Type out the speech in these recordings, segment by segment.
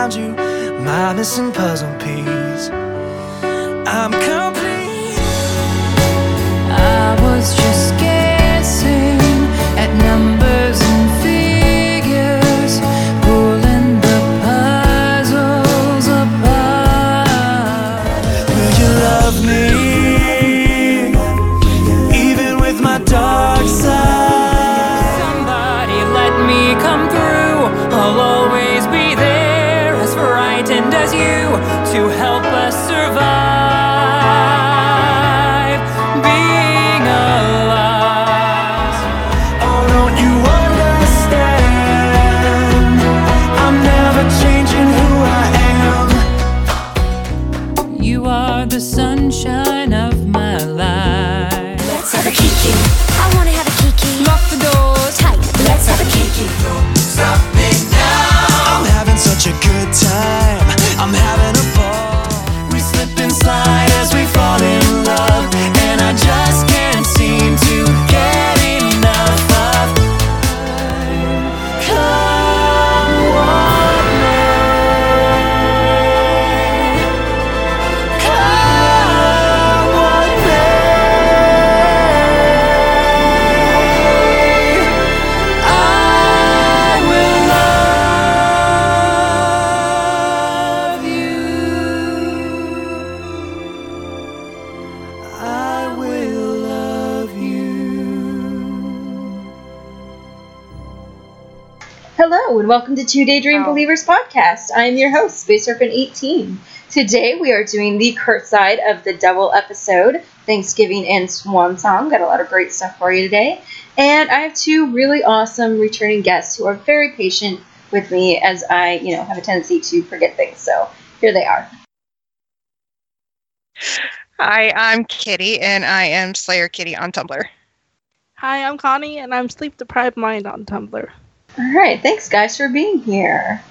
found you, my missing puzzle piece. I'm complete. I was just welcome to Two Daydream oh. Believers podcast. I am your host, Space Serpent 18. Today we are doing the Kurt side of the double episode, Thanksgiving and Swan Song. Got a lot of great stuff for you today. And I have two really awesome returning guests who are very patient with me as I, you know, have a tendency to forget things. So here they are. Hi, I'm Kitty, and I am Slayer Kitty on Tumblr. Hi, I'm Connie, and I'm Sleep Deprived Mind on Tumblr. All right, thanks guys for being here.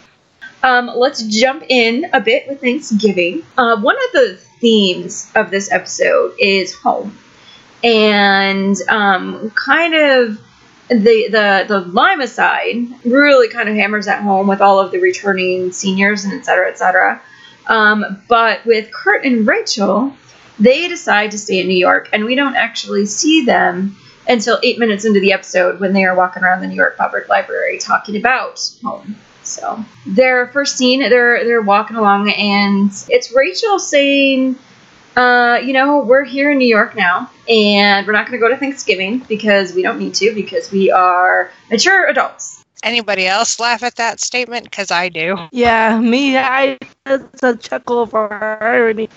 Um, let's jump in a bit with Thanksgiving. Uh, one of the themes of this episode is home, and um, kind of the the the Lima side really kind of hammers at home with all of the returning seniors and et cetera, et cetera. Um, but with Kurt and Rachel, they decide to stay in New York, and we don't actually see them until eight minutes into the episode when they are walking around the New York Public Library talking about home. So their first scene, they're they're walking along, and it's Rachel saying, uh, "You know, we're here in New York now, and we're not going to go to Thanksgiving because we don't need to because we are mature adults." Anybody else laugh at that statement? Because I do. Yeah, me, I, it's a chuckle of irony.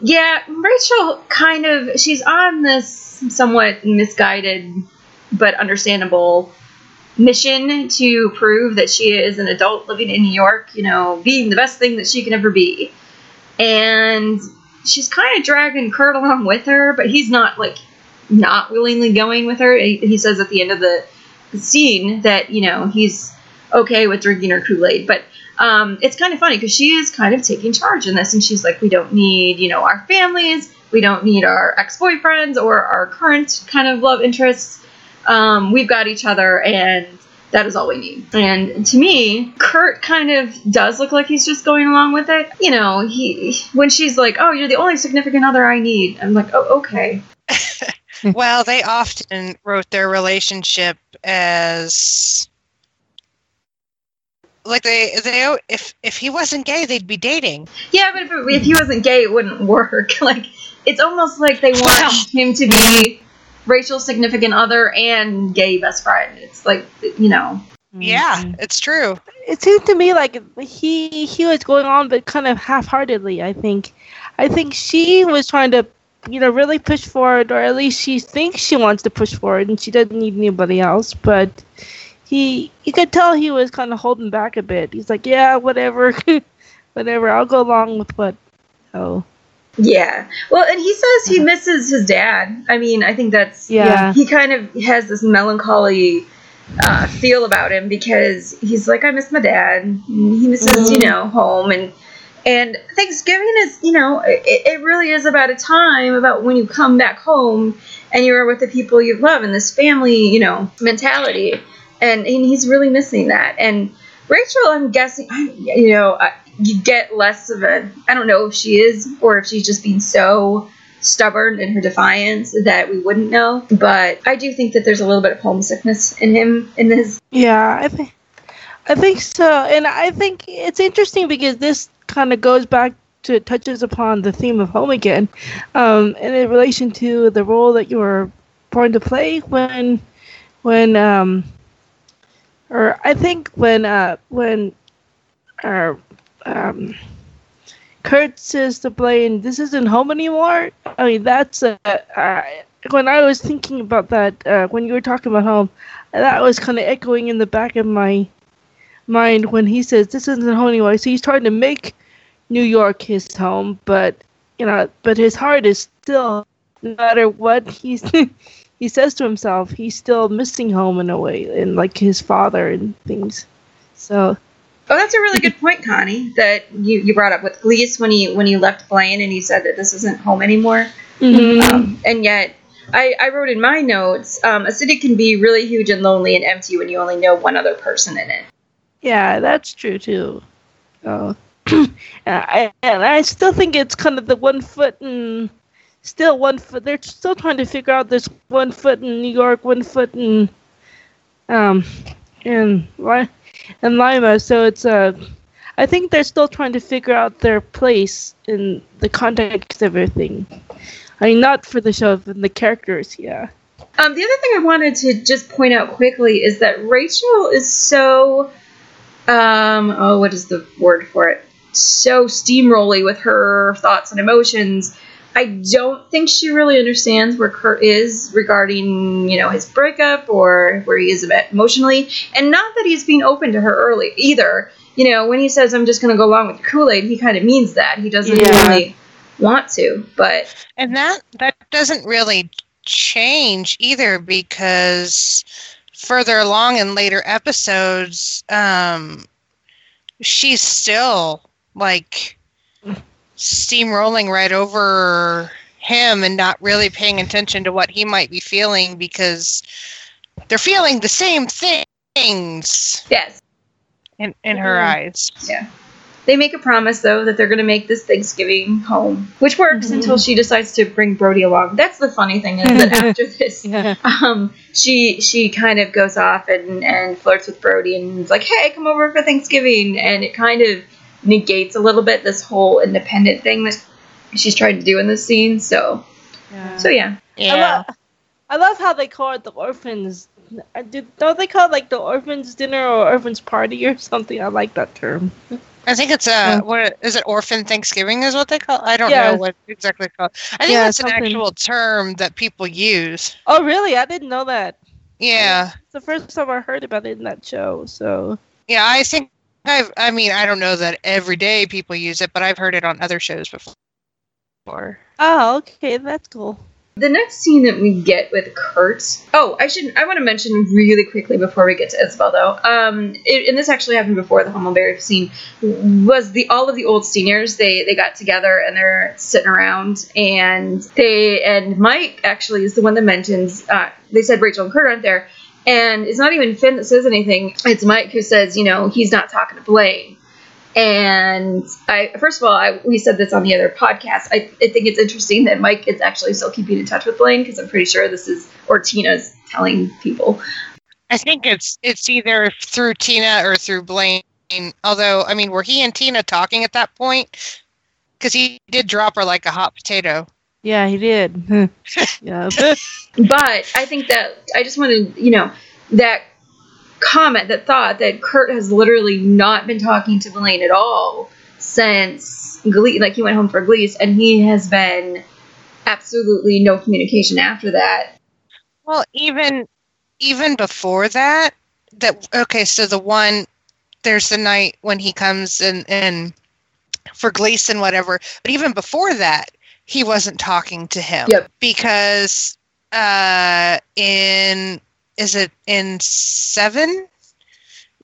Yeah, Rachel kind of she's on this somewhat misguided but understandable mission to prove that she is an adult living in New York, you know, being the best thing that she can ever be. And she's kind of dragging Kurt along with her, but he's not like not willingly going with her. He, says at the end of the scene that, you know, he's okay with drinking her Kool-Aid, but um, it's kind of funny because she is kind of taking charge in this, and she's like, we don't need, you know, our families, we don't need our ex-boyfriends or our current kind of love interests. Um, we've got each other, and that is all we need. And to me, Kurt kind of does look like he's just going along with it. You know, he when she's like, "Oh, you're the only significant other I need," I'm like, "Oh, okay." well, they often wrote their relationship as like they they if if he wasn't gay, they'd be dating. Yeah, but if, it, if he wasn't gay, it wouldn't work. Like it's almost like they want Well. him to be Rachel significant other and gay best friend. It's like you know. Yeah, it's true. It seemed to me like he he was going on, but kind of half-heartedly. I think, I think she was trying to, you know, really push forward, or at least she thinks she wants to push forward, and she doesn't need anybody else. But he, you could tell he was kind of holding back a bit. He's like, yeah, whatever, whatever. I'll go along with what. Oh, Yeah. Well, and he says he misses his dad. I mean, I think that's Yeah. He kind of has this melancholy uh, feel about him because he's like, I miss my dad. He misses, you know, home and and Thanksgiving is, you know, it, it really is about a time about when you come back home and you're with the people you love and this family, you know, mentality. And, and he's really missing that. And Rachel, I'm guessing, you know, you get less of a I don't know if she is or if she's just being so stubborn in her defiance that we wouldn't know. But I do think that there's a little bit of homesickness in him in this. Yeah, I think I think so, and I think it's interesting because this kind of goes back to touches upon the theme of home again, um, and in relation to the role that you were born to play when when um, or I think when uh when uh, um Kurt says to Blaine, "This isn't home anymore." I mean, that's uh, uh, when I was thinking about that uh, when you were talking about home, that was kind of echoing in the back of my mind when he says, "This isn't home anymore." So he's trying to make New York his home, but you know, but his heart is still, no matter what he's he says to himself, he's still missing home in a way, and like his father and things. So Oh, that's a really good point, Connie, that you, you brought up with Glease when he when he left Blaine and he said that this isn't home anymore. Um, and yet, I, I wrote in my notes, um, a city can be really huge and lonely and empty when you only know one other person in it. Yeah, that's true too. Oh, and I and I still think it's kind of the one foot and still one foot. They're still trying to figure out this one foot in New York, one foot in um in in Lima. So it's uh, I think they're still trying to figure out their place in the context of everything. I mean, not for the show, but the characters. Yeah. Um, the other thing I wanted to just point out quickly is that Rachel is so, um, oh, what is the word for it? So steamrolly with her thoughts and emotions. I don't think she really understands where Kurt is regarding, you know, his breakup or where he is emotionally. And not that he's being open to her early either. You know, when he says, I'm just going to go along with the Kool Aid, he kind of means that. He doesn't Yeah. really want to. But And that that doesn't really change either because further along in later episodes, um, she's still like steamrolling right over him and not really paying attention to what he might be feeling because they're feeling the same things yes. in, in her Mhm. eyes. Yeah. They make a promise though that they're going to make this Thanksgiving home, which works Mhm. until she decides to bring Brody along. That's the funny thing is that after this, Yeah. um, she she kind of goes off and and flirts with Brody and is like, "Hey, come over for Thanksgiving," and it kind of negates a little bit this whole independent thing that she's trying to do in this scene. So so yeah, I, Yeah. love, I love how they call it the orphans. do- Don't they call it like the orphans dinner or orphans party or something? I like that term. I think it's a Yeah. what is it? Orphan Thanksgiving is what they call. I don't Yeah. know what exactly it's called. I think Yeah, that's an actual term that people use. Oh, really? I didn't know that. Yeah, It's the first time I heard about it in that show. So yeah. I think I've. I mean, I don't know that every day people use it, but I've heard it on other shows before. oh, okay, that's cool. The next scene that we get with Kurt. Oh, I should. I want to mention really quickly before we get to Isabel, though. Um, it, and this actually happened before the Humbleberry scene. Was the all of the old seniors? They they got together and they're sitting around, and they and Mike actually is the one that mentions. Uh, they said Rachel and Kurt aren't there, and it's not even Finn that says anything. It's Mike who says, you know, he's not talking to Blaine. And I, first of all, I, we said this on the other podcast. I, I think it's interesting that Mike is actually still keeping in touch with Blaine because I'm pretty sure this is, or Tina's telling people. I think it's it's either through Tina or through Blaine. Although, I mean, were he and Tina talking at that point? Because he did drop her like a hot potato. Yeah, he did. yeah. But I think that I just wanted, you know, that comment, that thought that Kurt has literally not been talking to Blaine at all since Glee, like he went home for Glease, and he has been absolutely no communication after that. Well, even even before that, that okay. So the one there's the night when he comes and and for Gleason, whatever. But even before that, he wasn't talking to him Yep. because uh, in is it in seven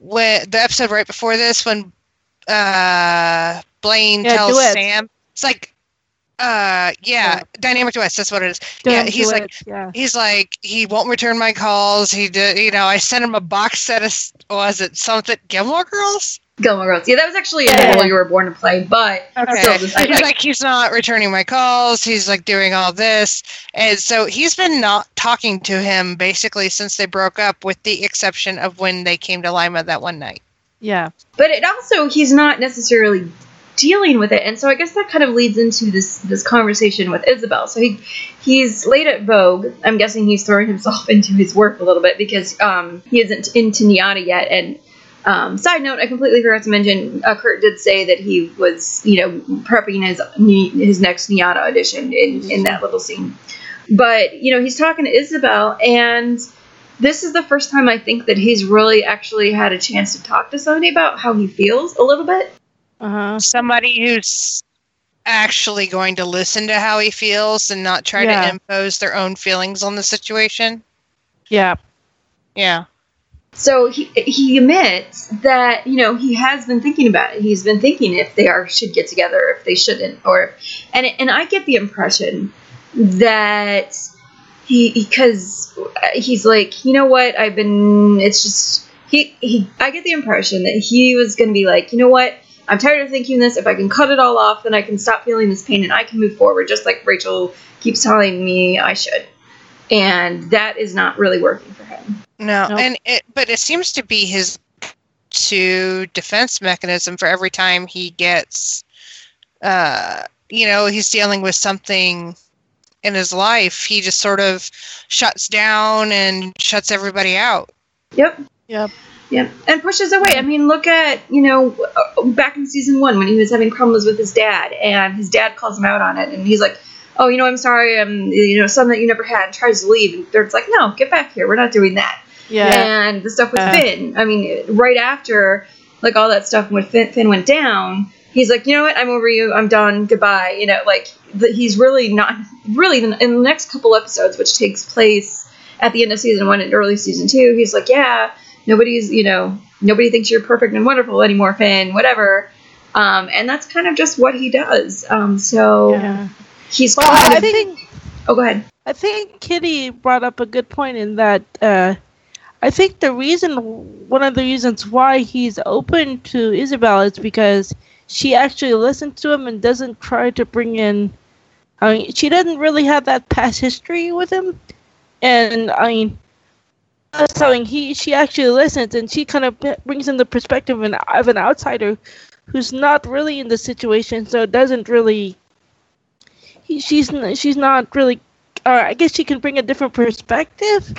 when the episode right before this when uh, Blaine Yeah, tells duets. Sam it's like uh yeah, Yeah. dynamic duets that's what it is yeah he's like yeah. he's like he won't return my calls he did you know i sent him a box set of was it something gilmore girls Gilmore Girls. Yeah, that was actually Yeah. a role you were born to play, but Okay. still just, I, he's I- like he's not returning my calls. He's like doing all this, and so he's been not talking to him basically since they broke up, with the exception of when they came to Lima that one night. Yeah. but it also he's not necessarily dealing with it, and so I guess that kind of leads into this this conversation with Isabel. So he he's late at Vogue. I'm guessing he's throwing himself into his work a little bit because um, he isn't into NYADA yet, and. Um, side note: I completely forgot to mention. Uh, Kurt did say that he was, you know, prepping his his next NYADA audition in in that little scene. But you know, he's talking to Isabel, and this is the first time I think that he's really actually had a chance to talk to somebody about how he feels a little bit. Uh huh. Somebody who's actually going to listen to how he feels and not try Yeah. to impose their own feelings on the situation. Yeah. Yeah. So he he admits that you know he has been thinking about it. He's been thinking if they are should get together, if they shouldn't, or and and I get the impression that he because he's like you know what I've been it's just he he I get the impression that he was going to be like you know what I'm tired of thinking this. If I can cut it all off, then I can stop feeling this pain and I can move forward, just like Rachel keeps telling me I should. And that is not really working. No, Nope. and it, but it seems to be his to defense mechanism for every time he gets, uh, you know, he's dealing with something in his life. He just sort of shuts down and shuts everybody out. Yep. Yep. Yeah, and pushes away. I mean, look at you know uh, back in season one when he was having problems with his dad, and his dad calls him out on it, and he's like, "Oh, you know, I'm sorry, I'm you know son that you never had," and tries to leave, and Burt's like, "No, get back here. We're not doing that." Yeah. And the stuff with Yeah. Finn. I mean, right after like all that stuff when Finn, Finn went down, he's like, "You know what? I'm over you. I'm done. Goodbye." You know, like the, he's really not really in the next couple episodes, which takes place at the end of season one and early season two. He's like, "Yeah." nobody's you know nobody thinks you're perfect and wonderful anymore finn whatever um, and that's kind of just what he does um, so Yeah. he's Well, kind I of think oh go ahead I think Kitty brought up a good point in that uh, I think the reason, one of the reasons why he's open to Isabel is because she actually listens to him and doesn't try to bring in. I mean, she doesn't really have that past history with him, and I mean, something he she actually listens and she kind of brings in the perspective of an, of an outsider who's not really in the situation, so doesn't really. He, she's she's not really or I guess she can bring a different perspective,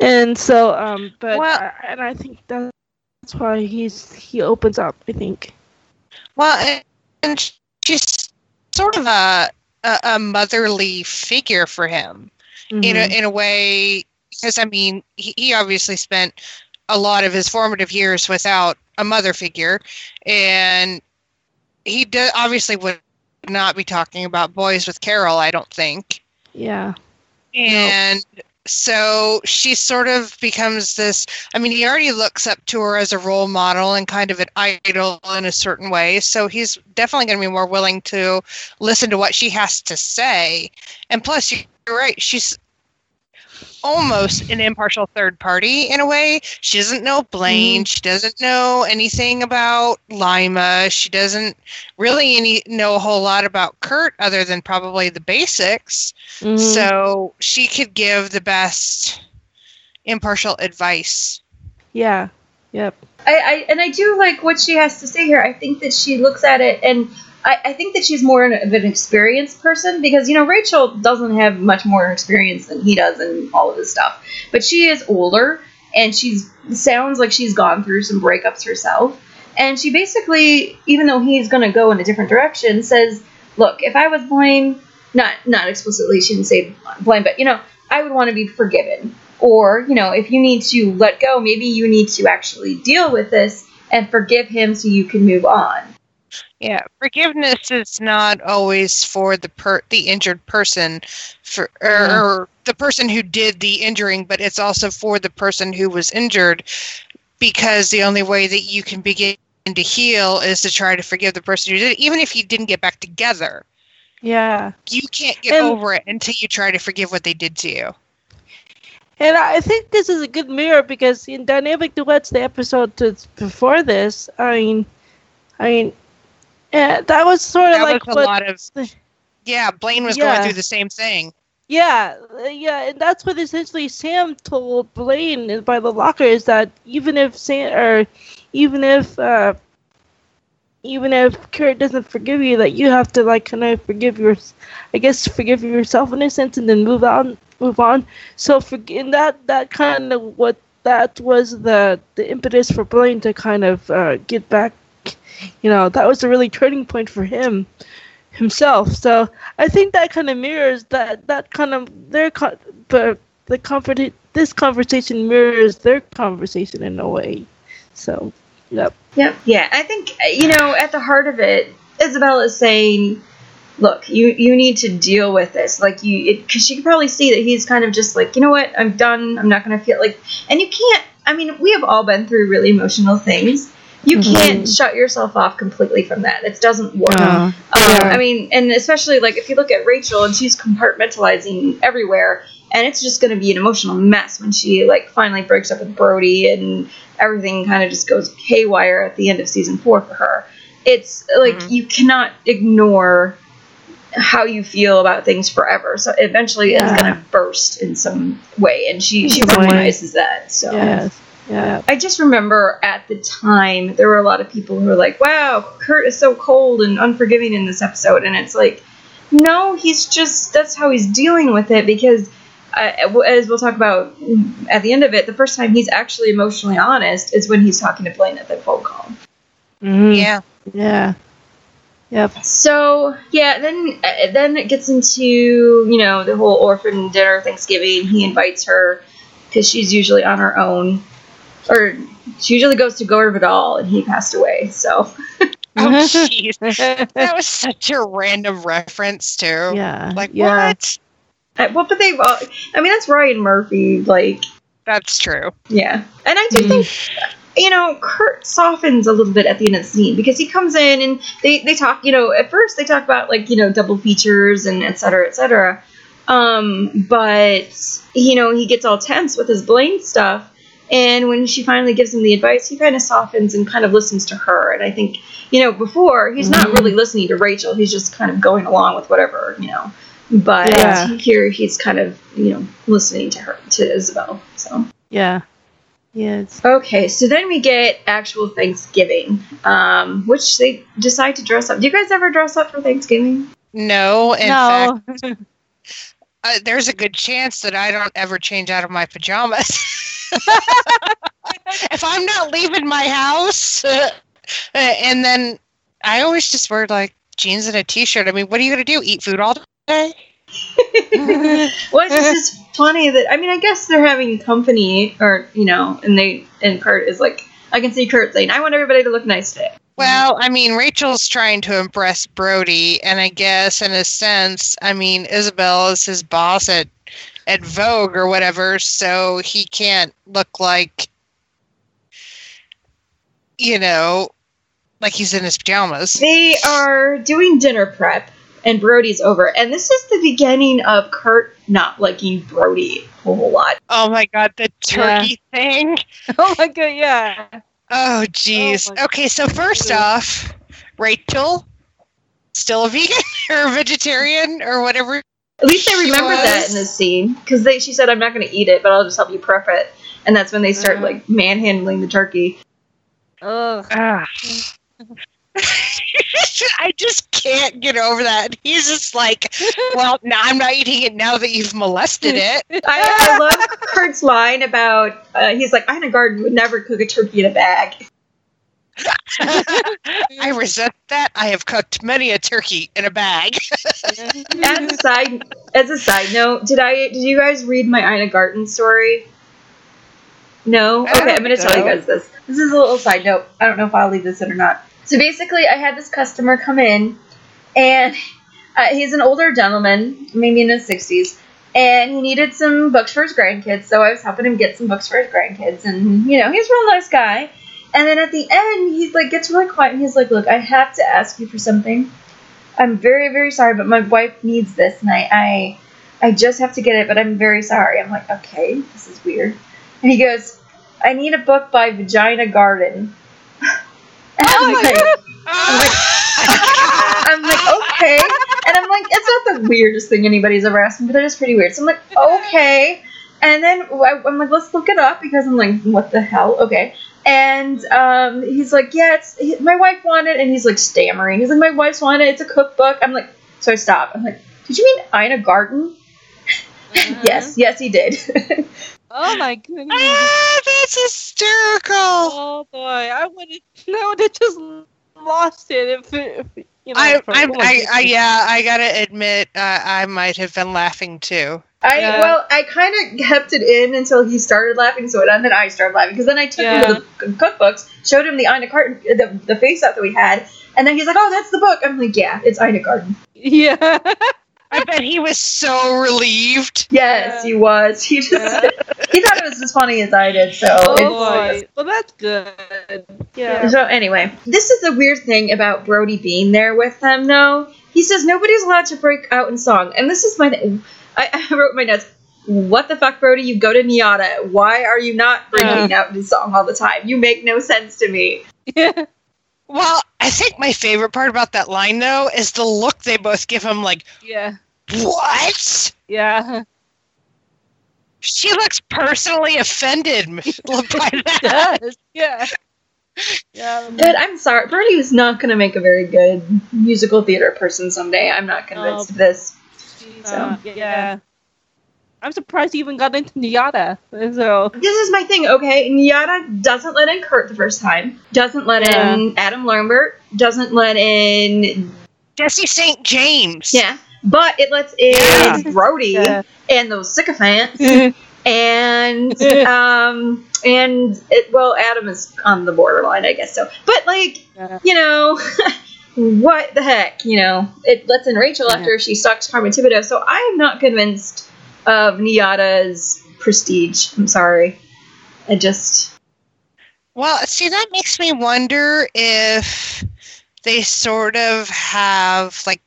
and so um, but Well- I- and I think that's why he's he opens up. I think. Well, and, she's sort of a, a, motherly figure for him. in Mhm. a in a way because I mean he, he obviously spent a lot of his formative years without a mother figure and he do, obviously would not be talking about boys with Carol I don't think yeah. and so she sort of becomes this I mean he already looks up to her as a role model and kind of an idol in a certain way so he's definitely going to be more willing to listen to what she has to say and plus you're right she's almost an impartial third party in a way she doesn't know blaine she doesn't know anything about lima she doesn't really any, know a whole lot about kurt other than probably the basics Mhm. so she could give the best impartial advice yeah. Yep. I, I and I do like what she has to say here. I think that she looks at it, and I, I think that she's more of an experienced person because you know Rachel doesn't have much more experience than he does in all of this stuff, but she is older and she's sounds like she's gone through some breakups herself, and she basically, even though he's going to go in a different direction, says, "Look, if I was Blaine, not not explicitly, she didn't say Blaine, but you know, I would want to be forgiven." Or, you know, if you need to let go, maybe you need to actually deal with this and forgive him so you can move on. Yeah forgiveness is not always for the per the injured person for or, Yeah. or the person who did the injuring but it's also for the person who was injured because the only way that you can begin to heal is to try to forgive the person who did it even if you didn't get back together Yeah. you can't get And- over it until you try to forgive what they did to you And I think this is a good mirror because in Dynamic Duets, the episode to, before this, I mean, I mean, yeah, that was sort of That like a what, lot of. Yeah, Blaine was Yeah. going through the same thing. yeah, uh, yeah, and that's what essentially Sam told Blaine by the locker is that even if Sam or even if uh, even if Kurt doesn't forgive you, that you have to like kind of forgive your, I guess forgive yourself in a sense, and then move on, move on. So for in that that kind of what that was the the impetus for Blaine to kind of uh, get back. You know that was a really turning point for him himself. So I think that kind of mirrors that that kind of their con- the the comfort this conversation mirrors their conversation in a way. So, yep. Yep. Yeah, I think you know at the heart of it, Isabel is saying, "Look, you you need to deal with this. Like you, because she could probably see that he's kind of just like, you know what, I'm done. I'm not gonna feel like." And you can't. I mean, we have all been through really emotional things. You can't shut yourself off completely from that. It doesn't work. Uh, Um, Yeah. I mean, and especially like if you look at Rachel and she's compartmentalizing everywhere, and it's just going to be an emotional mess when she like finally breaks up with Brody and everything kind of just goes haywire at the end of season four for her. It's like you cannot ignore how you feel about things forever. So eventually Yeah. it's going to burst in some way, and she she In recognizes that. So. yes. Yeah. I just remember at the time there were a lot of people who were like, "Wow, Kurt is so cold and unforgiving in this episode," and it's like, no, he's just that's how he's dealing with it because. Uh, as we'll talk about at the end of it, the first time he's actually emotionally honest is when he's talking to Blaine at the phone call. Mhm. Yeah. Yeah. Yep. So yeah, then uh, then it gets into you know the whole orphan dinner Thanksgiving. He invites her because she's usually on her own, or she usually goes to Gore Vidal, and he passed away. So Oh, jeez. that was such a random reference, too. yeah. Like, yeah. what? I, well, but they've. all I mean, that's Ryan Murphy. Like, That's true. yeah, and I do think. You know, Kurt softens a little bit at the end of the scene because he comes in and they, they talk, you know, at first they talk about like, you know, double features and et cetera, et cetera. Um, but, you know, he gets all tense with his Blaine stuff. And when she finally gives him the advice, he kind of softens and kind of listens to her. And I think, you know, before he's not really listening to Rachel, he's just kind of going along with whatever, you know. But Yeah. here he's kind of, you know, listening to her, to Isabel. So. Yeah. Yes. Okay, so then we get actual Thanksgiving, um, which they decide to dress up. Do you guys ever dress up for Thanksgiving? No, in no. fact, uh, there's a good chance that I don't ever change out of my pajamas. if I'm not leaving my house, uh, and then I always just wear like jeans and a t-shirt. I mean, what are you gonna do? Eat food all day? Well, it's just funny that I mean, I guess they're having company, or you know, and they and Kurt is like, I can see Kurt saying, "I want everybody to look nice today." Well, I mean, Rachel's trying to impress Brody, and I guess in a sense, I mean, Isabel is his boss at at Vogue or whatever, so he can't look like you know, like he's in his pajamas. They are doing dinner prep, and Brody's over, and this is the beginning of Kurt not liking Brody a whole lot. Oh my god, the turkey thing. oh my god. Yeah. Oh jeez. Oh okay, so first goodness. off, Rachel still a vegan or a vegetarian or whatever. At least I She remember that in the scene because she said, "I'm not going to eat it, but I'll just help you prep it." And that's when they start Uh-huh. like manhandling the turkey. Ugh. Ah. I just can't get over that. He's just like, well, no, I'm not eating it now that you've molested it. I, I love Kurt's line about uh, he's like, I Ina Garten would never cook a turkey in a bag." I resent that. I have cooked many a turkey in a bag. as a side as a side note, did I did you guys read my Ina Garten story? No? Okay, I'm gonna tell you guys this. This is a little side note. I don't know if I'll leave this in or not. So basically I had this customer come in and uh, he's an older gentleman, maybe in his sixties, and he needed some books for his grandkids, so I was helping him get some books for his grandkids and you know, he's a real nice guy. And then at the end he's like gets really quiet and he's like, Look, I have to ask you for something. I'm very, very sorry, but my wife needs this, and I, I, I just have to get it, but I'm very sorry. I'm like, okay, this is weird. And he goes, I need a book by Vagina Garden. And I'm like, I'm like, I'm like, okay. And I'm like, it's not the weirdest thing anybody's ever asked me, but it is pretty weird. So I'm like, okay. And then I'm like, let's look it up because I'm like, what the hell? Okay. And um, he's like, yeah, it's he, my wife wanted, and he's like stammering. He's like, my wife's wanted. It's a cookbook. I'm like, so I stop. I'm like, did you mean Ina Garten? yes, yes, he did. Oh my goodness. Ah, that's hysterical. Oh boy, I would have. I would have just lost it if, if you know. I, I, I, I, yeah, I gotta admit, uh, I might have been laughing too. I Yeah. well, I kind of kept it in until he started laughing, so it, and then I started laughing because then I took him to the cookbooks, showed him the Ina Garten, the, the face up that we had, and then he's like, "Oh, that's the book." I'm like, "Yeah, it's Ina Garten." Yeah. I bet he was so relieved. Yes, Yeah. he was. He just Yeah. he thought it was as funny as I did. So Oh boy. Well, that's good. Yeah. So anyway, this is the weird thing about Brody being there with them, though. He says nobody's allowed to break out in song, and this is my. I, I wrote my notes. What the fuck, Brody? You go to NYADA. Why are you not breaking out in song all the time? You make no sense to me. Yeah. Well, I think my favorite part about that line, though, is the look they both give him like, Yeah. what? Yeah. She looks personally offended by that. Yeah. Yeah. But I'm sorry, Brody was not going to make a very good musical theater person someday. I'm not convinced of this. Uh, yeah. I'm surprised he even got into NYADA. So This is my thing, okay? NYADA doesn't let in Kurt the first time, doesn't let Yeah. in Adam Lambert, doesn't let in Jesse St. James. Yeah, but it lets in Yeah. Brody Yeah. and those sycophants and um and it, well Adam is on the borderline, I guess so. But like you know, what the heck, you know? It lets in Rachel Yeah. after she sucks Carmen Tibideaux. So I am not convinced of NYADA's prestige. I'm sorry. I just Well, see, that makes me wonder if they sort of have like.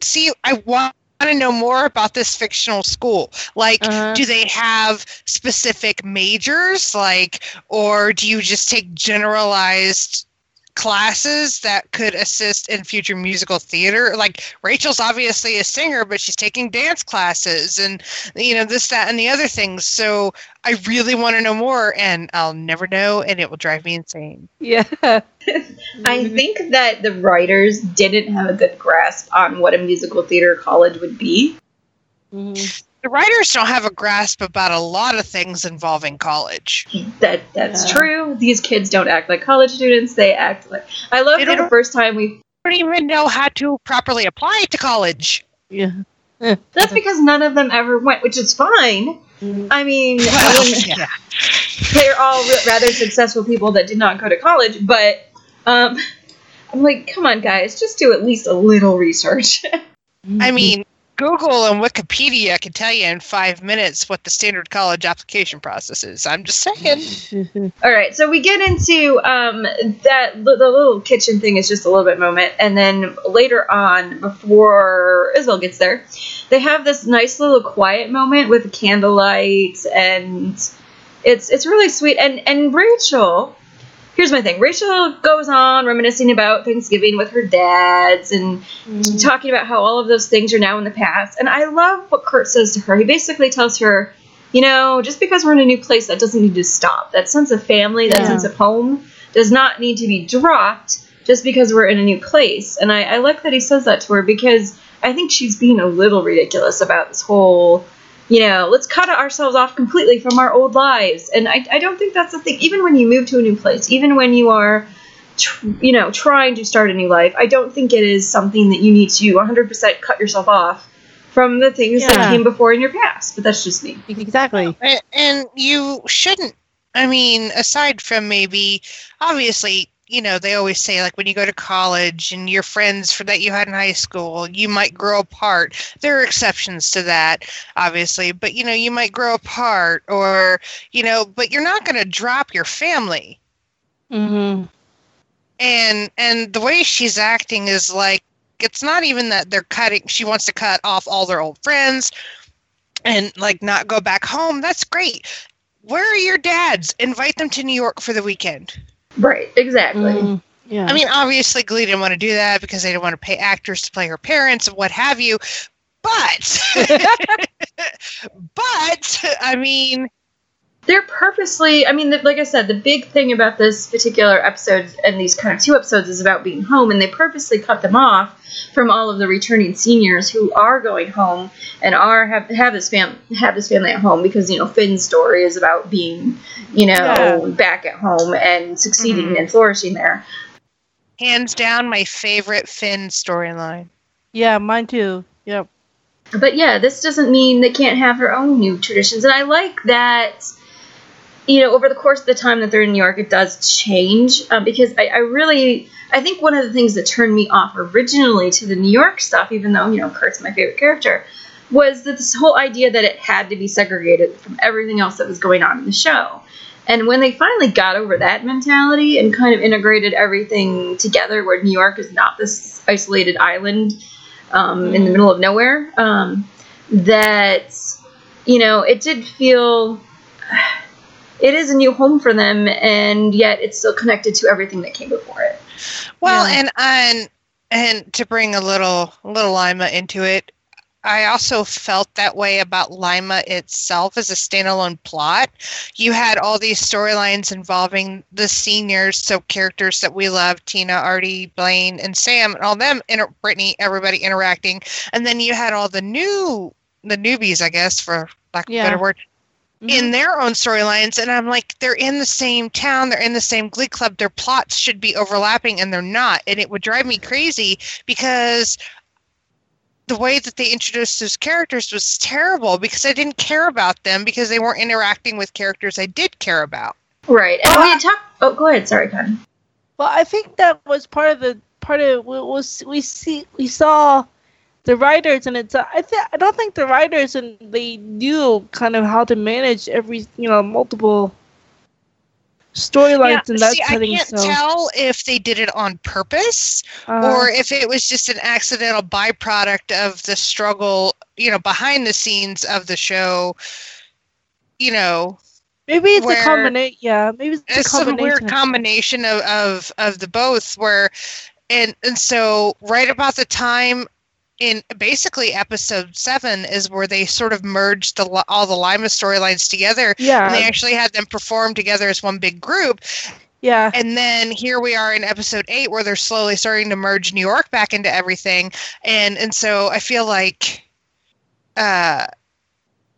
See, I want to know more about this fictional school. Like, Uh-huh. do they have specific majors, like, or do you just take generalized classes that could assist in future musical theater? Like, Rachel's obviously a singer, but she's taking dance classes and, you know, this, that, and the other things. So I really want to know more, and I'll never know, and it will drive me insane. Yeah. I think that the writers didn't have a good grasp on what a musical theater college would be. Mhm. The writers don't have a grasp about a lot of things involving college. That that's Yeah. true. These kids don't act like college students. They act like I love They that the first time we Don't even know how to properly apply to college. Yeah. that's because none of them ever went, which is fine. I mean, I mean, yeah. they're all rather successful people that did not go to college, but um, I'm like, come on, guys, just do at least a little research. I mean, Google and Wikipedia can tell you in five minutes what the standard college application process is. I'm just saying. All right, so we get into um, that the little kitchen thing is just a little bit moment, and then later on, before Isabel gets there, they have this nice little quiet moment with candlelight, and it's it's really sweet. And and Rachel, here's my thing: Rachel goes on reminiscing about Thanksgiving with her dads and Mhm. talking about how all of those things are now in the past. And I love what Kurt says to her. He basically tells her, you know, just because we're in a new place, that doesn't need to stop. That sense of family, that Yeah. sense of home, does not need to be dropped just because we're in a new place. And I, I like that he says that to her because I think she's being a little ridiculous about this whole, you know, let's cut ourselves off completely from our old lives. And I, I don't think that's the thing. Even when you move to a new place, even when you are tr- you know, trying to start a new life, I don't think it is something that you need to 100% cut yourself off from the things that came before in your past. But that's just me. Exactly. And you shouldn't. I mean, aside from maybe, obviously, you know, they always say like when you go to college and your friends for that you had in high school, you might grow apart. There are exceptions to that, obviously, but you know, you might grow apart or, you know, but you're not going to drop your family. hmm And and the way she's acting is like it's not even that they're cutting. She wants to cut off all their old friends and like not go back home. That's great. Where are your dads? Invite them to New York for the weekend. Right, exactly. Mm, yeah. I mean, obviously, Glee didn't want to do that because they didn't want to pay actors to play her parents and what have you. But, but I mean, They're purposely, I mean, the, like I said, the big thing about this particular episode and these kind of two episodes is about being home, and they purposely cut them off from all of the returning seniors who are going home and are have have this fam have this family at home because you know Finn's story is about being, you know, Yeah. back at home and succeeding Mhm. and flourishing there. hands down, my favorite Finn storyline. yeah, mine too. Yep. but yeah, this doesn't mean they can't have their own new traditions. And I like that, you know, over the course of the time that they're in New York, it does change um, because I, I really, I think one of the things that turned me off originally to the New York stuff, even though, you know, Kurt's my favorite character, was that this whole idea that it had to be segregated from everything else that was going on in the show. And when they finally got over that mentality and kind of integrated everything together, where New York is not this isolated island um, in the middle of nowhere, um, that you know it did feel it is a new home for them, and yet it's still connected to everything that came before it. Well, Yeah. and and and to bring a little little Lima into it, I also felt that way about Lima itself as a standalone plot. You had all these storylines involving the seniors, so characters that we love, Tina, Artie, Blaine, and Sam, and all them, inter- Brittany, everybody interacting, and then you had all the new the newbies, I guess, for lack of Yeah. a better word, Mm-hmm. in their own storylines and i'm like they're in the same town they're in the same glee club their plots should be overlapping and they're not and it would drive me crazy because the way that they introduced those characters was terrible because i didn't care about them because they weren't interacting with characters i did care about Right. And Well, we talk. Oh, go ahead. Sorry, Connie. Well, I think that was part of the part of what was we see we saw the writers and it's uh, I think I don't think the writers and they knew kind of how to manage every you know multiple storylines in that see, i can't so. tell if they did it on purpose uh, or if it was just an accidental byproduct of the struggle you know behind the scenes of the show you know maybe it's a combination. Yeah, maybe it's, it's a weird combination of, of of the both where and and so right about the time in basically episode seven is where they sort of merged the all the Lima storylines together. Yeah, and they actually had them perform together as one big group. Yeah, and then here we are in episode eight where they're slowly starting to merge New York back into everything. And and so I feel like uh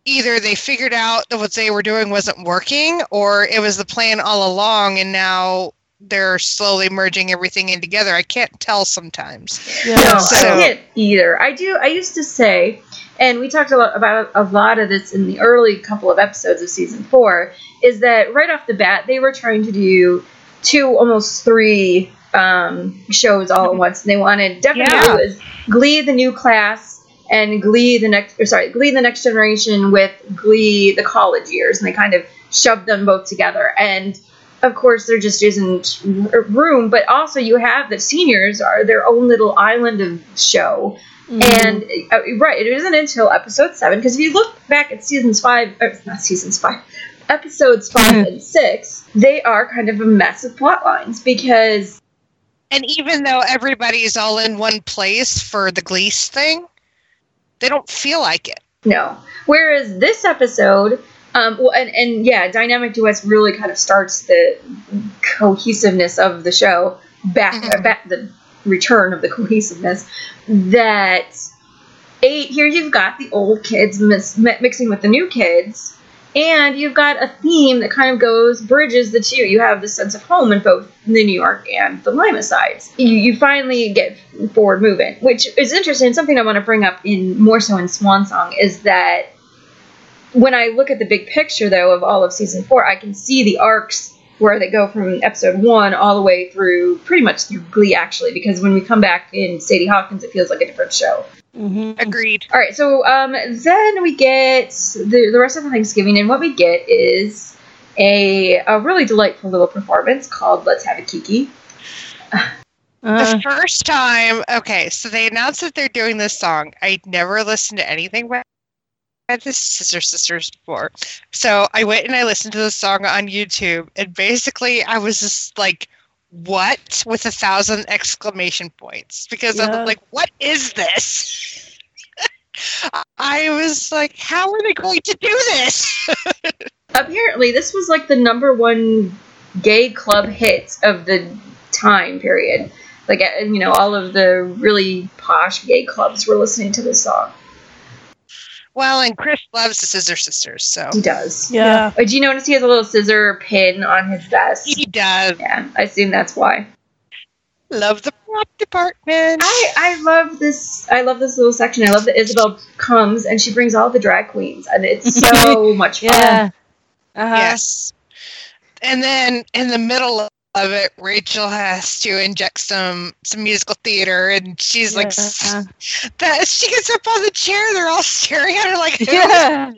either they figured out that what they were doing wasn't working or it was the plan all along and now they're slowly merging everything in together. I can't tell sometimes. yeah. No, So- I can't either. I do. I used to say, and we talked a lot about a lot of this in the early couple of episodes of season four, is that right off the bat they were trying to do two, almost three um, shows all at once, and they wanted definitely Yeah. was Glee the new class and Glee the next, or sorry, Glee the next generation with Glee the college years, and they kind of shoved them both together and of course there just isn't room but also you have the seniors are their own little island of show Mhm. and uh, right it isn't until episode 7 because if you look back at seasons 5 uh, not seasons 5 episodes 5 and 6 they are kind of a mess of plot lines because And even though everybody's all in one place for the Glease thing, they don't feel like it. No. Whereas this episode, um, well, and, and yeah, Dynamic Duets really kind of starts the cohesiveness of the show back, Mhm. back the return of the cohesiveness. That eight here you've got the old kids mis- mixing with the new kids. And you've got a theme that kind of goes bridges the two. You have the sense of home in both the New York and the Lima sides. You, you finally get forward movement, which is interesting. Something I want to bring up in more so in Swan Song is that when I look at the big picture though of all of season four, I can see the arcs where they go from episode one all the way through pretty much through Glee actually, because when we come back in Sadie Hawkins, it feels like a different show. Mhm. Agreed. All right, so um, then we get the, the rest of the Thanksgiving, and what we get is a, a really delightful little performance called "Let's Have a Kiki." Uh, The first time, okay, so they announced that they're doing this song. I'd never listened to anything by the Scissor Sisters before. So I went and I listened to the song on YouTube, and basically I was just like, what? With a thousand exclamation points. Because Yeah. I'm like, what is this? I was like, how are they going to do this? Apparently, this was like the number one gay club hit of the time period. Like, uh, you know, all of the really posh gay clubs were listening to this song. Well, and Chris loves the Scissor Sisters, so He does. yeah. Uh, Do you notice he has a little scissor pin on his vest? he does Yeah, I assume that's why. love the prop department. I, I love this. I love this little section. I love that Isabel comes and she brings all the drag queens, and it's so much fun. Yeah. Uh-huh. Yes. And then in the middle of it, Rachel has to inject some some musical theater, and she's like, Yeah. that she gets up on the chair. They're all staring at her like, Yeah.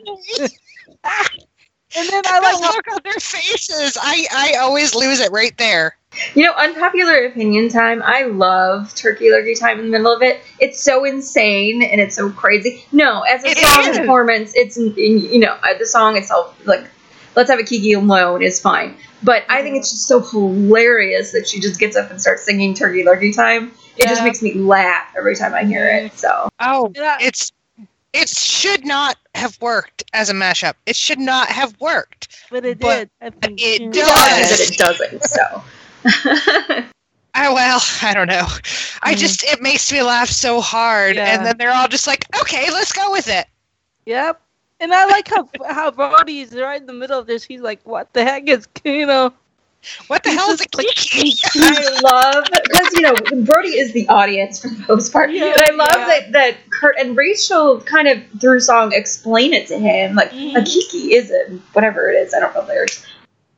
And then I I like look on their faces. I I always lose it right there. You know, unpopular opinion time. I love Turkey Lurkey time in the middle of it. It's so insane and it's so crazy. No, as a It song is. performance, it's you know uh, the song itself. Like, let's have a Kiki alone is fine. But I think it's just so hilarious that she just gets up and starts singing Turkey Lurkey time. It just makes me laugh every time I hear it. So Oh, it's it should not have worked as a mashup. It should not have worked. but it But did. I think. it does. that it doesn't. So. Oh well, I don't know. I Mm. just it makes me laugh so hard, Yeah. and then they're all just like, "Okay, let's go with it." Yep. And I like how how Brody's right in the middle of this. He's like, "What the heck is you know?" What the hell is a kiki? I love because you know Brody is the audience for the most part, Yeah, and I love yeah. that that Kurt and Rachel kind of through song explain it to him like a Mhm. kiki is a whatever it is. I don't know lyrics.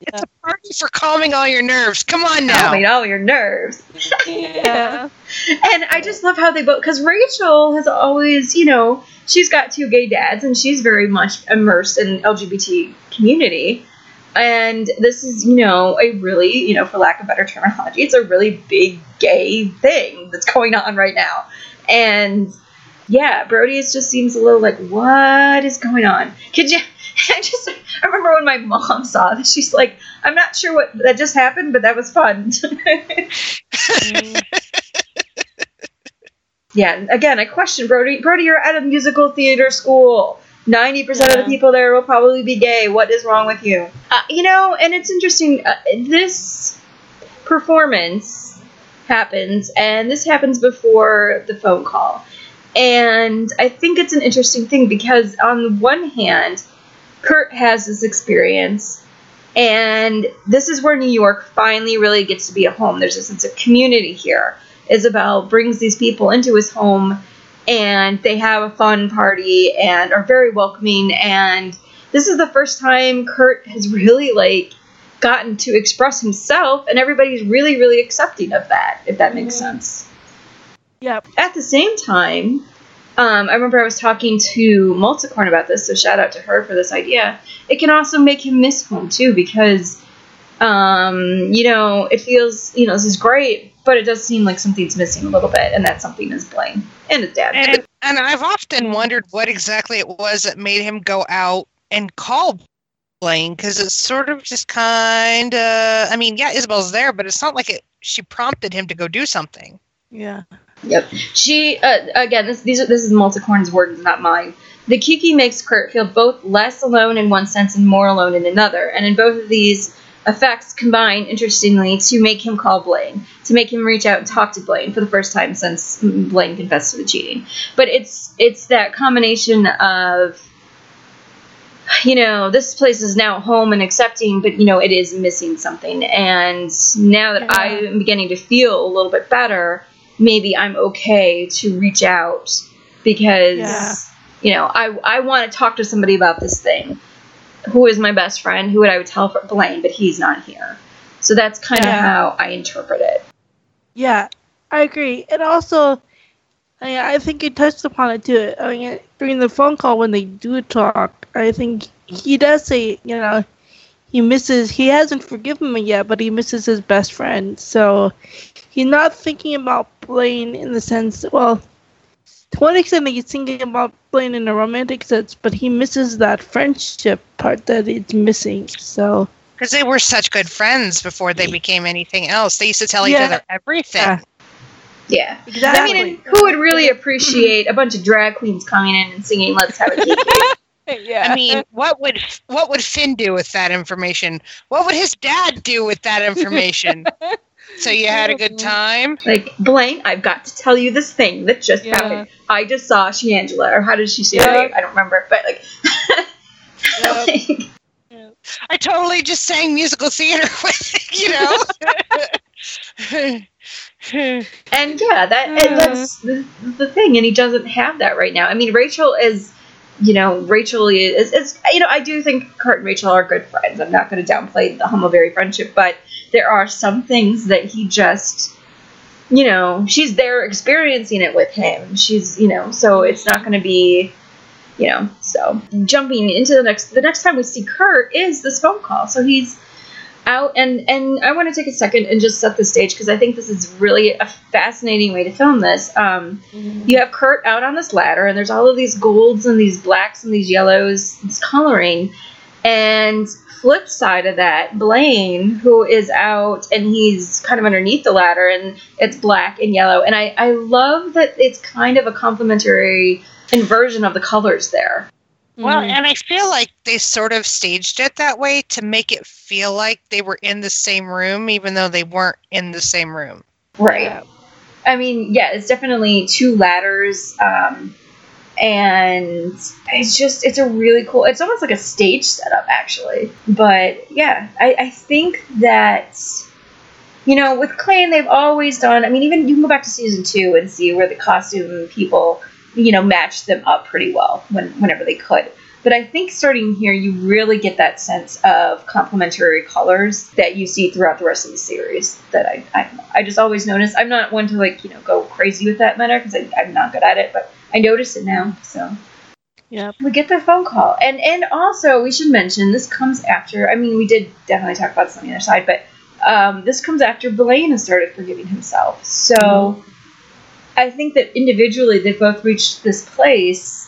It's a party for calming all your nerves. Come on now. Calming all your nerves, Yeah. and I just love how they both because Rachel has always you know she's got two gay dads and she's very much immersed in LGBT community. And this is, you know, a really, you know, for lack of better terminology, it's a really big gay thing that's going on right now. And yeah, Brody is just seems a little like, what is going on? Could you? I just I remember when my mom saw this, she's like, I'm not sure what that just happened, but that was fun. Yeah, and again, I question Brody. Brody, you're at a musical theater school. 90% of the people there will probably be gay. What is wrong with you? Uh, you know, and it's interesting. Uh, this performance happens, and this happens before the phone call. And I think it's an interesting thing because, on the one hand, Kurt has this experience, and this is where New York finally really gets to be a home. There's a sense of community here. Isabel brings these people into his home, and they have a fun party and are very welcoming. And this is the first time Kurt has really like gotten to express himself, and everybody's really, really accepting of that. If that makes sense Yep. at the same time, um, I remember I was talking to Multicorn about this, so shout out to her for this idea. It can also make him miss home too, because, um, you know, it feels, you know, this is great, but it does seem like something's missing a little bit, and that something is Blaine and his dad. And and I've often wondered what exactly it was that made him go out and call Blaine because it's sort of just kind of. I mean, yeah, Isabel's there, but it's not like it. She prompted him to go do something. Yeah. Yep. She uh, again. This these are, this is Multicorn's words, not mine. The Kiki makes Kurt feel both less alone in one sense and more alone in another, and in both of these effects combine, interestingly, to make him call Blaine, to make him reach out and talk to Blaine for the first time since Blaine confessed to the cheating. But it's it's that combination of you know, this place is now home and accepting, but you know, it is missing something. And now that Yeah. I am beginning to feel a little bit better, maybe I'm okay to reach out because Yeah. you know, I I want to talk to somebody about this thing. Who is my best friend? Who would I would tell for Blaine, but he's not here. So that's kind of how I interpret it. Yeah, I agree. And also, I, I think you touched upon it too. I mean, during the phone call when they do talk, I think he does say, you know, he misses. He hasn't forgiven me yet, but he misses his best friend. So he's not thinking about Blaine in the sense well to one extent he's thinking about Blaine in a romantic sense, but he misses that friendship part that it's missing. So Because they were such good friends before they became anything else. They used to tell each Yeah. other everything. Yeah. Yeah. exactly. I mean, and who would really appreciate a bunch of drag queens coming in and singing "Let's Have a Kiki"? yeah. I mean, what would what would Finn do with that information? What would his dad do with that information? so you had a good time? like Blaine, I've got to tell you this thing that just Yeah. happened. I just saw she Shangela, or how did she say Yeah. her name? I don't remember, but like, Yep. like, I totally just sang musical theater with you know. and yeah, that and that's the, the thing, and he doesn't have that right now. I mean, Rachel is. You know, Rachel is, is, you know, I do think Kurt and Rachel are good friends. I'm not going to downplay the Hummelberry friendship, but there are some things that he just, you know, she's there experiencing it with him. She's, you know, so it's not going to be, you know, so jumping into the next, the next time we see Kurt is this phone call. So he's out, and and I want to take a second and just set the stage because I think this is really a fascinating way to film this. Um, you have Kurt out on this ladder, and there's all of these golds and these blacks and these yellows, this coloring. And flip side of that, Blaine, who is out and he's kind of underneath the ladder, and it's black and yellow. And I, I love that it's kind of a complementary inversion of the colors there. Well, Mhm. and I feel like they sort of staged it that way to make it feel like they were in the same room, even though they weren't in the same room. Right. Yeah. I mean, yeah, it's definitely two ladders. Um, and it's just, it's a really cool, it's almost like a stage setup, actually. But yeah, I, I think that, you know, with Klaine, they've always done, I mean, even you can go back to season two and see where the costume people, you know, matched them up pretty well when, whenever they could. But I think starting here, you really get that sense of complementary colors that you see throughout the rest of the series. That I, I, I just always notice. I'm not one to like you know go crazy with that matter because I'm not good at it, but I notice it now. So Yep. we get the phone call, and and also we should mention this comes after. I mean, we did definitely talk about this on the other side, but um, this comes after Blaine has started forgiving himself. So I think that individually they both reached this place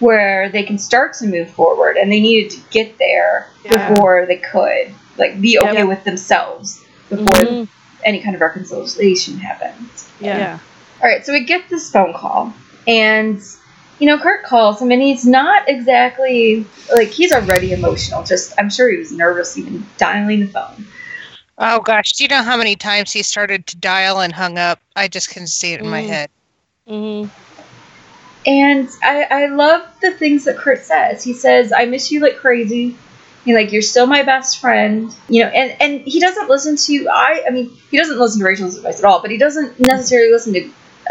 where they can start to move forward, and they needed to get there Yeah. before they could like be okay Yep. with themselves before Mhm. any kind of reconciliation happens. Yeah. All right, so we get this phone call, and you know, Kurt calls him, and he's not exactly like he's already emotional. Just, I'm sure he was nervous even dialing the phone. Oh gosh, do you know how many times he started to dial and hung up? I just couldn't see it in my Mm. head. Mhm. And I, I love the things that Kurt says. He says, "I miss you like crazy." He like, "You're still my best friend." You know, and and he doesn't listen to I. I mean, he doesn't listen to Rachel's advice at all, but he doesn't necessarily listen to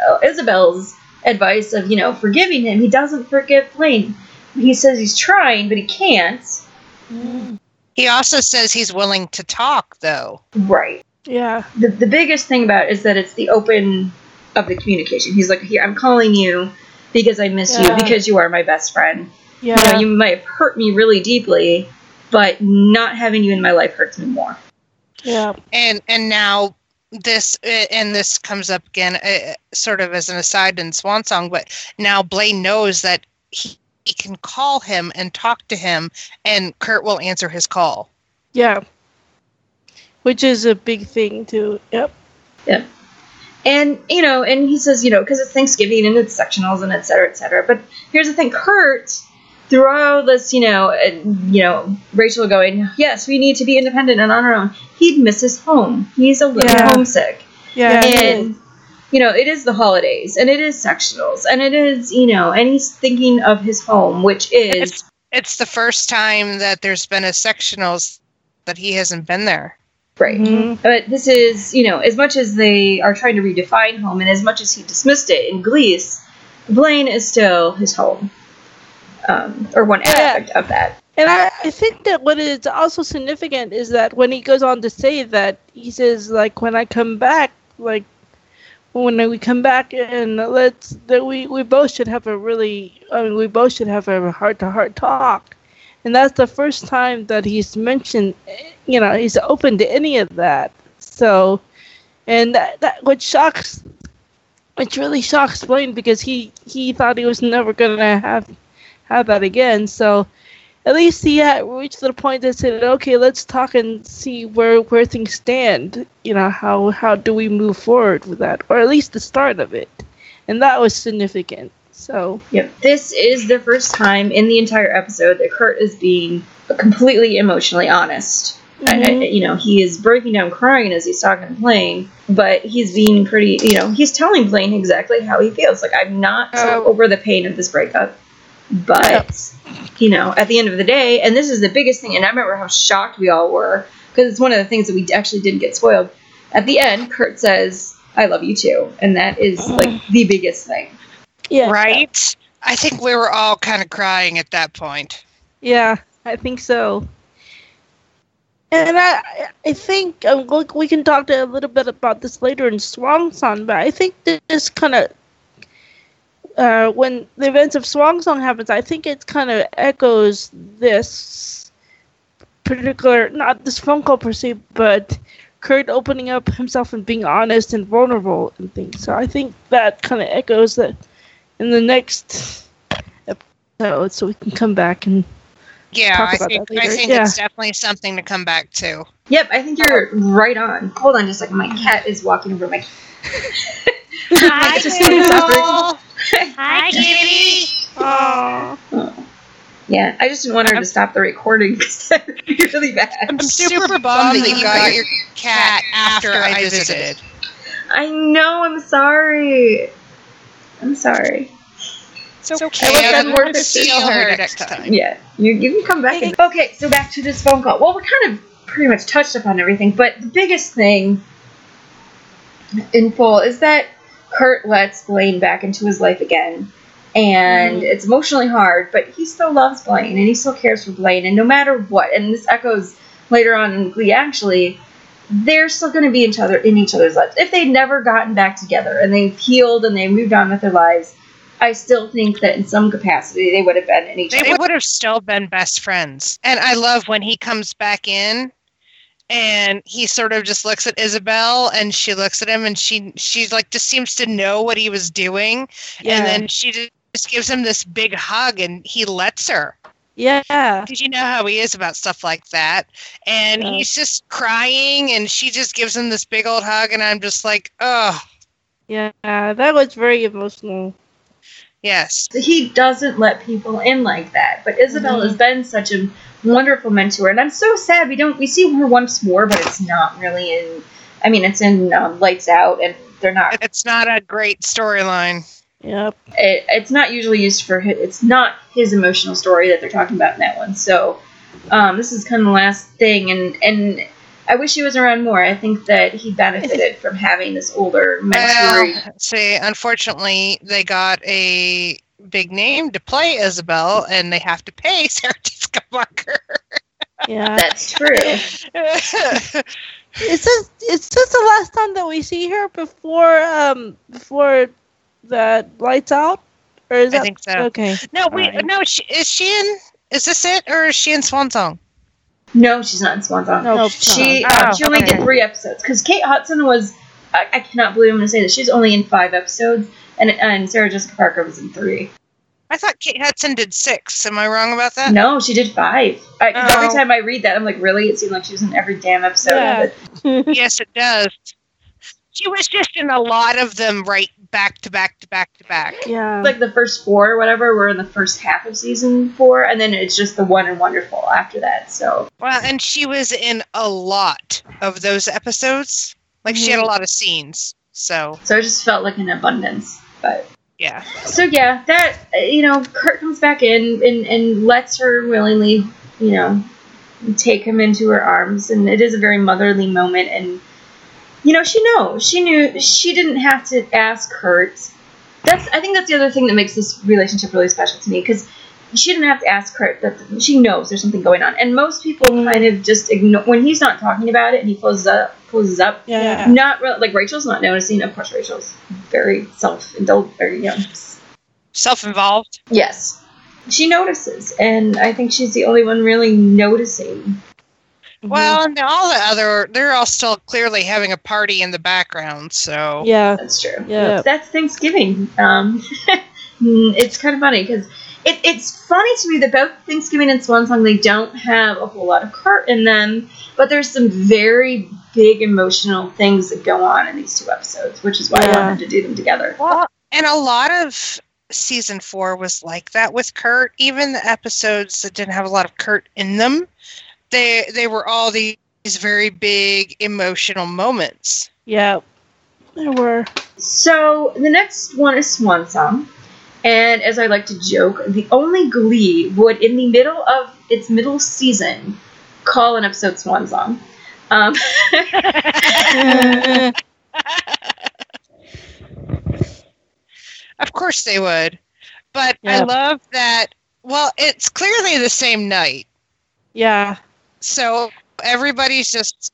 uh, Isabel's advice of you know forgiving him. He doesn't forgive Blaine. He says he's trying, but he can't. He also says he's willing to talk, though. Right. Yeah. the, the biggest thing about it is that it's the open of the communication. He's like, here, I'm calling you because I miss Yeah. you, because you are my best friend. Yeah. You know, you might have hurt me really deeply, but not having you in my life hurts me more. Yeah. And and now this uh, and this comes up again, uh, sort of as an aside in Swan Song, but now Blaine knows that he, he can call him and talk to him, and Kurt will answer his call. Yeah. Which is a big thing too. Yep. And, you know, and he says, you know, because it's Thanksgiving and it's sectionals and et cetera, et cetera. But here's the thing Kurt, through all this, you know, and, you know, Rachel going, yes, we need to be independent and on our own, he'd miss his home. He's a little Yeah. homesick. Yeah. it and you know it is the holidays and it is sectionals and it is you know and he's thinking of his home which is It's it's the first time that there's been a sectionals that he hasn't been there. Right Mhm. but this is you know as much as they are trying to redefine home and as much as he dismissed it in Glease, blaine is still his home um, or one Yeah. aspect of that And I, I think that what is also significant is that when he goes on to say that he says like when I come back like when we come back and let's that we we both should have a really I mean we both should have a heart to heart talk. And that's the first time that he's mentioned you know, he's open to any of that. So and that, that which shocks, which really shocks Blaine because he he thought he was never gonna have have that again. So at least he had reached the point that said, okay, let's talk and see where where things stand. You know, how how do we move forward with that, or at least the start of it, and that was significant. So Yep. This is the first time in the entire episode that Kurt is being completely emotionally honest. I, I, mm-hmm. you know, he is breaking down crying as he's talking to Blaine, but he's being pretty, you know, he's telling Blaine exactly how he feels. Like, I'm not Oh. over the pain of this breakup, but, you know, at the end of the day, and this is the biggest thing, and I remember how shocked we all were, because it's one of the things that we actually didn't get spoiled. At the end, Kurt says, I love you too. And that is, like, mm. the biggest thing. Yeah, Right? I think we were all kind of crying at that point. Yeah, I think so. And I, I think um, look, we can talk a little bit about this later in Swan Song, but I think this kind of, uh, when the events of Swan Song happens, I think it kind of echoes this particular, not this phone call per se, but Kurt opening up himself and being honest and vulnerable and things. So I think that kind of echoes that in the next episode, so we can come back and Yeah, Talk I think that I think Yeah. it's definitely something to come back to. Yep, I think you're right on. Hold on just a second. My mm-hmm. cat is walking over my. Hi, just gonna Hi, kitty. Aww. Yeah, I just didn't want her to stop the recording because that would be really bad. I'm super bummed that you got your cat after I visited. I know. I'm sorry. I'm sorry. It's It okay. would've I'm been worth to it. steal her next time. Yeah, you, you can come back. And, okay, so back to this phone call. Well, we kind of pretty much touched upon everything, but the biggest thing in full is that Kurt lets Blaine back into his life again. And mm-hmm. it's emotionally hard, but he still loves Blaine and he still cares for Blaine. And no matter what, and this echoes later on in Glee, actually, they're still going to be each other in each other's lives. If they'd never gotten back together and they've healed and they moved on with their lives, I still think that in some capacity they would have been in each They other's would have still been best friends. And I love when he comes back in and he sort of just looks at Isabel and she looks at him and she she's like just seems to know what he was doing. Yeah. And then she just gives him this big hug and he lets her. Yeah. Because you know how he is about stuff like that. And Yeah. he's just crying and she just gives him this big old hug and I'm just like, oh Yeah. That was very emotional. yes. he doesn't let people in like that. But Isabel Mm-hmm. has been such a wonderful mentor, and I'm so sad we don't we see her once more, but it's not really in. I mean, it's in um, Lights Out, and they're not. It's not a great storyline. Yep. It, it's not usually used for. His, it's not his emotional story that they're talking about in that one. So um, this is kind of the last thing, and and. I wish he was around more. I think that he benefited from having this older mentor. Well, see, unfortunately, they got a big name to play Isabel, and they have to pay Sarah Jessica Parker. Yeah. That's true. Is this is this the last time that we see her before um before the lights out? Or is I that think so. okay? no, we Alright. no. She, is she in? Is this it, or is she in Swan Song? No, she's not in Swan Song. No, She Oh, uh, she only okay. did three episodes because Kate Hudson was. I, I cannot believe I'm going to say that she's only in five episodes, and and Sarah Jessica Parker was in three. I thought Kate Hudson did six. Am I wrong about that? No, she did five. I, 'cause Every Oh. time I read that, I'm like, really? It seemed like she was in every damn episode. Yeah. Of it. yes, it does. She was just in a lot of them, right back to back to back to back. Yeah. Like the first four or whatever were in the first half of season four, and then it's just the one and wonderful after that. So Well, and she was in a lot of those episodes. Like she had a mhm. lot of scenes. So so it just felt like an abundance, but. yeah. so yeah, that you know, Kurt comes back in and, and lets her willingly, you know, take him into her arms, and it is a very motherly moment. And you know, she knows, she knew, she didn't have to ask Kurt. That's I think that's the other thing that makes this relationship really special to me because she didn't have to ask Kurt that she knows there's something going on, and most people mm. kind of just ignore when he's not talking about it and he closes up, closes up. yeah. Not real, like Rachel's not noticing. Of course, Rachel's very self-indulgent, very you know, Self-involved. Yes. She notices, and I think she's the only one really noticing. Well, and all the other, they're all still clearly having a party in the background. So yeah, That's true. yeah, That's Thanksgiving. Um, mm, it's kind of funny because it, it's funny to me that both Thanksgiving and Swan Song they don't have a whole lot of Kurt in them, but there's some very big emotional things that go on in these two episodes, which is why I wanted to do them together. Well, and a lot of season four was like that with Kurt. Even the episodes that didn't have a lot of Kurt in them, they they were all these very big emotional moments. yeah. There were. So the next one is Swan Song. And as I like to joke, the only Glee would, in the middle of its middle season, call an episode Swan Song. Um, Of course they would, but I love that. Well, it's clearly the same night, yeah. So everybody's just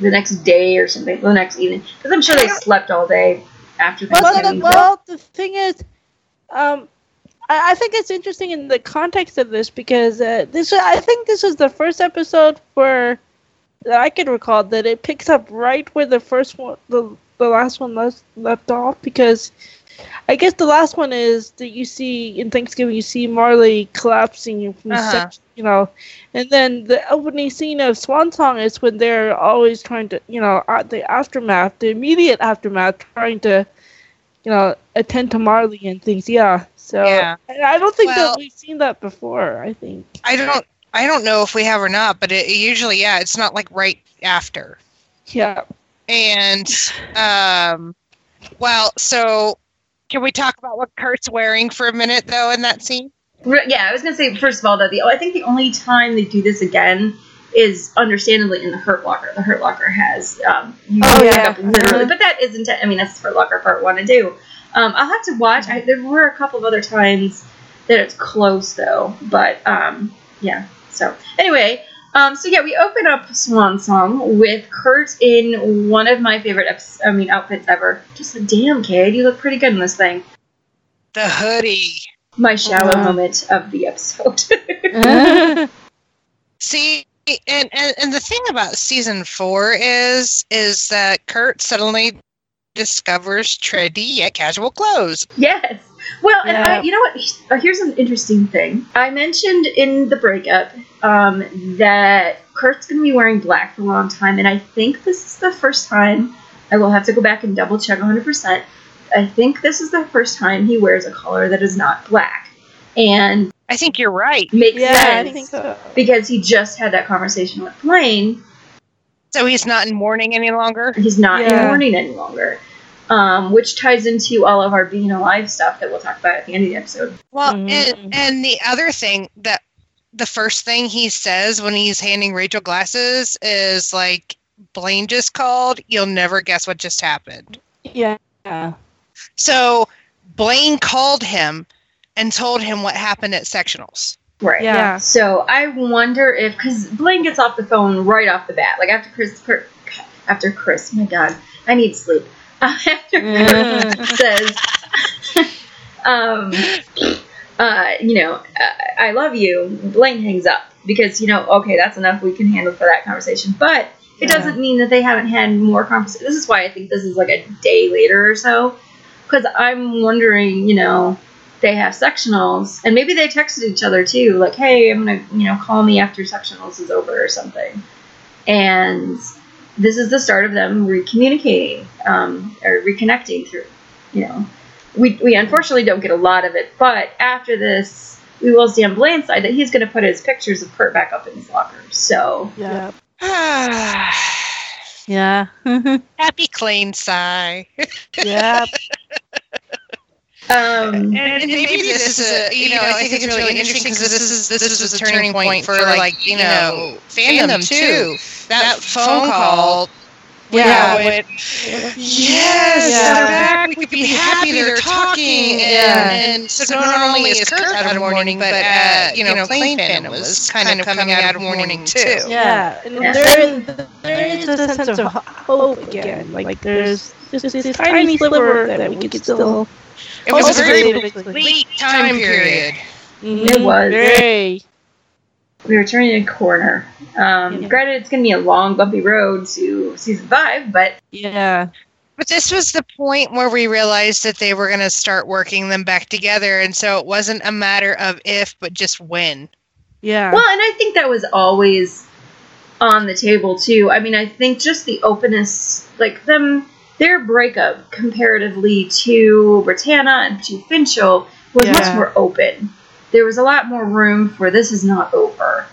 the next day or something, the next evening, because I'm sure they slept all day after Well, Thanksgiving. the, well, the thing is, um, I, I think it's interesting in the context of this because uh, this I think this is the first episode where that I can recall that it picks up right where the first one, the the last one left left off because. I guess the last one is that you see in Thanksgiving you see Marley collapsing from Uh-huh. sex, you know, and then the opening scene of Swan Song is when they're always trying to, you know, uh, the aftermath, the immediate aftermath, trying to, you know, attend to Marley and things. Yeah. So Yeah. I I don't think Well- that we've seen that before. I think. I don't I don't know if we have or not, but it, usually yeah, it's not like right after. Yeah. And um well, so can we talk about what Kurt's wearing for a minute though in that scene? Re- yeah, I was gonna say first of all that the I think the only time they do this again is understandably in the Hurt Locker. The Hurt Locker has um, you Oh, yeah. up literally, Uh-huh. but that isn't. I mean, that's Hurt Locker part one and two. Um, I'll have to watch. I, there were a couple of other times that it's close though, but um, yeah. So anyway, um, so yeah, we open up Swan Song with Kurt in one of my favorite, eps- I mean, outfits ever. Just a damn, kid, you look pretty good in this thing. The hoodie. My shallow Uh-huh. moment of the episode. See, and, and and the thing about season four is is that Kurt suddenly discovers trendy yet casual clothes. Yes. Well, and I, you know what? Uh, Here's an interesting thing. I mentioned in the breakup um, that Kurt's going to be wearing black for a long time, and I think this is the first time. I will have to go back and double check 100%. I think this is the first time he wears a collar that is not black. And I think you're right. makes yeah, I sense think so. because he just had that conversation with Blaine. So he's not in mourning any longer. He's not in mourning any longer. Um, which ties into all of our being alive stuff that we'll talk about at the end of the episode. Well, Mhm. and, and the other thing that the first thing he says when he's handing Rachel glasses is like, Blaine just called. You'll never guess what just happened. Yeah. Yeah. So Blaine called him and told him what happened at sectionals. Right. Yeah. So I wonder if because Blaine gets off the phone right off the bat, like after Chris, Kurt, after Chris, my God, I need sleep. after Chris says, um, uh, you know, I, I love you. Blaine hangs up because you know, okay, that's enough. We can handle for that conversation, but it Yeah. doesn't mean that they haven't had more conversation. This is why I think this is like a day later or so, because I'm wondering, you know they have sectionals and maybe they texted each other too like hey i'm gonna you know call me after sectionals is over or something and this is the start of them recommunicating um, or reconnecting through you know we, we unfortunately don't get a lot of it but after this we will see on Blaine's side that he's going to put his pictures of Kurt back up in his locker so Yeah. Happy Klaine sigh. yeah. um, And, and maybe this is a, you know, I think it's really interesting because this is this is a turning point for like you know fandom too. That phone call. Yeah. where it yes, Yeah. they're back. We could be happy. They're talking, Yeah. and, and so not only is Kurt out of mourning, but uh, you know, Klaine fandom was kind of coming out of mourning too. Yeah, and Yeah. there, there is a sense of hope again. Like there's just this tiny sliver that we could still. It was a very hopefully- bleak time period. Mhm, It was. very. We were turning a corner. Um, Yeah. Granted, it's going to be a long, bumpy road to season five, but Yeah. But this was the point where we realized that they were going to start working them back together. And so it wasn't a matter of if, but just when. Yeah. well, and I think that was always on the table too. I mean, I think just the openness, like them, their breakup comparatively to Brittana and to Finchel was much more open. There was a lot more room for this is not over.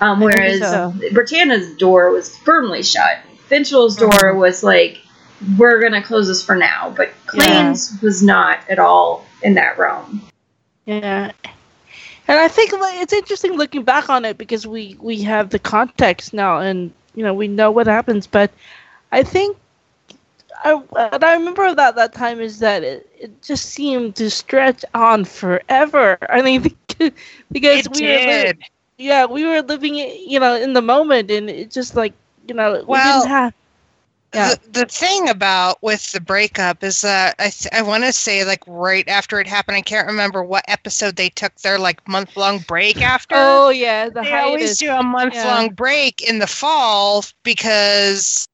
Um, whereas so. Brittana's door was firmly shut. Finchel's door Uh-huh. was like, we're gonna close this for now. But Klaine's was not at all in that realm. Yeah. And I think like, it's interesting looking back on it because we we have the context now and you know we know what happens but I think I what I remember about that time is that it, it just seemed to stretch on forever. I mean because It we were li- did. yeah, we were living you know in the moment and it just like you know we Well, didn't have Yeah. The, the thing about with the breakup is that I th- I want to say like right after it happened, I can't remember what episode they took their like month long break after. Oh yeah, the they always do a month long break in the fall because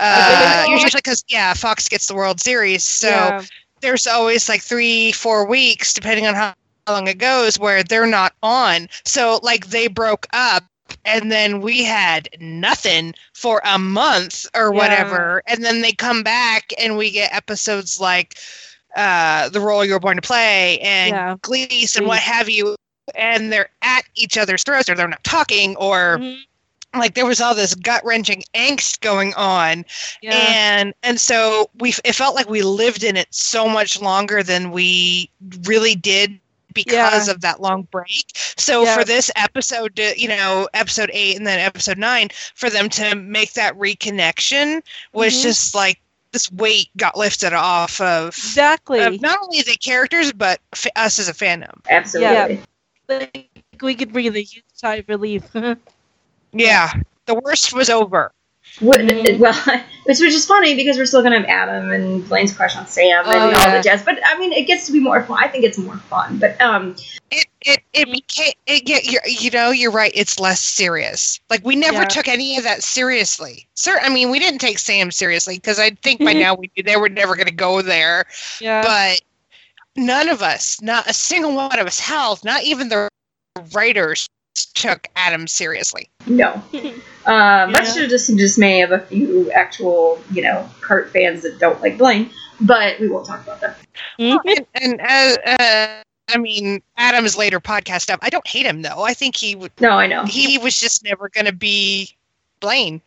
uh, usually because yeah, Fox gets the World Series, so Yeah. there's always like three, four weeks, depending on how long it goes, where they're not on. So like they broke up. And then we had nothing for a month or Yeah. whatever. And then they come back and we get episodes like uh, The Role You Were Born to Play and Yeah. Glease and what have you. And they're at each other's throats or they're not talking or Mhm. Like there was all this gut wrenching angst going on yeah. and and so we it felt like we lived in it so much longer than we really did because of that long break so Yeah. for this episode to, you know episode 8 and then episode 9 for them to make that reconnection was Mhm. just like this weight got lifted off of, exactly. of not only the characters but f- us as a fandom Absolutely. like we could breathe a huge sigh of relief. yeah the worst was over What. Well, which which is funny because we're still gonna have Adam and Blaine's crush on Sam and Oh, all yeah. the jazz. But I mean, it gets to be more fun. I think it's more fun. But um, it it it became it yeah you're, you know you're right it's less serious like we never Yeah. took any of that seriously sir i mean we didn't take sam seriously because i think by now we knew they were never going to go there yeah. but none of us not a single one of us hell not even the writers took adam seriously no. Uh, much to the dismay of a few actual, you know, Kurt fans that don't like Blaine. But we won't talk about them. and, and uh, uh, i mean adam's later podcast stuff i don't hate him though i think he would No, I know. he was just never going to be blaine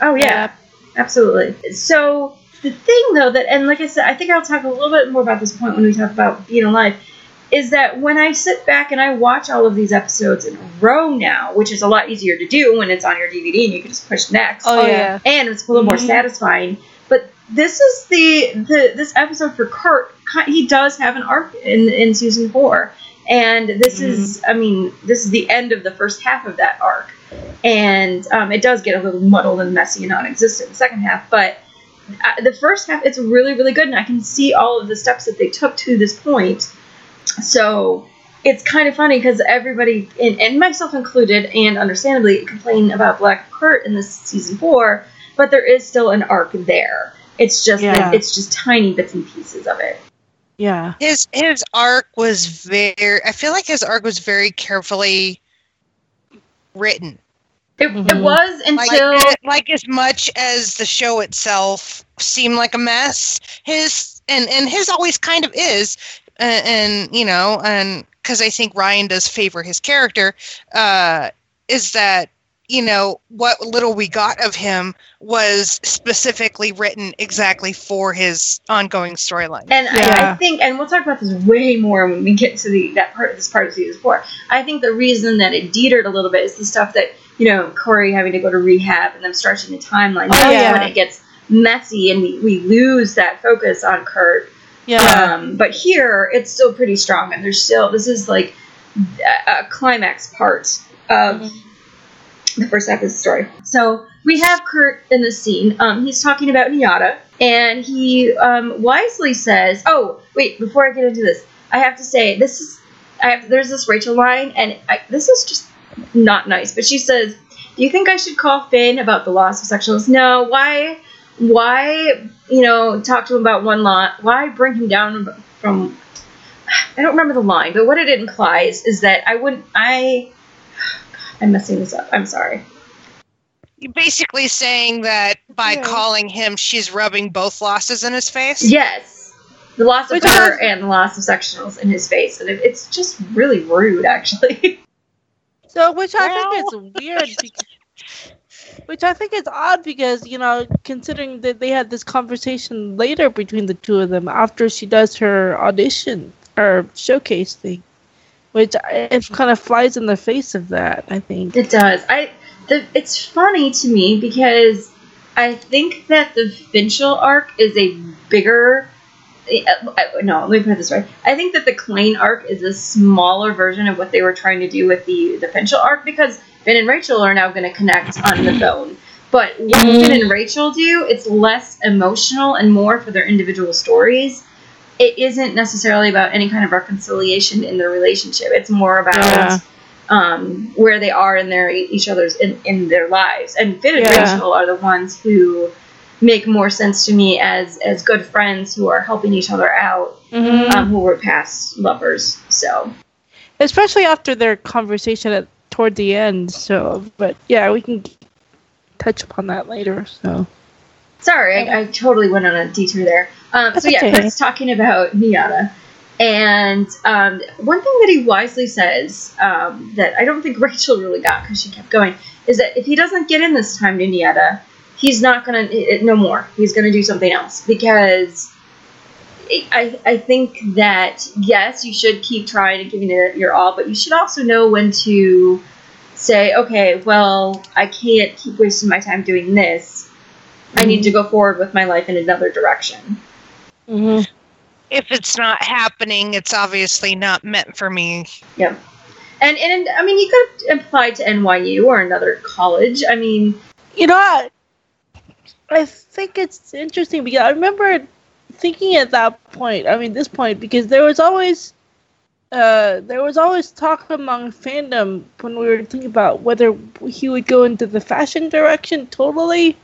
Oh yeah, absolutely. So the thing though that and like I said, I think I'll talk a little bit more about this point when we talk about being alive, is that when I sit back and I watch all of these episodes in a row now, which is a lot easier to do when it's on your DVD and you can just push next. oh yeah. and it's a little more Mhm. satisfying. But this is the, the this episode for Kurt. He does have an arc in in season four, and this is I mean this is the end of the first half of that arc, and um, it does get a little muddled and messy and non-existent in the second half, but. Uh, the first half, it's really, really good, and I can see all of the steps that they took to this point. So it's kind of funny because everybody, and, and myself included, and understandably, complain about Black Kurt in this season four, but there is still an arc there. It's just Yeah. it's just tiny bits and pieces of it. Yeah. his his arc was very i feel like his arc was very carefully written It, it Mhm. was like, until like as much as the show itself seemed like a mess his and and his always kind of is and, and you know and because i think ryan does favor his character uh is that you know what little we got of him was specifically written exactly for his ongoing storyline And I, I think, and we'll talk about this way more when we get to the that part of this part of season four. I think the reason that it detered a little bit is the stuff that you know Cory having to go to rehab and them stretching the timeline. Oh, That's yeah. when it gets messy and we, we lose that focus on Kurt. Yeah. Um, but here it's still pretty strong, and there's still this is like a, a climax part of Mhm. the first half of the story. So we have Kurt in this scene. Um, he's talking about NYADA, and he um, wisely says, "Oh, wait! Before I get into this, I have to say this is I have there's this Rachel line, and I, this is just not nice. But she says, "Do you think I should call Finn about the loss of sectionals? No. Why? Why? You know, talk to him about one lot. Why bring him down from? I don't remember the line, but what it implies is that I wouldn't. I. I'm messing this up. I'm sorry. You're basically saying that by Yeah. calling him, she's rubbing both losses in his face. Yes. The loss of Which her has- and the loss of sectionals in his face, and it, it's just really rude, actually. So, which I think is weird. Because, which I think is odd because you know, considering that they had this conversation later between the two of them after she does her audition or showcase thing, which it kind of flies in the face of that. I think. It does. I. The, it's funny to me because I think that the Finchel arc is a bigger. uh, No, let me put it this way. I think that the Klaine arc is a smaller version of what they were trying to do with the the Finchel arc because Finn and Rachel are now going to connect on the phone. But what Finn and Rachel do, it's less emotional and more for their individual stories. It isn't necessarily about any kind of reconciliation in their relationship. It's more about Yeah. um, where they are in their each other's in, in their lives. And Finn and Yeah. Rachel are the ones who make more sense to me as as good friends who are helping each other out, Mhm. um, who were past lovers. So Especially after their conversation at toward the end. So, but yeah, we can touch upon that later. So. sorry, I, I totally went on a detour there. Um, so yeah, okay. Kurt's talking about NYADA. And um, one thing that he wisely says um, that I don't think Rachel really got because she kept going is that if he doesn't get in this time to NYADA, he's not gonna it, no more. He's gonna do something else because I I think that yes, you should keep trying and giving it your all, but you should also know when to say, okay, well, I can't keep wasting my time doing this. I need to go forward with my life in another direction. hmm If it's not happening, it's obviously not meant for me. Yep. And and I mean, you could have applied to NYU or another college. I mean, You know, I, I think it's interesting because I remember thinking at that point, I mean, this point, because there was always, uh, there was always talk among fandom when we were thinking about whether he would go into the fashion direction totally,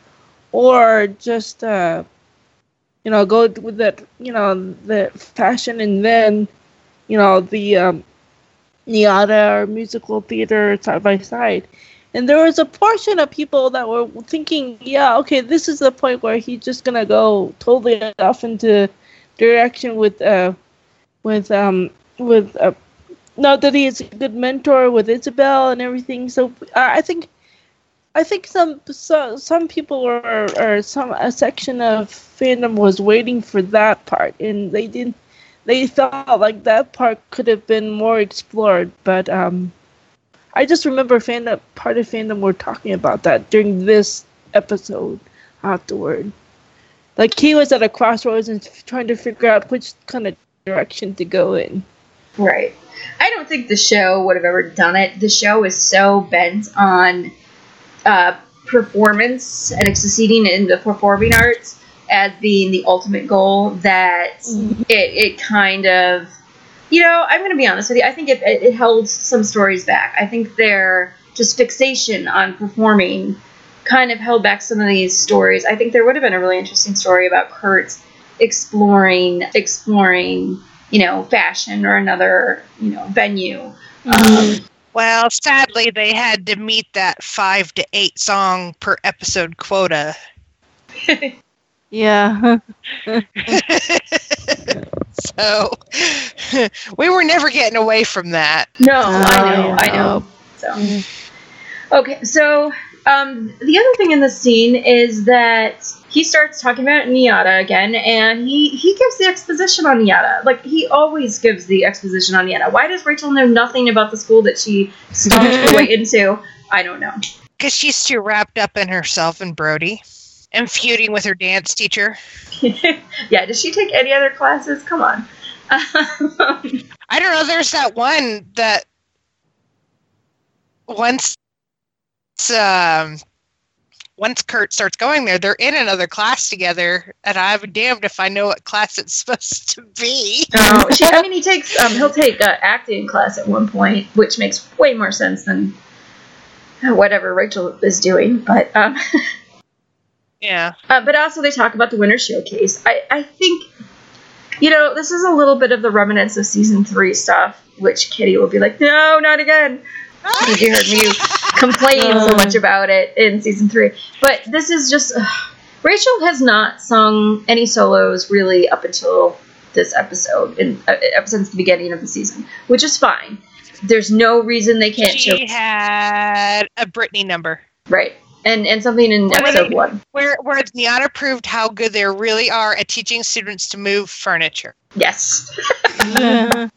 or just, uh, you know, go with that, you know, the fashion and then, you know, the um, NYADA or musical theater side by side. And there was a portion of people that were thinking, yeah, okay, this is the point where he's just gonna go totally off into direction with uh with um with uh not that he is a good mentor with Isabel and everything. So uh, I think I think some so, some people or or some a section of fandom was waiting for that part and they didn't they felt like that part could have been more explored, but um I just remember fandom part of fandom were talking about that during this episode afterward. Like he was at a crossroads and trying to figure out which kind of direction to go in. right. I don't think the show would have ever done it. The show is so bent on uh, performance and succeeding in the performing arts as being the ultimate goal that it, it kind of you know i'm going to be honest with you i think it, it, it held some stories back i think their just fixation on performing kind of held back some of these stories i think there would have been a really interesting story about kurt exploring exploring you know fashion or another you know venue um, Well, sadly, they had to meet that five to eight song per episode quota. Yeah. so we were never getting away from that. no i know i know so okay so um, the other thing in the scene is that he starts talking about NYADA again, and he he gives the exposition on NYADA. Like he always gives the exposition on NYADA. Why does Rachel know nothing about the school that she stomped her way into? I don't know. Because she's too wrapped up in herself and Brody and feuding with her dance teacher. yeah, does she take any other classes? Come on. I don't know. There's that one that once um, once Kurt starts going there, they're in another class together, and I'm damned if I know what class it's supposed to be. Oh, she, I mean, he takes um, he'll take uh, acting class at one point, which makes way more sense than whatever Rachel is doing. But um, Yeah. uh, but also they talk about the winter showcase. I I think you know this is a little bit of the remnants of season three stuff, which Kitty will be like, no, not again. Because you heard me complain so much about it in season three. But this is just ugh. Rachel has not sung any solos really up until this episode, in uh, ever since the beginning of the season, which is fine. There's no reason they can't show She had a Britney number right, and and something in What episode did- one. where where Deanna proved how good they really are at teaching students to move furniture. Yes,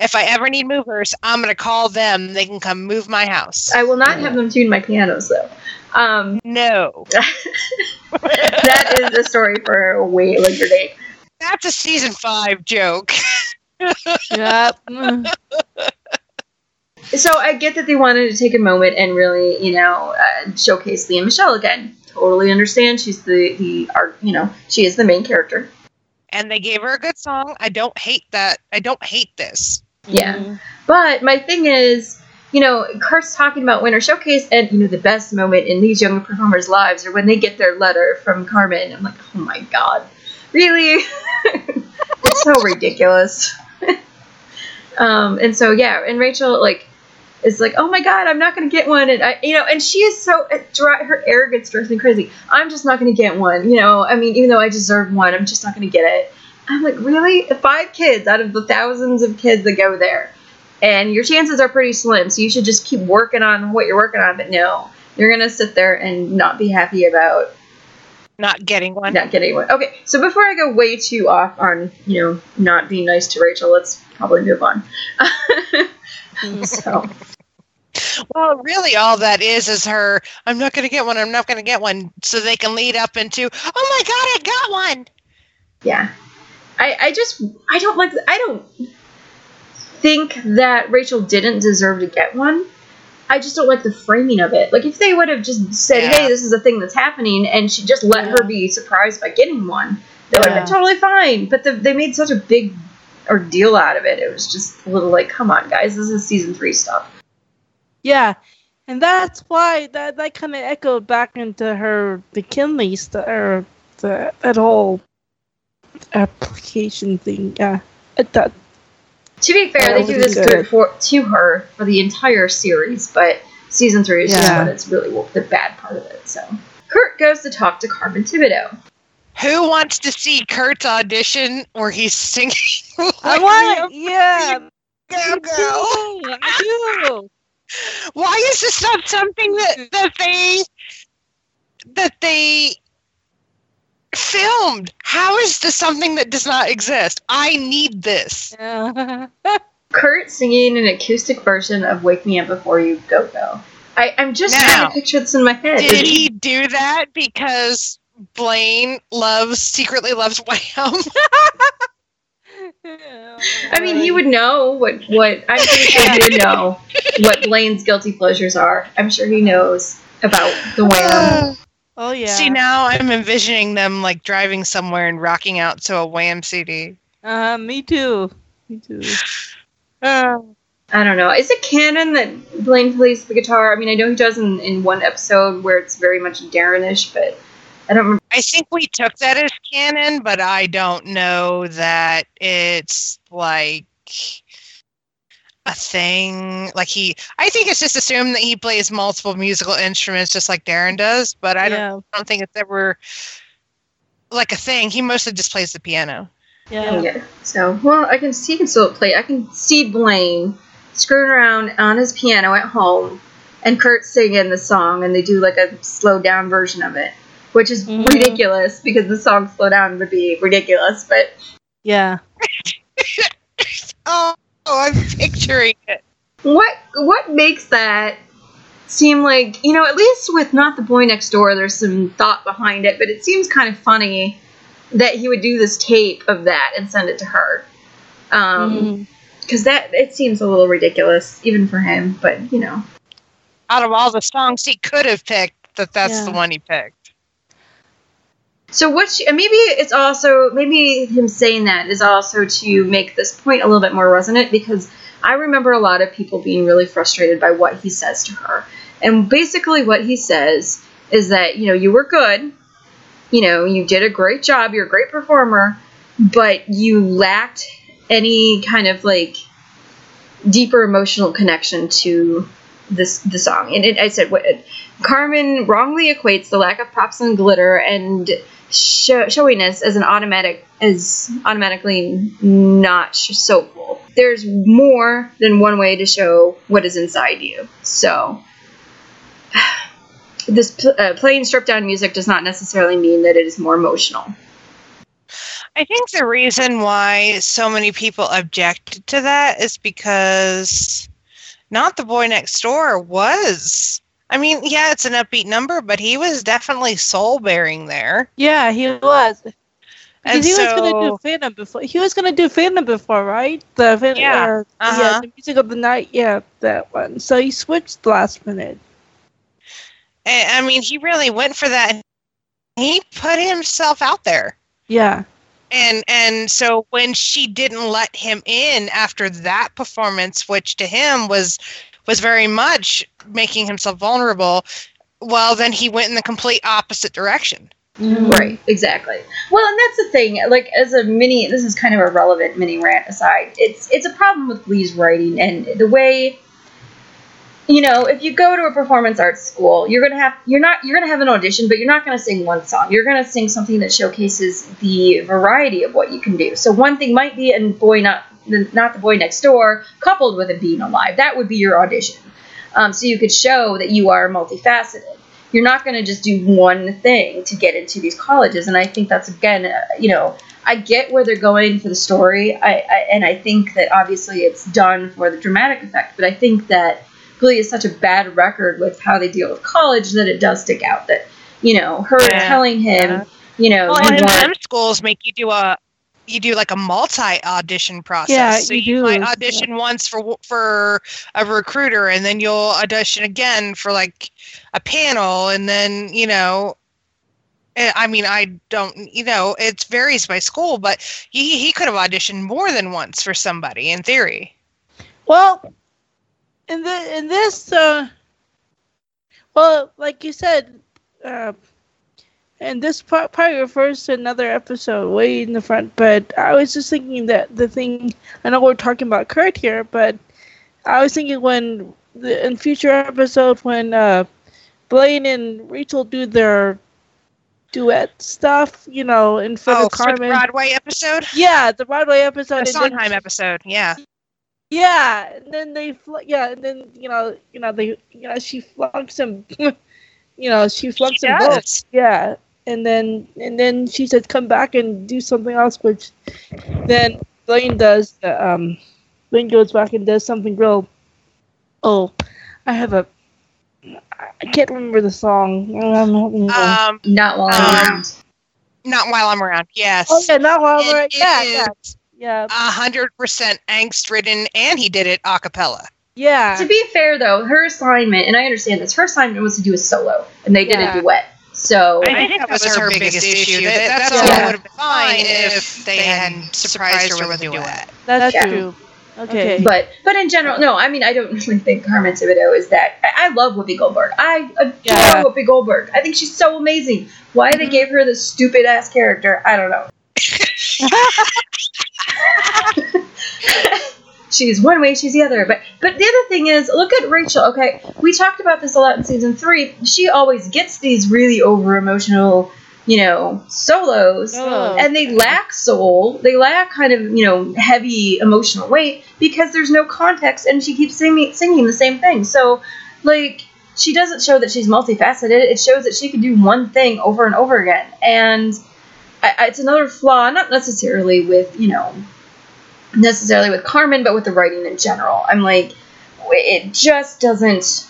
If I ever need movers, I'm gonna call them. They can come move my house. I will not have them tune my pianos though. Um, No, that is a story for a way later date. that's a season five joke. yep. So I get that they wanted to take a moment and really, you know, uh, showcase Lea Michele again. Totally understand. She's the the art, you know, she is the main character. And they gave her a good song. I don't hate that. I don't hate this. Yeah. But my thing is, you know, Kurt's talking about Winter Showcase, and you know, the best moment in these young performers' lives are when they get their letter from Carmen. I'm like, oh my god, really? it's so ridiculous. um, and so yeah, and Rachel like is like, oh my god, I'm not gonna get one, and I, you know, and she is so her arrogance drives me crazy. I'm just not gonna get one, you know. I mean, even though I deserve one, I'm just not gonna get it. I'm like, really? Five kids out of the thousands of kids that go there and your chances are pretty slim. So you should just keep working on what you're working on. But no, you're gonna sit there and not be happy about Not getting one. not getting one. Okay, so before I go way too off on you know not being nice to Rachel, let's probably move on. so Well, really, all that is is her. I'm not going to get one. I'm not going to get one. So they can lead up into. Oh my god, I got one. yeah, I I just I don't like I don't think that Rachel didn't deserve to get one. I just don't like the framing of it. Like if they would have just said, Yeah. "Hey, this is a thing that's happening," and she just let her be surprised by getting one, that would have Yeah. been totally fine. But the, they made such a big ordeal out of it. It was just a little like, "Come on, guys, this is season three stuff." Yeah, and that's why that that kind of echoed back into her McKinley st- or the that whole application thing. Yeah, it, that To be fair, That they do this good. good for to her for the entire series, but season three is just Yeah. what it's really the bad part of it. So Kurt goes to talk to Carmen Tibideaux. Who wants to see Kurt's audition where he's singing? I like want. Yeah, Go, me go. too, I do. Why is this not something that, that they that they filmed? How is this something that does not exist? I need this. Yeah. Kurt singing an acoustic version of "Wake Me Up Before You Go Go." I, I'm just trying to picture this in my head. Did he do that because Blaine loves secretly loves Wham? I mean, he would know what what I'm pretty sure he would know what Blaine's guilty pleasures are. I'm sure he knows about the Wham. Oh yeah. See now I'm envisioning them like driving somewhere and rocking out to a Wham CD. Uh, me too. Me too. Uh, I don't know. Is it canon that Blaine plays the guitar? I mean, I know he does in, in one episode where it's very much Darrenish, but I don't remember. I think we took that as canon, but I don't know that it's like a thing. Like he, I think it's just assumed that he plays multiple musical instruments just like Darren does, but I don't, yeah. don't think it's ever like a thing. He mostly just plays the piano. Yeah. Yeah. So, well, I can see he can still play. I can see Blaine screwing around on his piano at home, and Kurt singing the song, and they do like a slowed down version of it, which is Mhm. ridiculous because the song slow down would be ridiculous. But Yeah. Oh, I'm picturing it. what what makes that seem like you know at least with not the boy next door there's some thought behind it but it seems kind of funny that he would do this tape of that and send it to her um Mhm. because that it seems a little ridiculous even for him but you know Out of all the songs he could have picked, that that's Yeah. the one he picked. So what she, maybe it's also maybe him saying that is also to make this point a little bit more resonant because i remember a lot of people being really frustrated by what he says to her. And basically, what he says is that, you know, you were good, you know, you did a great job, you're a great performer, but you lacked any kind of like deeper emotional connection to this the song. And it, I said, what, Carmen wrongly equates the lack of props and glitter and show, showiness as an automatic is automatically not sh- cool. There's more than one way to show what is inside you. So this pl- uh, plain stripped down music does not necessarily mean that it is more emotional. I think the reason why so many people object to that is because not the boy next door was. I mean, yeah, it's an upbeat number, but he was definitely soul bearing there. Yeah, he was. And he was gonna do Phantom before. He was gonna do Phantom before, right? The Phantom, Yeah, uh, yeah, uh-huh. the music of the night. Yeah, that one. So he switched last minute. And, I mean, he really went for that. He put himself out there. Yeah, and and so when she didn't let him in after that performance which to him was was very much making himself vulnerable well then he went in the complete opposite direction mm-hmm. Right, exactly. Well, and that's the thing. Like, as a mini, this is kind of a relevant mini rant aside. It's it's a problem with Lee's writing and the way. You know, if you go to a performance arts school, you're gonna have you're not you're gonna have an audition, but you're not gonna sing one song. You're gonna sing something that showcases the variety of what you can do. So one thing might be and boy not the, not the boy next door coupled with it being alive. That would be your audition. Um, so you could show that you are multifaceted you're not going to just do one thing to get into these colleges and i think that's again uh, you know i get where they're going for the story I, I and i think that obviously it's done for the dramatic effect but i think that glee is such a bad record with how they deal with college that it does stick out that you know her Yeah. telling him Yeah. you know well and some schools make you do a you do like a multi audition process Yeah, so you you, do, might yeah. audition once for for a recruiter and then you'll audition again for like a panel and then you know eh, I mean, I don't, you know, it varies by school, but he, he could have auditioned more than once for somebody in theory. Well, in the in this, uh, well, like you said, uh, and this part probably refers to another episode way in the front. But I was just thinking that the thing I know we're talking about Kurt here, but I was thinking when the, in future episodes when uh, Blaine and Rachel do their duet stuff, you know, in front Oh, of for the Carmen. Broadway episode? yeah, the Broadway episode. The and then- episode, yeah. yeah, and then they, fl- yeah, and then you know, you know, they, you know, she flunks him, you know, she flunks She him both. Yeah, and then and then she says, "Come back and do something else," which then Blaine does. Uh, um, Blaine goes back and does something real. Oh, I have a. I can't remember the song. I'm having Um, not while i'm Um, around not while I'm around. Yes. oh yeah, not while we're It yeah, yeah, yeah, a hundred percent angst ridden, and he did it a cappella. yeah. to be fair though her assignment and i understand this her assignment was to do a solo and they did Yeah. a duet so I think that was her biggest issue. That, that Yeah. song would have been fine if they hadn't surprised her with a duet. That's Yeah. true. Okay. But but in general, no. I mean, I don't really think Carmen Tibideaux is that. I, I love Whoopi Goldberg. I adore Yeah. Whoopi Goldberg. I think she's so amazing. Why they gave her this stupid ass character, I don't know. she's one way, she's the other. But but the other thing is, look at Rachel. Okay, we talked about this a lot in season three. She always gets these really over emotional, you know, solos Oh. and they lack soul. They lack kind of you know heavy emotional weight because there's no context, and she keeps singing singing the same thing. So, like, she doesn't show that she's multifaceted. It shows that she can do one thing over and over again, and I, I- it's another flaw, not necessarily with you know necessarily with Carmen, but with the writing in general. I'm like, it just doesn't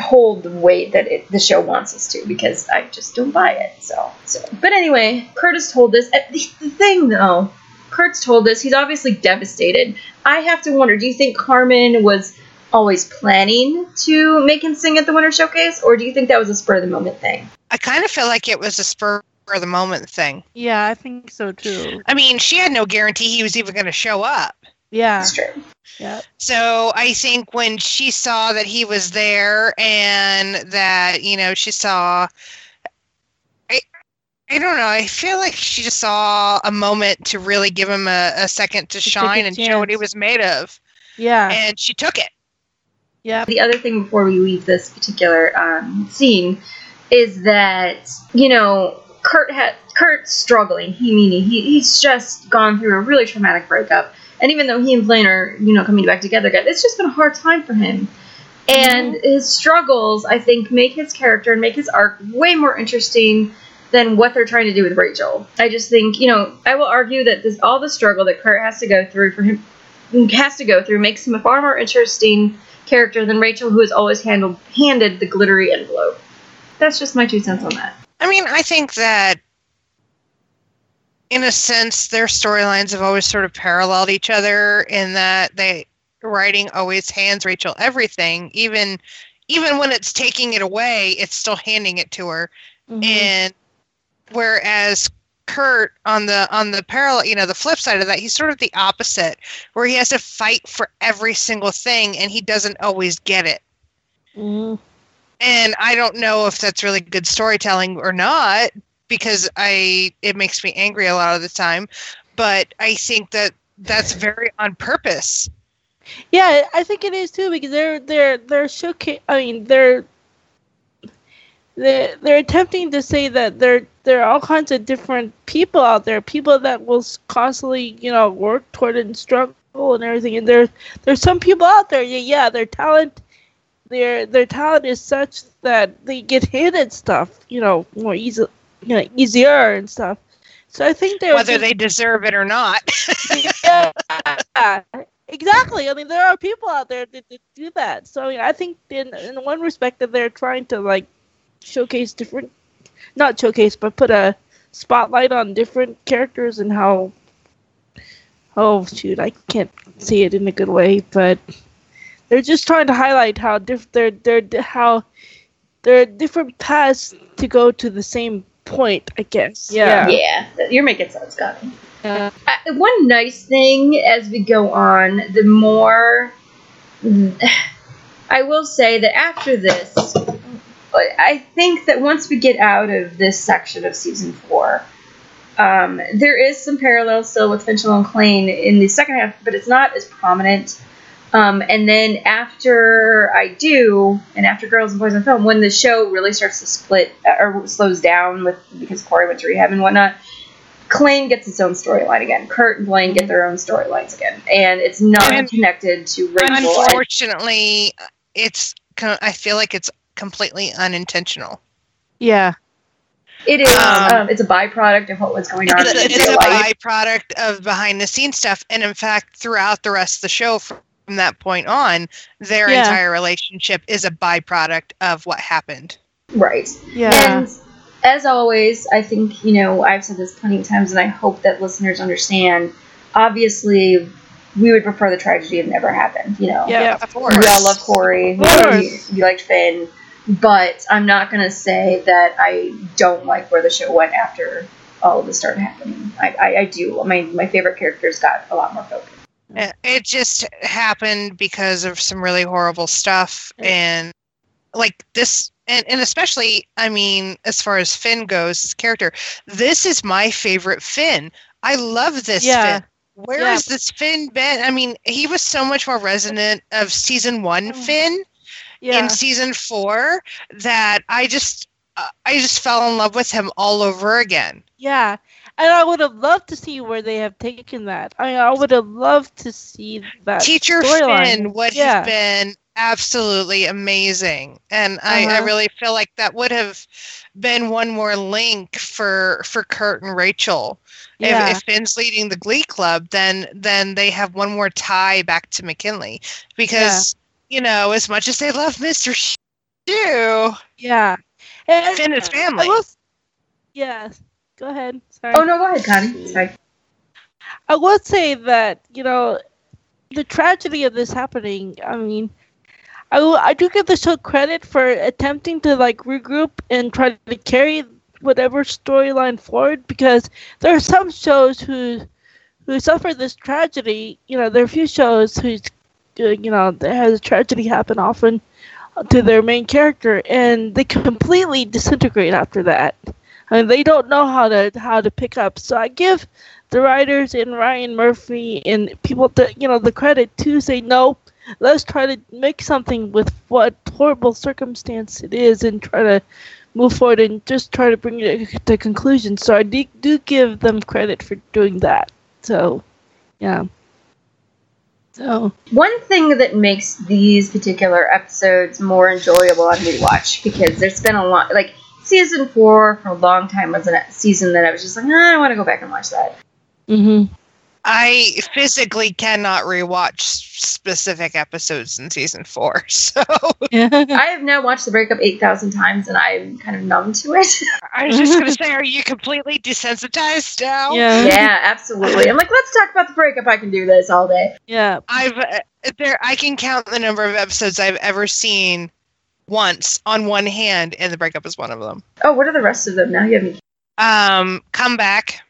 hold the weight that it, the show wants us to because I just don't buy it. So, so. But anyway, Kurt's told this. The the thing though, Kurt's told this. He's obviously devastated. I have to wonder. Do you think Carmen was always planning to make him sing at the Winter Showcase, or do you think that was a spur of the moment thing? I kind of feel like it was a spur of the moment thing. Yeah, I think so too. I mean, she had no guarantee he was even going to show up. Yeah. That's true. Yeah. So I think when she saw that he was there and that, you know, she saw I I don't know, I feel like she just saw a moment to really give him a, a second to To shine a and show what he was made of. Yeah. And she took it. Yeah. The other thing before we leave this particular um, scene is that you know Kurt had Kurt's struggling. He meaning he, he's just gone through a really traumatic breakup, and even though he and Blaine are you know coming back together again, it's just been a hard time for him. And mhm. his struggles, I think, make his character and make his arc way more interesting than what they're trying to do with Rachel. I just think, you know, I will argue that this all the struggle that Kurt has to go through for him has to go through makes him a far more interesting character than Rachel, who has always handled handed the glittery envelope. That's just my two cents on that. I mean, I think that in a sense their storylines have always sort of paralleled each other in that they writing always hands Rachel everything, even even when it's taking it away, it's still handing it to her. Mhm. And whereas Kurt on the on the parallel, you know, the flip side of that, he's sort of the opposite, where he has to fight for every single thing and he doesn't always get it. Mhm. And I don't know if that's really good storytelling or not because I it makes me angry a lot of the time, but I think that that's very on purpose. Yeah, I think it is too because they're they're they're showcase. I mean, they're they're they're attempting to say that there there are all kinds of different people out there, people that will constantly you know work toward and struggle and everything. And there there's some people out there. Yeah, yeah, their talent. Their their talent is such that they get hit handed stuff, you know, more easy, you know, easier and stuff. So I think they're Whether just- they deserve it or not. yeah, exactly. I mean, there are people out there that, that do that. So I, mean, I think in in one respect that they're trying to like showcase different, not showcase, but put a spotlight on different characters and how. Oh shoot, I can't see it in a good way, but they're just trying to highlight how diff- they're they're how there are different paths to go to the same point. I guess. Yeah. Yeah, you're making sense, Scotty. Yeah. Uh, one nice thing as we go on, the more I will say that after this, I think that once we get out of this section of season four, um, there is some parallels still with Finchel and Klaine in the second half, but it's not as prominent. Um, and then after I do, and after Girls and Boys in Film, when the show really starts to split uh, or slows down with because Cory went to rehab and whatnot, Klaine gets its own storyline again. Kurt and Blaine get their own storylines again, and it's not And- connected to Rachel. I- Unfortunately, it's I feel like it's completely unintentional. Yeah. It is. Um, Um, it's a byproduct of what was going on in It's, it's a life. byproduct of behind the scenes stuff, and in fact, throughout the rest of the show from that point on, their Yeah. entire relationship is a byproduct of what happened. Right. Yeah. And as always, I think, you know, I've said this plenty of times and I hope that listeners understand. Obviously, we would prefer the tragedy had never happened, you know. Yeah. Of course. We all love Cory. Of We, course. we liked Finn. But I'm not going to say that I don't like where the show went after all of this started happening. I, I, I do. My, my favorite characters got a lot more focus. It just happened because of some really horrible stuff, and like this, and, and especially, I mean, as far as Finn goes, his character, this is my favorite Finn. I love this Yeah. Finn. Where Yeah. has this Finn been? I mean, he was so much more resonant of season one Finn Yeah. in season four that I just, uh, I just fell in love with him all over again. Yeah. And I would have loved to see where they have taken that. I mean, I would have loved to see that Teacher storyline. Finn would Yeah. have been absolutely amazing, and I, I Uh-huh. really feel like that would have been one more link for for Kurt and Rachel. Yeah. If, if Finn's leading the Glee Club, then then they have one more tie back to McKinley because you know as much as they love Mister Schue, yeah. And, Finn is family. yeah. Go ahead. Sorry. Oh, no, go ahead, Connie. Sorry. I would say that you know the tragedy of this happening. I mean, I will- I do give the show credit for attempting to like regroup and try to carry whatever storyline forward because there are some shows who who suffer this tragedy. You know, there are a few shows who's you know there has a tragedy happen often to their main character, and they completely disintegrate after that. Mean, they don't know how to how to pick up. So I give the writers and Ryan Murphy and people that you know the credit to say no. Let's try to make something with what horrible circumstance it is, and try to move forward and just try to bring it to conclusion. So I do, do give them credit for doing that. So, yeah. So One thing that makes these particular episodes more enjoyable on rewatch because there's been a lot like season four for a long time was a season that I was just like, "Ah, I want to go back and watch that. hmm I physically cannot rewatch specific episodes in season four, so. I have now watched the breakup eight thousand times and I'm kind of numb to it. I was just gonna say, are you completely desensitized now? yeah. yeah, absolutely. I'm like, let's talk about the breakup. I can do this all day. Yeah. I've uh, there. I can count the number of episodes I've ever seen once on one hand, and the breakup is one of them. Oh, what are the rest of them now? You have me. Um, comeback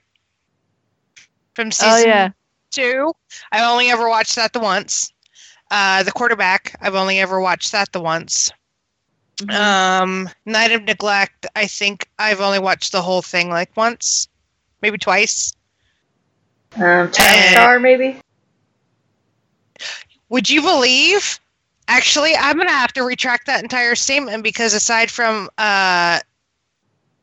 from season Oh yeah. two. I've only ever watched that the once. Uh, the quarterback. I've only ever watched that the once. Mhm. Um, Night of Neglect. I think I've only watched the whole thing like once, maybe twice. Um, Child Eh. Star, maybe. Would you believe? Actually, I'm gonna have to retract that entire statement because aside from uh,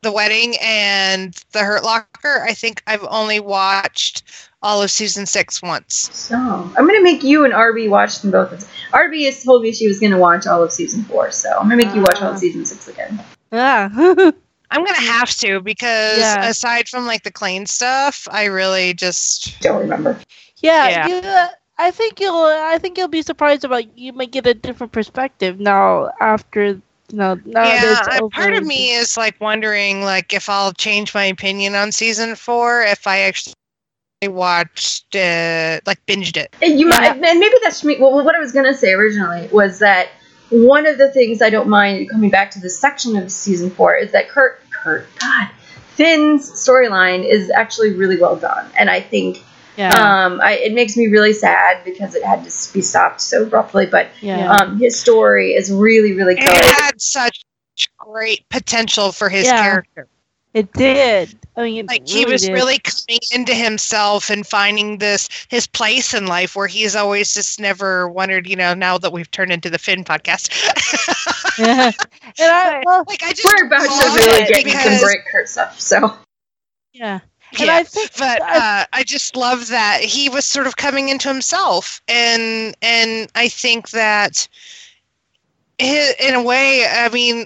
the wedding and the Hurt Locker, I think I've only watched all of season six once. So I'm gonna make you and RB watch them both. RB has told me she was gonna watch all of season four, so I'm gonna make you watch all Ah. of season six again. Yeah. I'm gonna have to because Yeah. aside from like the Klaine stuff, I really just Don't remember. yeah. Yeah. You, uh, I think you'll. I think you'll be surprised about. You might get a different perspective now after you know. Now that yeah. it's I- over. Part of me is like wondering like if I'll change my opinion on season four if I actually watched it like binged it. And you Yeah. might, and maybe that's me. Well, what I was gonna say originally was that one of the things I don't mind coming back to this section of season four is that Kurt, Kurt, God, Finn's storyline is actually really well done, and I think Yeah. um, I, it makes me really sad because it had to be stopped so abruptly. But yeah. um, his story is really, really good. it had such great potential for his Yeah. character. it did. I mean, it Like he was did. really coming into himself and finding this his place in life where he's always just never wondered, you know, now that we've turned into the Finn podcast. Yeah. and I well, like I just We're about to really it get into some because- great stuff. So yeah. And yeah, I think but I- uh, I just love that he was sort of coming into himself, and and I think that in a way, I mean,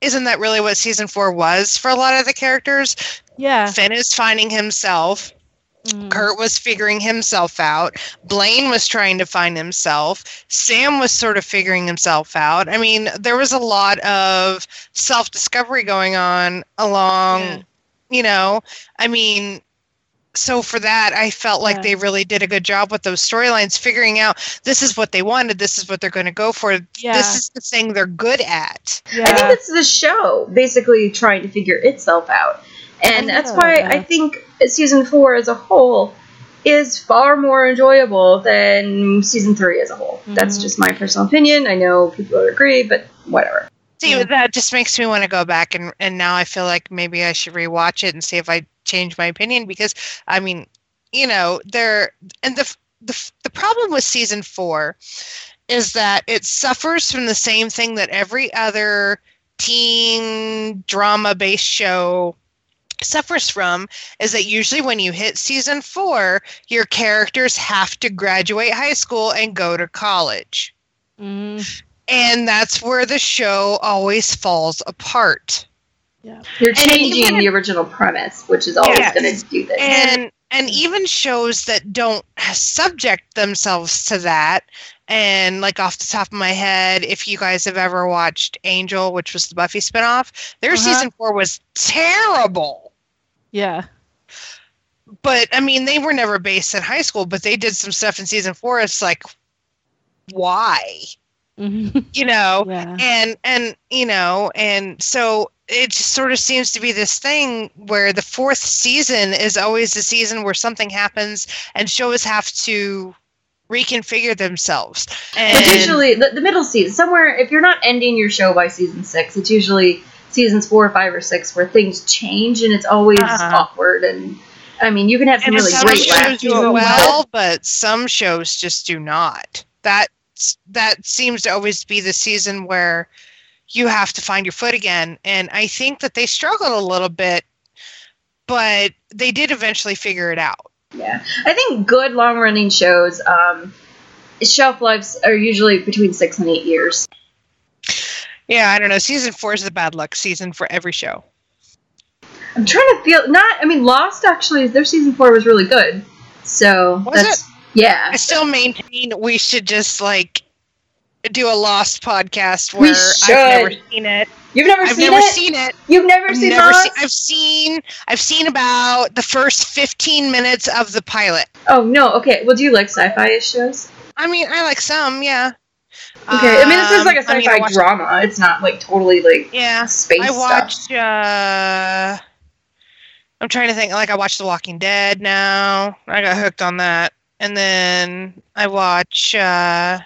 isn't that really what season four was for a lot of the characters? Yeah. Finn is finding himself. Mhm. Kurt was figuring himself out. Blaine was trying to find himself. Sam was sort of figuring himself out. I mean, there was a lot of self discovery going on along, Yeah. You know, I mean, so for that, I felt like Yeah. they really did a good job with those storylines, figuring out this is what they wanted, this is what they're going to go for, Yeah. this is the thing they're good at. Yeah. I think it's the show basically trying to figure itself out. And that's why yeah. I think season four as a whole is far more enjoyable than season three as a whole. That's Mhm. just my personal opinion. I know people would agree, but whatever. See, Yeah. that just makes me want to go back and and now I feel like maybe I should rewatch it and see if I change my opinion because I mean, you know, there and the the the problem with season 4 is that it suffers from the same thing that every other teen drama based show suffers from is that usually when you hit season 4 your characters have to graduate high school and go to college Mhm. And that's where the show always falls apart Yeah. You're changing even- the original premise, which is always Yes. going to do this. and and even shows that don't subject themselves to that and like off the top of my head if you guys have ever watched angel which was the buffy spinoff their Uh-huh. season four was terrible Yeah. but i mean they were never based in high school but they did some stuff in season four it's like why Mhm. you know Yeah. and and you know and so it just sort of seems to be this thing where the fourth season is always the season where something happens and shows have to reconfigure themselves. And It's usually the, the middle season, somewhere, if you're not ending your show by season six, it's usually seasons four, or five, or six where things change and it's always Uh-huh. awkward. And I mean, you can have some and really some great shows laughs. do it well, but some shows just do not. That that seems to always be the season where you have to find your foot again, and I think that they struggled a little bit, but they did eventually figure it out. Yeah, I think good long running shows, um, shelf lives are usually between six and eight years. Yeah, I don't know. Season four is the bad luck season for every show. I'm trying to feel not. I mean, Lost actually, their season four was really good. So Was that's yeah. I still maintain we should just like do a Lost podcast where I've never seen it. You've never I've seen never it. seen it. You've never I've seen never Lost. seen. I've seen. I've seen about the first fifteen minutes of the pilot. oh no. Okay. Well, do you like sci-fi shows? I mean, I like some, yeah. Okay. I mean, this is like a Um, I mean, sci-fi I watched- drama. It's not like totally like Yeah, space I stuff. watched. uh I'm trying to think. Like, I watched The Walking Dead. Now I got hooked on that, and then I watch. uh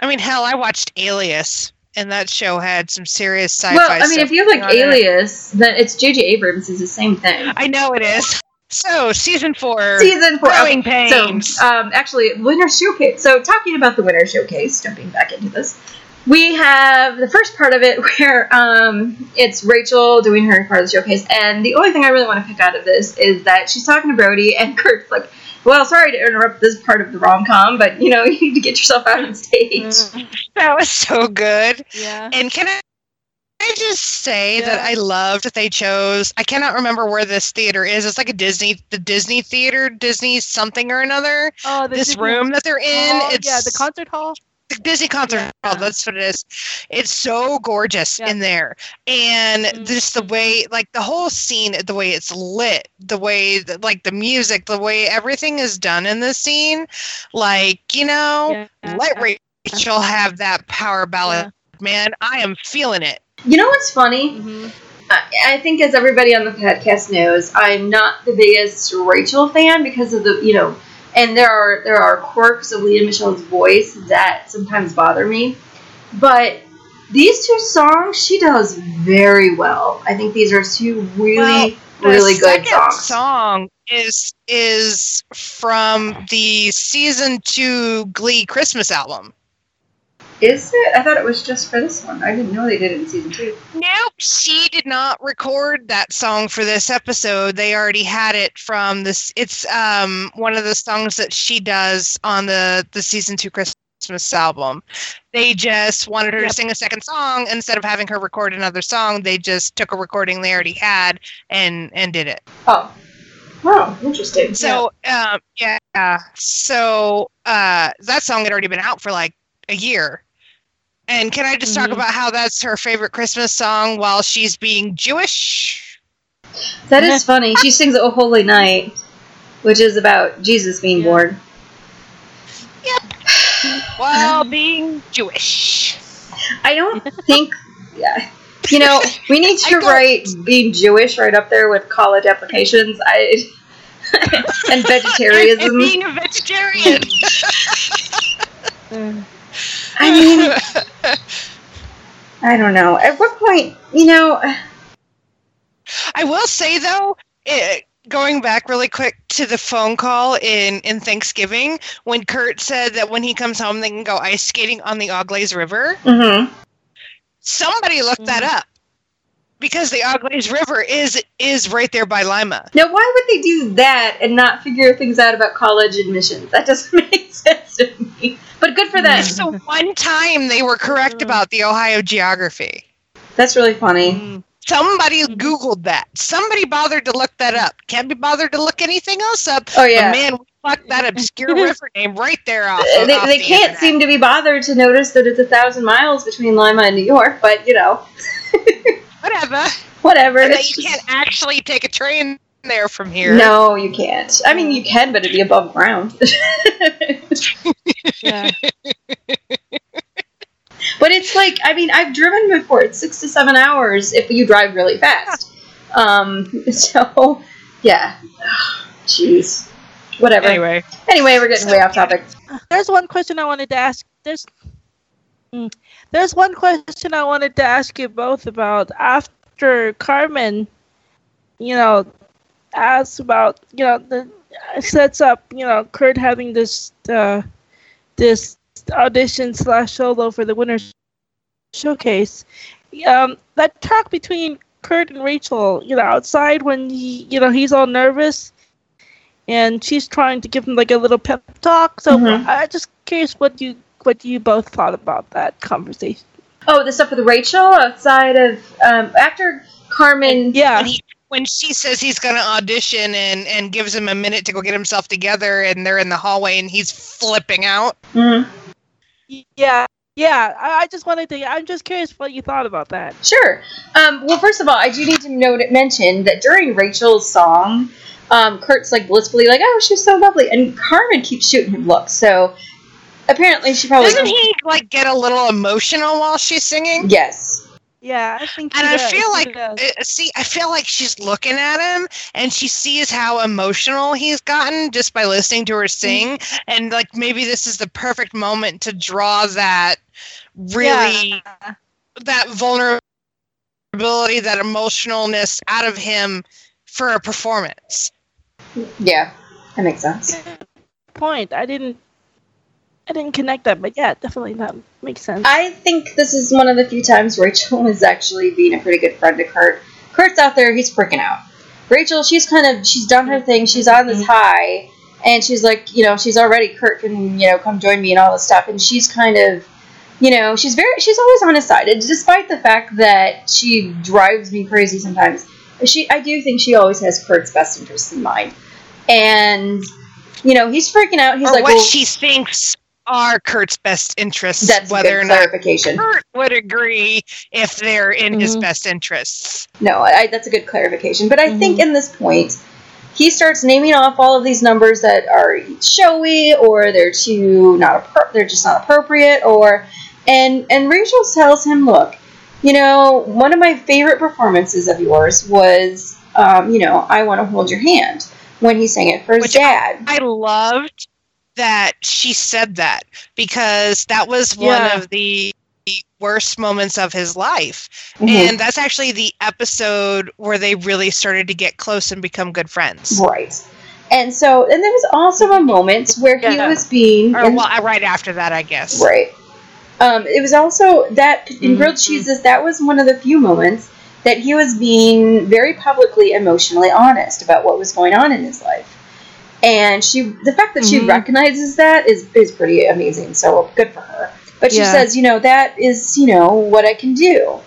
I mean, hell, I watched Alias, and that show had some serious sci-fi. Well, I mean, if you like on it. Alias, then it's J.J. Abrams. is the same thing. I know it is. So, season four. Season four. Growing okay, Pains. So, um, actually, Winter Showcase. So, talking about the Winter Showcase, jumping back into this, we have the first part of it where um, it's Rachel doing her part of the showcase, and the only thing I really want to pick out of this is that she's talking to Brody, and Kurt's like, "Well, sorry to interrupt this part of the rom com, but you know, you need to get yourself out on stage." Mm. that was so good. Yeah. And can I, I just say that I loved that they chose. I cannot remember where this theater is. It's like a Disney, the Disney theater, Disney something or another. Oh, the this Disney room that they're in, Hall, it's yeah, the concert hall. The Disney concert Yeah. hall. That's what it is. It's so gorgeous Yeah. in there, and Mhm. just the way, like the whole scene, the way it's lit, the way, that, like the music, the way everything is done in this scene, like you know, Yeah. let Rachel have that power ballad, man. I am feeling it. You know what's funny? Mhm. I, I think, as everybody on the podcast knows, I'm not the biggest Rachel fan because of the, you know, and there are there are quirks of Lea Michele's voice that sometimes bother me. But these two songs, she does very well. I think these are two really, Well, really good second songs. song is is from the season two Glee Christmas album. Is it? I thought it was just for this one. I didn't know they did it in season two. Nope, she did not record that song for this episode. They already had it from this. It's um one of the songs that she does on the the season two Christmas album. They just wanted her Yep. to sing a second song instead of having her record another song. They just took a recording they already had and and did it. Oh. Oh, interesting. So um yeah, so uh that song had already been out for like a year. And can I just talk Mhm. about how that's her favorite Christmas song while she's being Jewish? that is funny. She sings "Oh Holy Night," which is about Jesus being Yeah. born. While being Jewish. I don't think. Yeah. You know, we need to write being Jewish right up there with college applications. I and And vegetarianism. being a vegetarian. I mean, I don't know. At what point, you know? I will say though, it, going back really quick to the phone call in in Thanksgiving when Kurt said that when he comes home they can go ice skating on the Auglaize River. hmm Somebody looked that up because the Auglaize River is is right there by Lima. Now, why would they do that and not figure things out about college admissions? That doesn't make sense to me. But good for them. It's the one time they were correct about the Ohio geography. That's really funny. Mm. Somebody Googled that. Somebody bothered to look that up. Can't be bothered to look anything else up. Oh yeah. But man, we fucked that obscure river name right there off. They, off they the can't internet. seem to be bothered to notice that it's a thousand miles between Lima and New York, but you know, Whatever. whatever. And that you just- can't actually take a train there from here. No, you can't. I mean, you can, but it'd be above ground. Yeah. But it's it's like I mean I've driven before. It's six to seven hours if you drive really fast. Um, so yeah, jeez, whatever. Anyway, Anyway, we're getting way off topic. There's one question I wanted to ask. There's Mm. There's one question I wanted to ask you both about after Carmen, you know, asks about you know the sets up you know Kurt having this uh, this audition slash solo for the winners showcase. Um, that talk between Kurt and Rachel, you know, outside when he, you know, he's all nervous, and she's trying to give him like a little pep talk. So Mhm. I just curious what you what you both thought about that conversation. Oh, the stuff with Rachel outside of um, after Carmen. Yeah, when, she says he's going to audition and, and gives him a minute to go get himself together, and they're in the hallway and he's flipping out. Mhm. yeah, yeah. I, I just wanted to. I'm just curious what you thought about that. Sure. Um, well, first of all, I do need to note mention that during Rachel's song, um, Kurt's like blissfully like, "Oh, she's so lovely," and Carmen keeps shooting him looks. So apparently, she probably Doesn't he like get a little emotional while she's singing? Yes. Yeah, I think. And he I does, feel he like, does. uh, see, I feel like she's looking at him and she sees how emotional he's gotten just by listening to her sing. And like maybe this is the perfect moment to draw that really, Yeah. that vulnerability, that emotionalness out of him for a performance. Yeah, that makes sense. point. I didn't. I didn't connect that, but yeah, definitely that makes sense. I think this is one of the few times Rachel is actually being a pretty good friend to Kurt. Kurt's out there, he's freaking out. Rachel, she's kind of she's done her thing, she's on this mm-hmm. high, and she's like, you know, she's already Kurt can, you know, come join me and all this stuff, and she's kind of you know, she's very she's always on his side. And despite the fact that she drives me crazy sometimes. She I do think she always has Kurt's best interests in mind. And you know, he's freaking out. He's or like, what well, she thinks are Kurt's best interests, that's a whether good or not clarification. Kurt would agree if they're in his Mhm. best interests. No, I, that's a good clarification. But I Mm-hmm. think in this point, he starts naming off all of these numbers that are showy or they're too not appro- they're just not appropriate or and and Rachel tells him, look, you know, one of my favorite performances of yours was, um, you know, I want to hold your hand when he sang it for his Which dad. I loved that she said that because that was one Yeah. of the worst moments of his life. Mhm. And that's actually the episode where they really started to get close and become good friends. Right. And so, and there was also a moment where he was being Or in- well, right after that, I guess. Right. Um, it was also that in grilled Mhm. cheeses. That was one of the few moments that he was being very publicly emotionally honest about what was going on in his life. And she, the fact that she Mhm. recognizes that is is pretty amazing. So good for her. But she Yeah. says, you know, that is, you know, what I can do.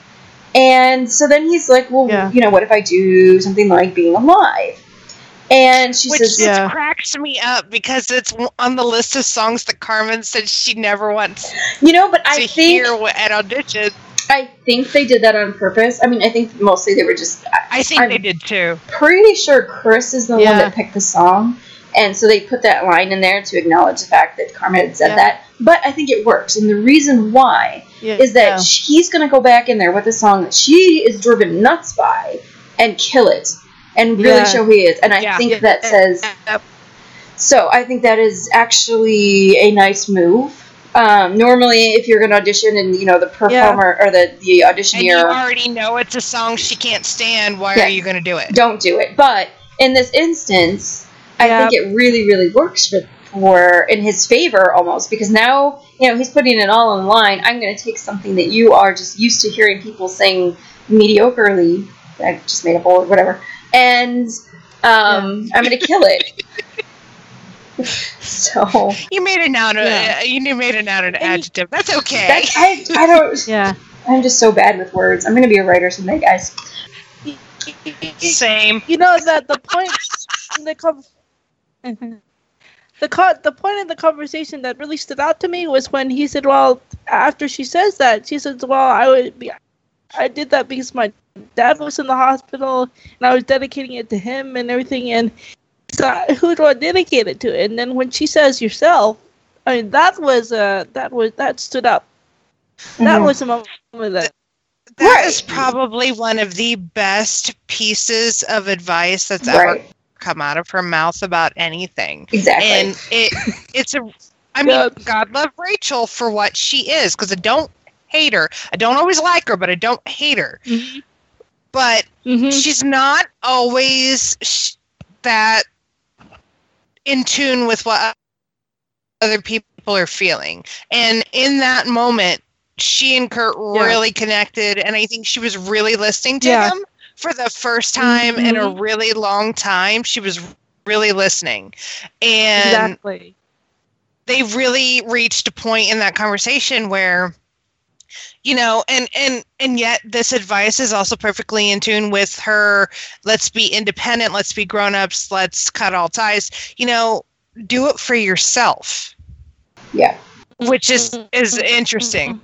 And so then he's like, well, Yeah. you know, what if I do something like being alive? And she Which says, just Yeah. cracks me up because it's on the list of songs that Carmen said she never wants you know, but I think hear at audition. I think they did that on purpose. I mean, I think mostly they were just. I, I think I'm they did too. pretty sure Chris is the one that picked the song, and so they put that line in there to acknowledge the fact that Carmen had said Yeah. that. But I think it works, and the reason why yeah. is that yeah. he's going to go back in there with a song that she is driven nuts by and kill it and really Yeah. show who he is. And I Yeah. think Yeah. that says so. I think that is actually a nice move. Um, normally, if you're going to audition and you know the performer or the the And you already know it's a song she can't stand. Why Yeah. are you going to do it? don't do it. But in this instance, I Yeah. think it really, really works for, for in his favor almost because now you know he's putting it all on the line. I'm going to take something that you are just used to hearing people sing mediocrely. I just made up a word, whatever, and um, I'm going to kill it. so You made it now. Yeah. Uh, you made it now an adjective. That's okay. that's I, I don't. Yeah. I'm just so bad with words. I'm going to be a writer someday, guys. Same. You know that the point in the com- the co- the point in the conversation that really stood out to me was when he said, "Well, after she says that, she says, well, I would be, I did that because my dad was in the hospital and I was dedicating it to him and everything, and so who do I dedicate it to?" And then when she says yourself, I mean that was uh that was that stood up That Mhm. was a moment that That is Right. probably one of the best pieces of advice that's ever right. Come out of her mouth about anything. Exactly. And it it's a I mean, Yep. God love Rachel for what she is because I don't hate her. I don't always like her, but I don't hate her. Mhm. But Mhm. she's not always sh- that in tune with what other people are feeling. And in that moment, she and Kurt Yeah. really connected, and I think she was really listening to Yeah. him for the first time in a Mhm. really long time. She was really listening, and exactly. they really reached a point in that conversation where you know and and and yet this advice is also perfectly in tune with her let's be independent let's be grown-ups let's cut all ties you know do it for yourself yeah. which is is interesting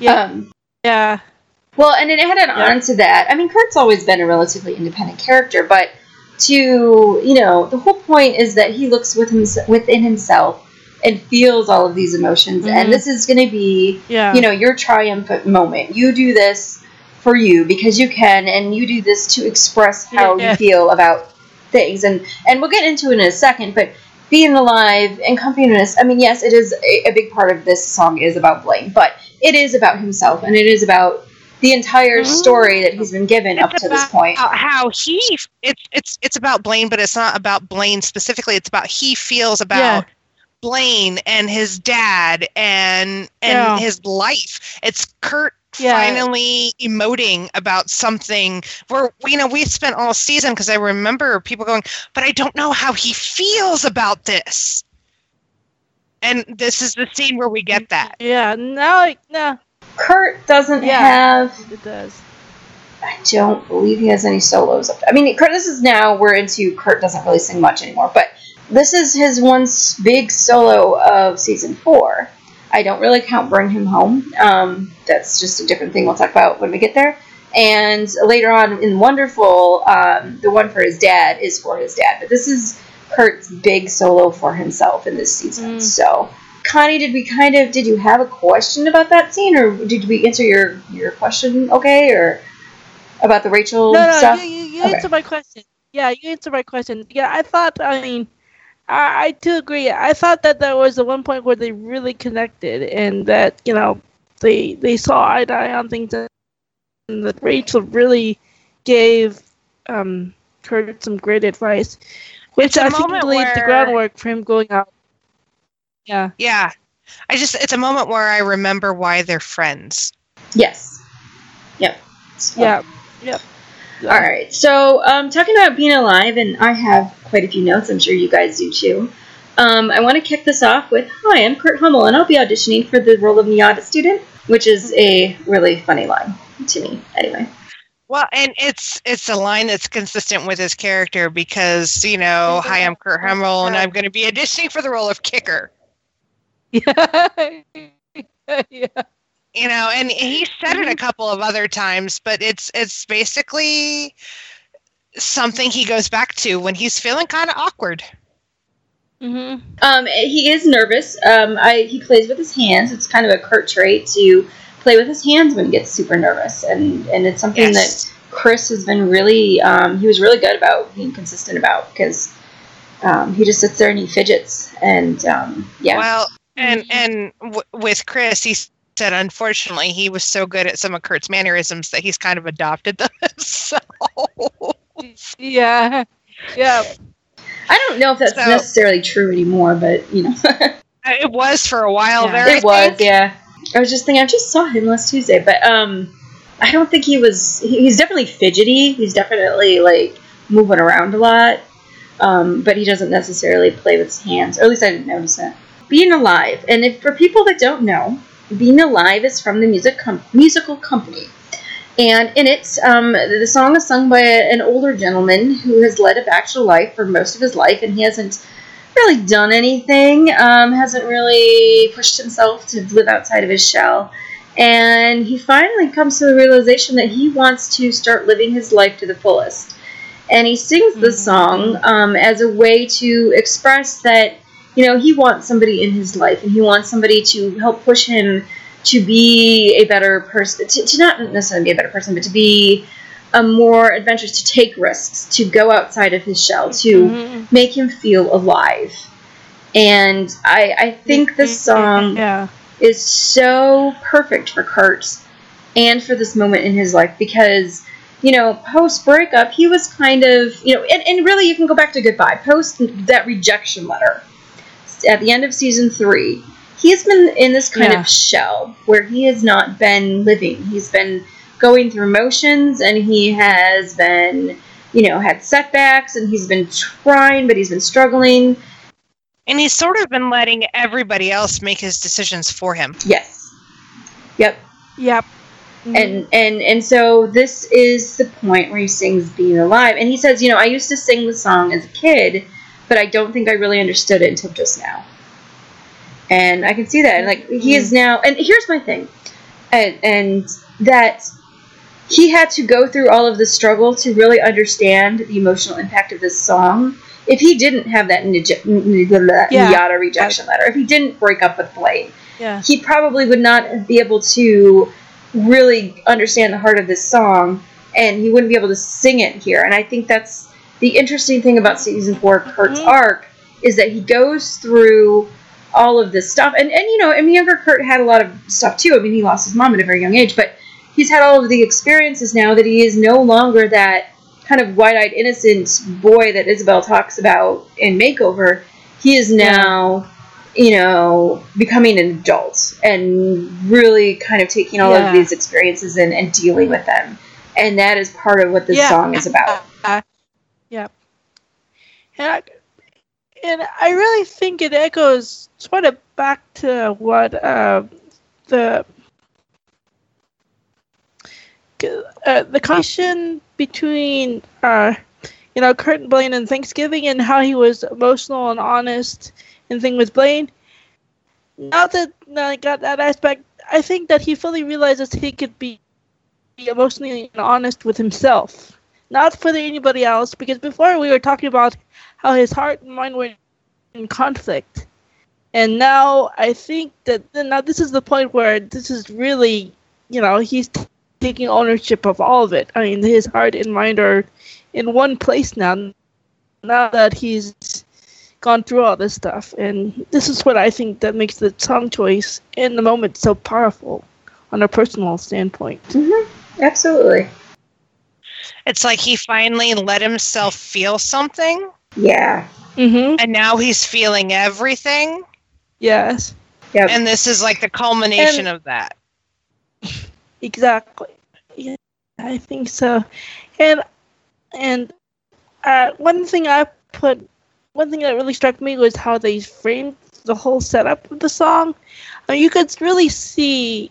Yeah. Um, Yeah. Well, and it added on to that. I mean, Kurt's always been a relatively independent character, but to you know, the whole point is that he looks with him within himself and feels all of these emotions, Mhm. and this is going to be Yeah. you know your triumphant moment. You do this for you because you can, and you do this to express how Yeah. you feel about things, and and we'll get into it in a second, but. Being alive and comfortiness. I mean, yes, it is a, a big part of this song is about Blaine, but it is about himself, and it is about the entire story that he's been given up to this point. how he it's it's it's about blaine but it's not about blaine specifically it's about he feels about Yeah. blaine and his dad and and Yeah. his life it's kurt Yeah. finally emoting about something where you know we spent all season because i remember people going but i don't know how he feels about this and this is the scene where we get that Yeah. no, no, Kurt doesn't Yeah. have. it does. I don't believe he has any solos. Up I mean, Kurt. This is now we're into Kurt doesn't really sing much anymore, but this is his one big solo of season four. I don't really count "Bring Him Home." Um, that's just a different thing we'll talk about when we get there. And later on in Wonderful, um, the one for his dad is for his dad, but this is Kurt's big solo for himself in this season. Mm. So, Connie, did we kind of did you have a question about that scene, or did we answer your your question okay, or about the Rachel No, no, stuff? you, you, you Okay. answered my question. Yeah, you answered my question. Yeah, I thought, I mean, I, I do agree. I thought that there was the one point where they really connected and that, you know, they they saw eye to eye on things and that Rachel really gave um, Kurt some great advice, which I think moment laid the groundwork for him going out. Yeah. yeah i just it's a moment where i remember why they're friends Yes. Yep. So- Yeah. Yep. All right. So, um, talking about being alive, and I have quite a few notes. I'm sure you guys do too. Um, I want to kick this off with Hi, I'm Kurt Hummel, and I'll be auditioning for the role of NYADA student, which is a really funny line to me, anyway. Well, and it's it's a line that's consistent with his character because you know, hi, I'm Kurt Hummel, and I'm going to be auditioning for the role of kicker. Yeah. yeah. You know, and he said it a couple of other times, but it's it's basically something he goes back to when he's feeling kind of awkward. Mm-hmm. Um, he is nervous. Um, I, he plays with his hands. It's kind of a Kurt trait to play with his hands when he gets super nervous, and and it's something Yes. that Chris has been really. Um, he was really good about being consistent about because um, he just sits there and he fidgets, and um, yeah, Well, and and w- with Chris, he said unfortunately he was so good at some of Kurt's mannerisms that he's kind of adopted them. so Yeah. Yeah. I don't know if that's So- necessarily true anymore, but you know, it was for a while Yeah. there. I was. think. Yeah, I was just thinking. I just saw him last Tuesday, but um, I don't think he was. he- He's definitely fidgety. He's definitely like moving around a lot. Um, but he doesn't necessarily play with his hands, or at least I didn't notice that. Being alive, and if for people that don't know, being alive is from the music com- musical company. And in it, um, the song is sung by a, an older gentleman who has led a bachelor life for most of his life, and he hasn't really done anything, um, hasn't really pushed himself to live outside of his shell. And he finally comes to the realization that he wants to start living his life to the fullest. And he sings this Mhm. song um, as a way to express that you know, he wants somebody in his life and he wants somebody to help push him to be a better person, to, to not necessarily be a better person, but to be a more adventurous, to take risks, to go outside of his shell, to Mhm. make him feel alive. And I, I think this song Yeah. is so perfect for Kurt and for this moment in his life because, you know, post breakup, he was kind of, you know, and, and really you can go back to goodbye. Post that rejection letter at the end of season three, he's been in this kind Yeah. of shell where he has not been living. He's been going through motions and he has been, you know, had setbacks and he's been trying, but he's been struggling. And he's sort of been letting everybody else make his decisions for him. Yes. Yep. Yep. and and and so this is the point where he sings being alive and he says you know i used to sing the song as a kid but i don't think i really understood it until just now and i can see that and like he is now and here's my thing and and that he had to go through all of this struggle to really understand the emotional impact of this song if he didn't have that Nij- Yeah. Rejection letter if he didn't break up with Blaine Yeah. he probably would not be able to really understand the heart of this song and he wouldn't be able to sing it here and i think that's the interesting thing about season four kurt's Mhm. arc is that he goes through all of this stuff and, and you know I mean, younger kurt had a lot of stuff too i mean he lost his mom at a very young age but he's had all of the experiences now that he is no longer that kind of wide-eyed innocent boy that isabel talks about in makeover he is now you know, becoming an adult and really kind of taking all Yeah. of these experiences in and dealing with them. And that is part of what this Yeah. song is about. Yep. And I, and I really think it echoes sort of back to what uh, the uh, the connection between uh, you know Kurt Blaine and Thanksgiving and how he was emotional and honest and thing with Blaine. Now that I got that aspect, I think that he fully realizes he could be emotionally honest with himself not for anybody else because before we were talking about how his heart and mind were in conflict. And now i think that now this is the point where this is really you know he's t- taking ownership of all of it. I mean his heart and mind are in one place now now that he's gone through all this stuff. And this is what i think that makes the song choice in the moment so powerful on a personal standpoint. Mm-hmm. Absolutely. It's like he finally let himself feel something, Yeah. mm-hmm and now he's feeling everything. yes Yep. And this is like the culmination And- of that. Exactly. Yeah, I think so. And and uh, one thing I put, one thing that really struck me was how they framed the whole setup of the song. I mean, you could really see,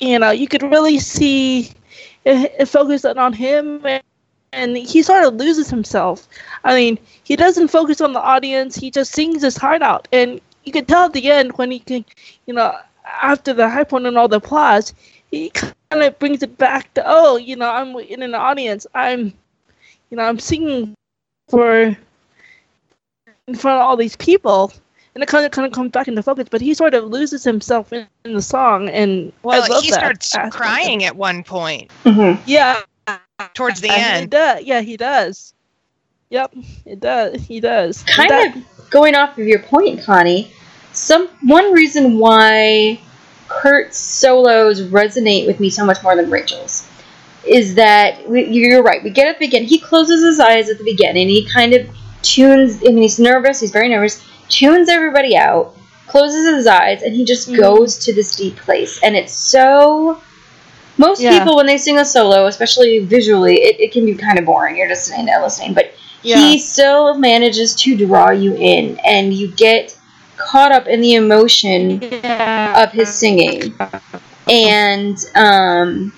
you know, you could really see it, it focused on him, and, and he sort of loses himself. I mean, he doesn't focus on the audience; he just sings his heart out, and you can tell at the end when he can, you know, after the high point and all the applause, he kind of brings it back to oh you know i'm in an audience. I'm you know i'm singing for in front of all these people and it kind of kind of comes back into focus but he sort of loses himself in, in the song and Well, I love he that starts aspect crying at one point Mhm. yeah towards the he end. does yeah he does yep it does he does Kind That- of going off of your point, Connie, some one reason why Kurt's solos resonate with me so much more than Rachel's is that we, you're right. We get at the beginning. He closes his eyes at the beginning. He kind of tunes. I mean, he's nervous. He's very nervous. Tunes everybody out. Closes his eyes, and he just Mhm. goes to this deep place. And it's so. Most Yeah. people, when they sing a solo, especially visually, it, it can be kind of boring. You're just sitting there listening. But yeah he still manages to draw you in, and you get caught up in the emotion yeah. of his singing. And um,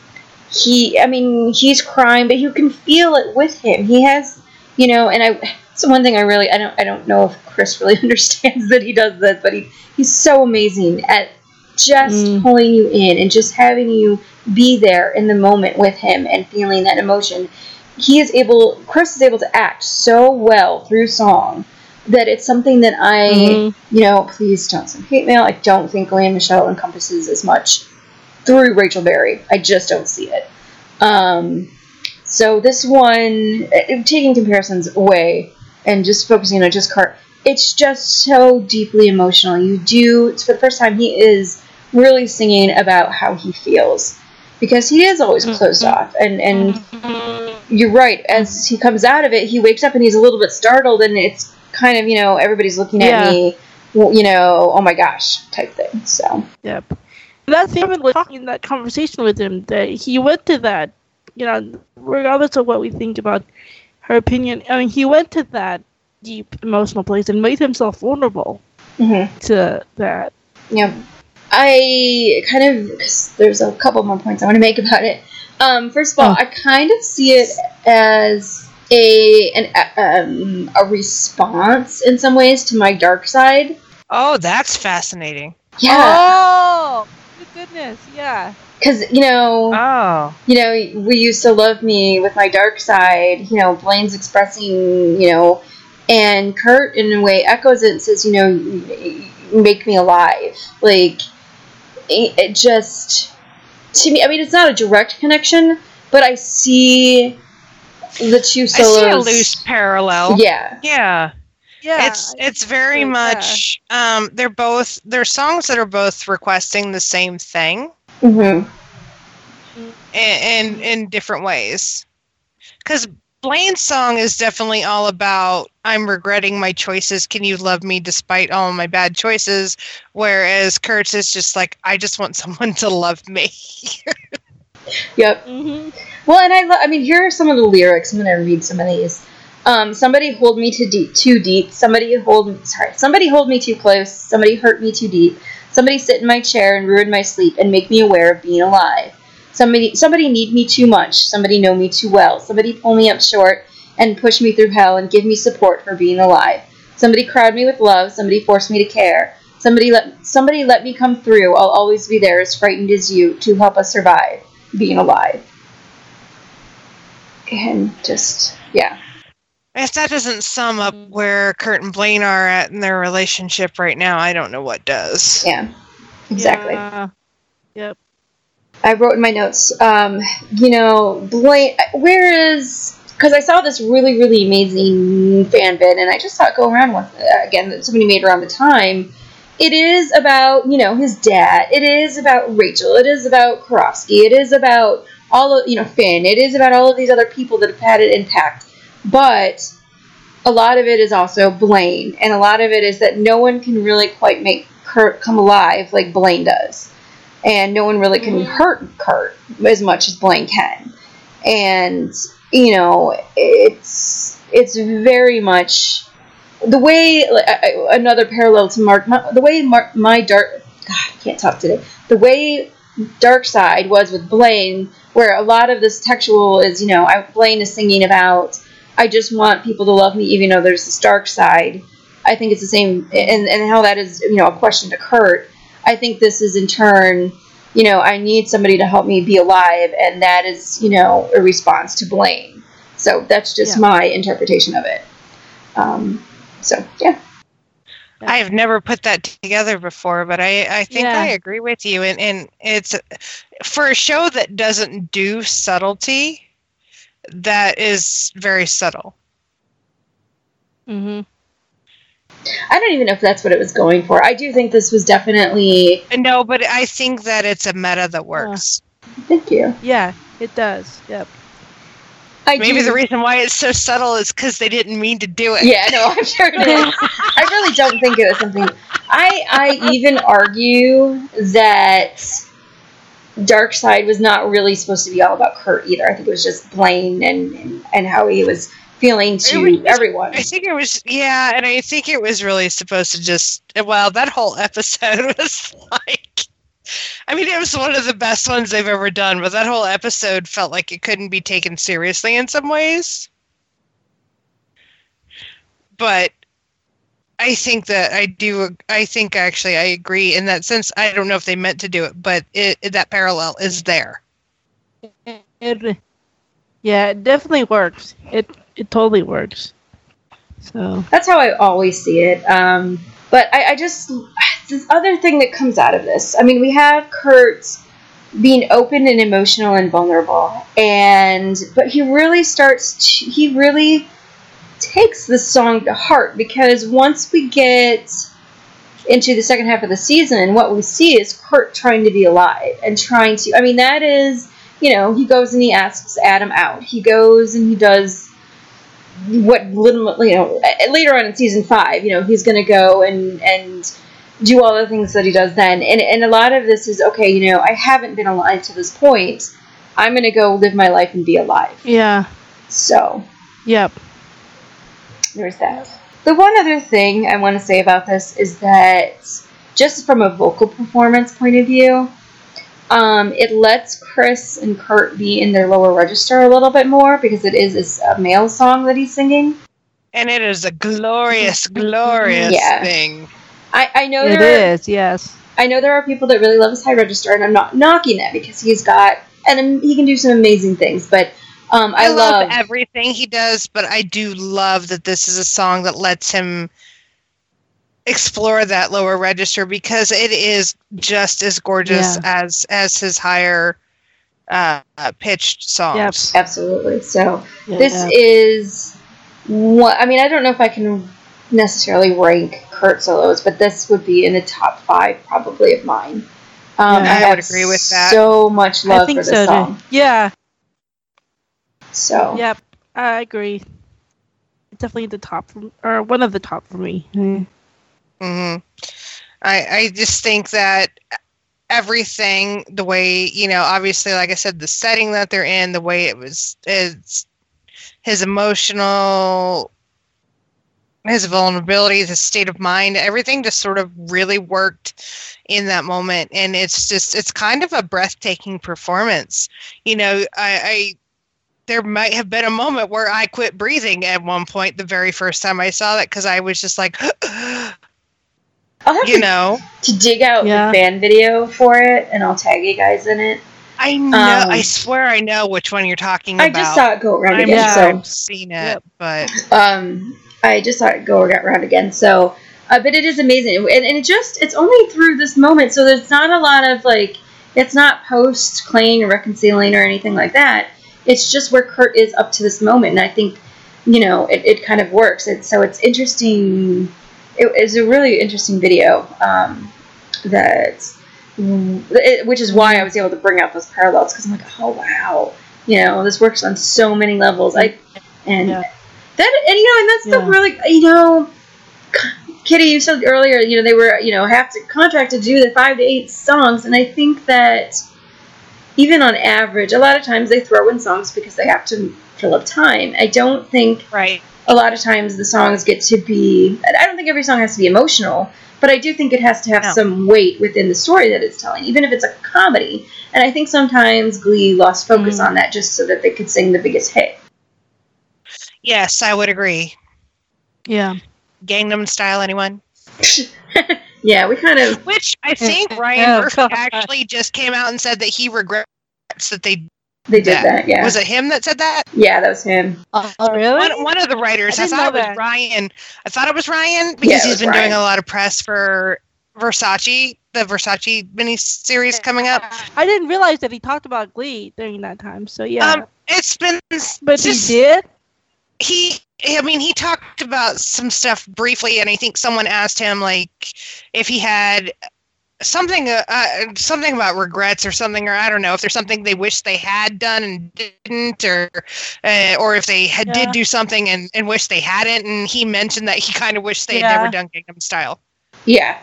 he, I mean, he's crying, but you can feel it with him. He has, you know, and I. So one thing I really, I don't, I don't know if Chris really understands that he does this, but he, he's so amazing at just Mm. pulling you in and just having you be there in the moment with him and feeling that emotion. He is able, Chris is able to act so well through song that it's something that I, Mhm. you know, please don't send hate mail. I don't think Lea Michele encompasses as much through Rachel Berry. I just don't see it. Um, so this one, uh, taking comparisons away and just focusing on just Kurt, it's just so deeply emotional. You do it's for the first time he is really singing about how he feels because he is always mm-hmm. closed off and and mm-hmm. you're right as he comes out of it he wakes up and he's a little bit startled and it's kind of you know everybody's looking at Yeah. me you know oh my gosh type thing so Yep. That's even like talking that conversation with him that he went to that, you know, regardless of what we think about her opinion. I mean, he went to that deep emotional place and made himself vulnerable mhm. to that. Yeah. I kind of, cause there's a couple more points I want to make about it. Um, first of all, Oh. I kind of see it as a an um, a response in some ways to my dark side. Oh, that's fascinating. Yeah, Oh, good goodness, yeah. Because you know, Oh. you know, we used to love me with my dark side. You know, Blaine's expressing, you know, and Kurt in a way echoes it and says, you know, "You- you make me alive. Like it, it just to me. I mean, it's not a direct connection, but I see the two solos. I see a loose parallel. Yeah, Yeah. Yeah. It's it's very Yeah. much um they're both they're songs that are both requesting the same thing hmm in in, in different ways. Cuz Blaine's song is definitely all about I'm regretting my choices. Can you love me despite all my bad choices? Whereas Kurt's is just like I just want someone to love me. yep. hmm Well, and I, lo- I mean, here are some of the lyrics. I'm gonna read some of these. Um, somebody hold me too deep, too deep. Somebody hold, me, sorry, somebody hold me too close. Somebody hurt me too deep. Somebody sit in my chair and ruin my sleep and make me aware of being alive. Somebody, somebody need me too much. Somebody know me too well. Somebody pull me up short and push me through hell and give me support for being alive. Somebody crowd me with love. Somebody force me to care. Somebody let, somebody let me come through. I'll always be there, as frightened as you, to help us survive being alive and just yeah If that doesn't sum up where Kurt and Blaine are at in their relationship right now, I don't know what does. yeah exactly. Yeah. i wrote in my notes um you know blaine where is because i saw this really really amazing fan bit and i just saw it go around with uh, again that somebody made around the time. It is about you know his dad. It is about rachel. It is about Karofsky. it is about all of you know finn. It is about all of these other people that have had an impact but a lot of it is also Blaine, and a lot of it is that no one can really quite make Kurt come alive like Blaine does, and no one really can mm-hmm. hurt Kurt as much as Blaine can, and you know it's it's very much the way like, I- I- another parallel to Mark my, the way Mark, my dark God I can't talk today. The way Dark Side was with Blaine, where a lot of this textual is you know I, Blaine is singing about I just want people to love me, even though there's this dark side. I think it's the same, and, and how that is, you know, a question to Kurt. I think this is in turn, you know, I need somebody to help me be alive, and that is, you know, a response to Blaine. So that's just Yeah. my interpretation of it. Um, so yeah, I have never put that together before, but I, I think Yeah. I agree with you. And, and it's for a show that doesn't do subtlety, that is very subtle. hmm I don't even know if that's what it was going for. I do think this was definitely. No, but I think that it's a meta that works. Thank you. Yeah, it does. Yep. I Maybe do, the reason why it's so subtle is because they didn't mean to do it. Yeah, no, I'm sure it is. I really don't think it was something. I I even argue that Dark Side was not really supposed to be all about Kurt either. I think it was just Blaine and and, and how he was feeling to was- everyone. I think it was, yeah, and I think it was really supposed to just, well, that whole episode was like, I mean, it was one of the best ones they've ever done, but that whole episode felt like it couldn't be taken seriously in some ways. But I think that I do, I think actually I agree in that sense. I don't know if they meant to do it, but it, it- that parallel is there. It, yeah, it definitely works. It it totally works. So That's how I always see it. Um, but I, I just this other thing that comes out of this. I mean, we have Kurt being open and emotional and vulnerable, and but he really starts. To, he really takes the song to heart because once we get into the second half of the season, what we see is Kurt trying to be alive and trying to. I mean, that is you know he goes and he asks Adam out. He goes and he does what little you know later on in season five you know he's going to go and and do all the things that he does then and and a lot of this is okay you know i haven't been alive to this point i'm going to go live my life and be alive yeah, so yep. There's that the one other thing i want to say about this is that just from a vocal performance point of view um, it lets Chris and Kurt be in their lower register a little bit more because it is a male song that he's singing. And it is a glorious, glorious Yeah. thing. I, I know It there are. Yes. I know there are people that really love his high register, and I'm not knocking that because he's got and he can do some amazing things. But um, I, I, love, love, everything he does, but I do love that this is a song that lets him explore that lower register because it is just as gorgeous Yeah. as as his higher uh, pitched Yep. songs. absolutely. So Yeah. this is what I mean. I don't know if I can necessarily rank Kurt solos, but this would be in the top five probably of mine. Um, Yeah, I, I would agree with that. So much love I think for so. this too. song. Yeah. So Yep. I agree. Definitely the top, for, or one of the top for me. Mm. hmm I I just think that everything, the way you know, obviously, like I said, the setting that they're in, the way it was, is his emotional, his vulnerability, his state of mind, everything just sort of really worked in that moment, and it's just it's kind of a breathtaking performance. You know, I. I there might have been a moment where I quit breathing at one point the very first time I saw that because I was just like, I'll have you to, know to dig out Yeah. the fan video for it, and I'll tag you guys in it. i know Um, i swear i know which one you're talking I about just saw it go around i again. must So have seen it Yep. but um i just saw it go around again so uh, but it is amazing and, and it just it's only through this moment so there's not a lot of like it's not post Klaine or reconciling or anything like that it's just where kurt is up to this moment and i think you know it, it kind of works and so it's interesting it is a really interesting video um, that it, which is why i was able to bring out those parallels because i'm like oh wow you know this works on so many levels i and Yeah. that and you know and that's the Yeah. really you know kitty you said earlier you know they were you know have to contract to do the five to eight songs and i think that even on average a lot of times they throw in songs because they have to fill up time i don't think right a lot of times the songs get to be i don't think every song has to be emotional but i do think it has to have No. some weight within the story that it's telling even if it's a comedy and i think sometimes glee lost focus Mm. on that just so that they could sing the biggest hit yes i would agree Yeah. gangnam style anyone yeah we kind of which i think ryan Oh, murphy God. actually just came out and said that he regrets that they they did that, yeah was it him that said that yeah that was him Oh, really? one, one of the writers I i, thought it was that. ryan i thought it was ryan because Yeah, it he's was been doing a lot of press for versace the versace miniseries coming up I didn't realize that he talked about Glee during that time. So yeah. um it's been but just- he did. he i mean he talked about some stuff briefly and i think someone asked him like if he had something uh, uh, something about regrets or something or i don't know if there's something they wish they had done and didn't or uh, or if they had Yeah. did do something and, and wish they hadn't and he mentioned that he kind of wished they Yeah. had never done Gangnam Style. yeah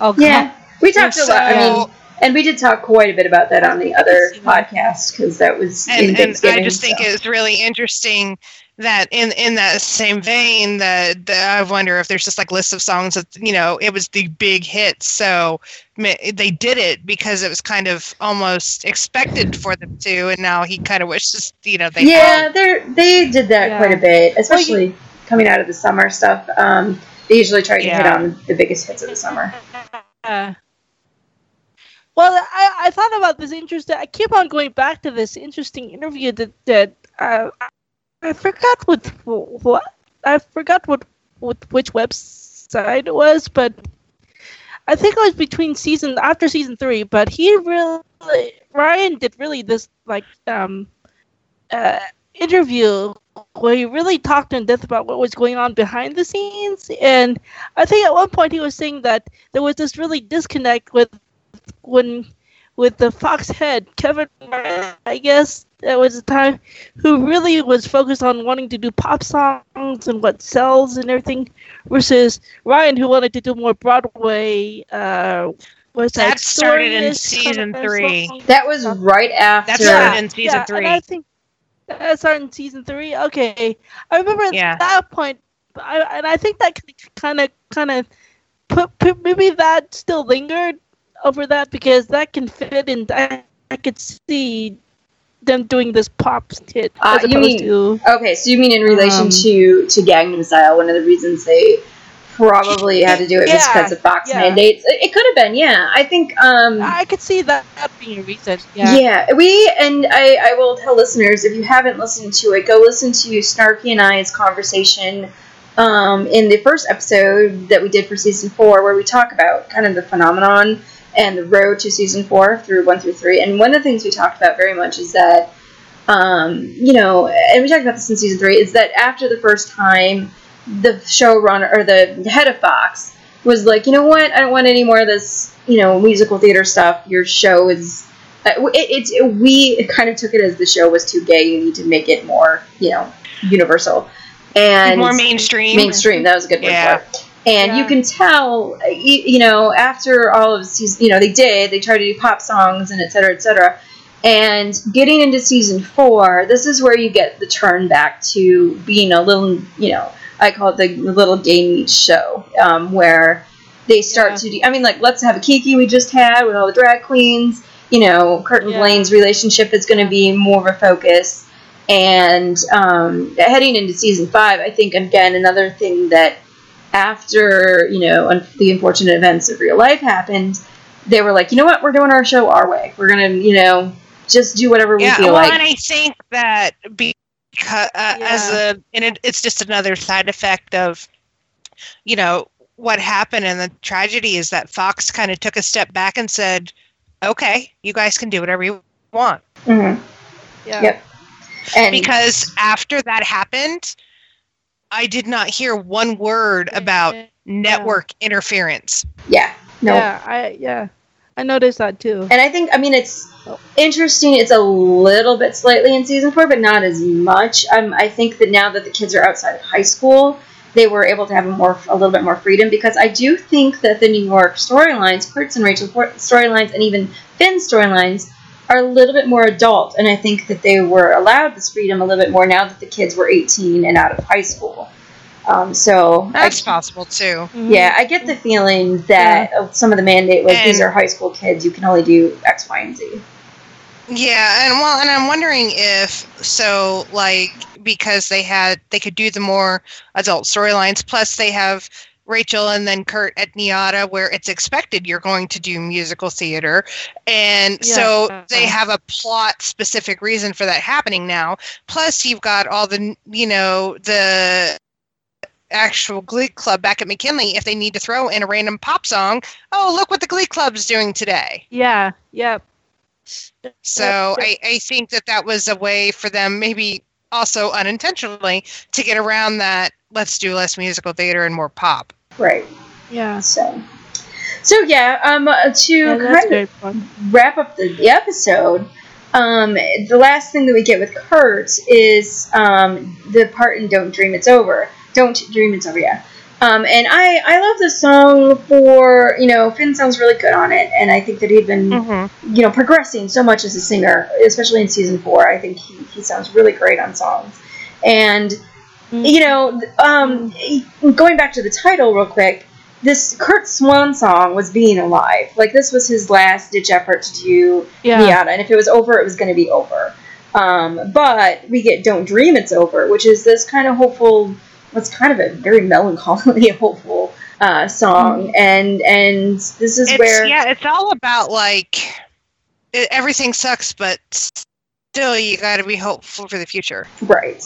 Oh God. yeah we talked a lot i mean and we did talk quite a bit about that on the other podcast because that was in and, and I Thanksgiving, just think so. it's really interesting that in in that same vein that, that I wonder if there's just like lists of songs that you know it was the big hits so they did it because it was kind of almost expected for them to and now he kind of wishes you know they yeah, they they did that Yeah. quite a bit, especially coming out of the summer stuff. Um, they usually try to hit on the biggest hits of the summer. Uh, well, I, I thought about this interesting. I keep on going back to this interesting interview that that uh, I- forgot what what I forgot what, what which website it was, but I think it was between season after season three. But he really Ryan did really this like um uh, interview where he really talked in depth about what was going on behind the scenes, and I think at one point he was saying that there was this really disconnect with when with the Fox head Kevin, I guess that was the time who really was focused on wanting to do pop songs and what sells and everything, versus Ryan who wanted to do more Broadway. Uh, was That like started in season three. songs. That was right after. That started in season yeah, three. And I think that started in season three. Okay, I remember Yeah. at that point, I, and I think that kind of kind of put, put maybe that still lingered over that because that can fit in. I, I could see them doing this pop hit Uh, you mean- to Okay, so you mean in relation Um, to to Gangnam Style? One of the reasons they probably had to do it was because of Fox yeah. mandates. It, it could have been, yeah. I think. um I could see that being a reason. Yeah. Yeah. we and I, I will tell listeners if you haven't listened to it, go listen to Snarky and I's conversation um, in the first episode that we did for season four, where we talk about kind of the phenomenon and the road to season four through one through three. And one of the things we talked about very much is that, um, you know, and we talked about this in season three, is that after the first time, the showrunner or the head of Fox was like, you know what, I don't want any more of this, you know, musical theater stuff. Your show is uh, it, it, we kind of took it as the show was too gay. You need to make it more, you know, universal and More mainstream. mainstream. That was a good word Yeah. for it. And you can tell, you, know, after all of season, you know, they did. They tried to do pop songs and et cetera, et cetera. And getting into season four, this is where you get the turn back to being a little, you know, I call it the little gay show, um, where they start Yeah. to do. I mean, like, let's have a Kiki we just had with all the drag queens. You know, Kurt and Yeah. Blaine's relationship is going to be more of a focus. And um, heading into season five, I think again another thing that after you know un- the unfortunate events of real life happened, they were like, you know what, we're doing our show our way. We're gonna, you know, just do whatever we yeah, feel well, like. and I think that because uh, as a and it, it's just another side effect of, you know, what happened and the tragedy is that Fox kind of took a step back and said, "Okay, you guys can do whatever you want." Mhm. Yeah. Yep. And Because after that happened, I did not hear one word about network interference. yeah, no, Yeah, I yeah, I noticed that too. And I think, I mean, it's interesting. It's a little bit slightly in season four, but not as much. Um, I think that now that the kids are outside of high school, they were able to have a more, a little bit more freedom because I do think that the New York storylines, Kurt's and Rachel's storylines, and even Finn's storylines, are a little bit more adult. And I think that they were allowed this freedom a little bit more now that the kids were 18 and out of high school. Um, so I- That's possible too. Mhm. yeah, I get the feeling that uh, some of the mandate was these are high school kids. You can only do X, Y, and Z. Yeah, and well, and I'm wondering if so, like, because they had they could do the more adult storylines. Plus, they have Rachel and then Kurt at NYADA, where it's expected you're going to do musical theater, and so they have a plot specific reason for that happening now. Plus, you've got all the you know the actual Glee Club back at McKinley. If they need to throw in a random pop song, oh look what the Glee Club's doing today. Yeah, yep. So I, I think that that was a way for them, maybe also unintentionally, to get around that. Let's do less musical theater and more pop. Right. Yeah. So, so yeah. Um, uh, to yeah kind of wrap up the, the episode, um, the last thing that we get with Kurt is um, the part in "Don't Dream It's Over." Don't dream it's over yet. Um, and I, I love this song for you know Finn sounds really good on it, and I think that he'd been Mm-hmm. you know progressing so much as a singer, especially in season four. I think he, he sounds really great on songs, and you know um, going back to the title real quick. This Kurt Swan song was "Being Alive." Like this was his last ditch effort to do Yeah. NYADA, and if it was over, it was going to be over. Um, but we get "Don't Dream It's Over," which is this kind of hopeful. What's kind of a very melancholy, hopeful uh, song, and and this is It's, where yeah, it's all about like it, everything sucks, but still you got to be hopeful for the future. right.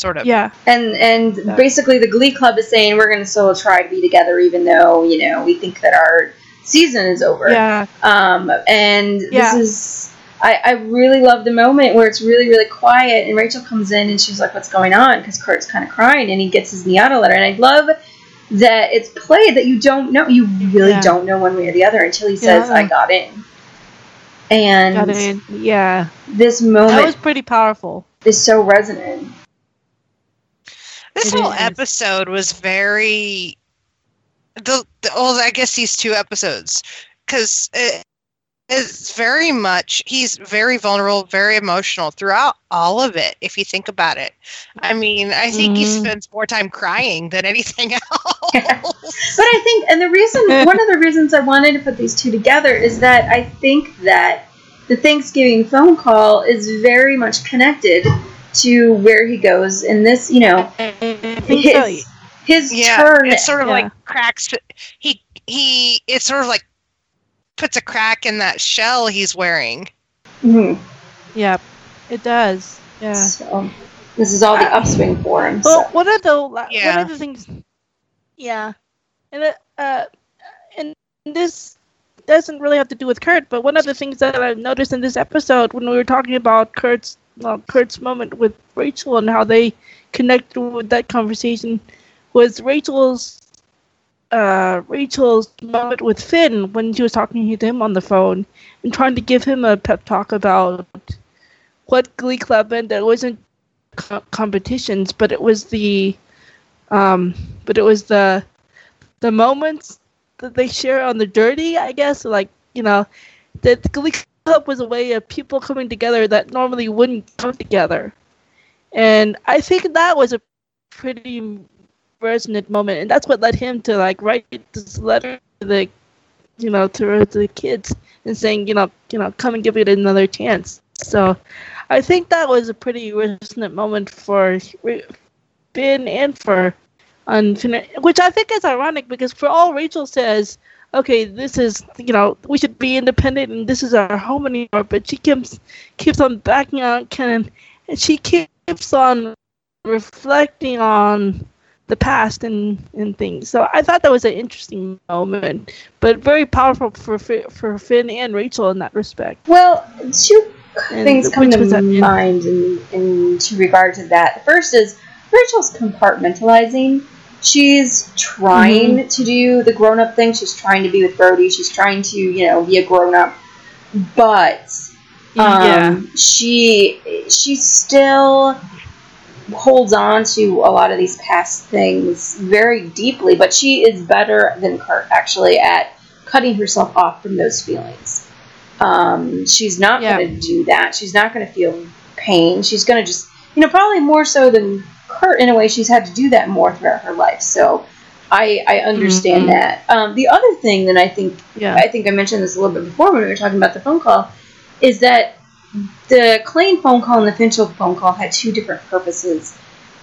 Sort of. Yeah. And and Yeah. basically the Glee Club is saying we're going to still try to be together even though you know we think that our season is over. Yeah. Um, and Yeah. this is I, I really love the moment where it's really really quiet and Rachel comes in and she's like, "What's going on?" Because Kurt's kind of crying and he gets his NYADA letter and I love that it's played that you don't know you really Yeah. don't know one way or the other until he says, Yeah. "I got in." And Got it. Yeah. this moment That moment was pretty powerful. is so resonant. This It whole is. episode was very the, the well, I guess these two episodes because it, it's very much he's very vulnerable, very emotional throughout all of it. If you think about it, I mean, I think he Mhm. spends more time crying than anything else. But I think, and the reason, one of the reasons I wanted to put these two together is that I think that the Thanksgiving phone call is very much connected to where he goes in this, you know, I think so. his, his yeah, turn. it's sort of Yeah. like cracks. He he. It's sort of like puts a crack in that shell he's wearing. Mhm. Yeah. It does. Yeah. So, this is all the upswing for him. Well, So. one of the la- Yeah. one of the things, yeah, and uh, uh, and this doesn't really have to do with Kurt, but one of the things that I noticed in this episode when we were talking about Kurt's well, Kurt's moment with Rachel and how they connected with that conversation was Rachel's uh, Rachel's moment with Finn when she was talking to him on the phone and trying to give him a pep talk about what Glee Club meant. That it wasn't co- competitions, but it was the, um, but it was the, the moments that they share on the dirty. I guess like you know, that Glee Club was a way of people coming together that normally wouldn't come together, and I think that was a pretty resonant moment, and that's what led him to like write this letter to the, you know, to the kids and saying, you know, you know, come and give it another chance. So, I think that was a pretty resonant moment for Finn and for Finn, which I think is ironic because for all Rachel says, okay, this is you know we should be independent and this is our home anymore, but she keeps keeps on backing out Ken and she keeps on reflecting on the past and, and things. So I thought that was an interesting moment, but very powerful for for Finn and Rachel in that respect. Well, two And things come to mind in, in regard to that. The first is Rachel's compartmentalizing. She's trying Mm-hmm. to do the grown up thing. She's trying to be with Brody. She's trying to, you know, be a grown up. But um, Yeah. she she still holds on to a lot of these past things very deeply, but she is better than Kurt actually at cutting herself off from those feelings. Um, she's not Yeah. going to do that. She's not going to feel pain. She's going to just, you know, probably more so than Kurt in a way. She's had to do that more throughout her life. So I, I understand Mhm. that. Um, the other thing that I think Yeah. I think I mentioned this a little bit before when we were talking about the phone call, is that the Klaine phone call and the Finchel phone call had two different purposes.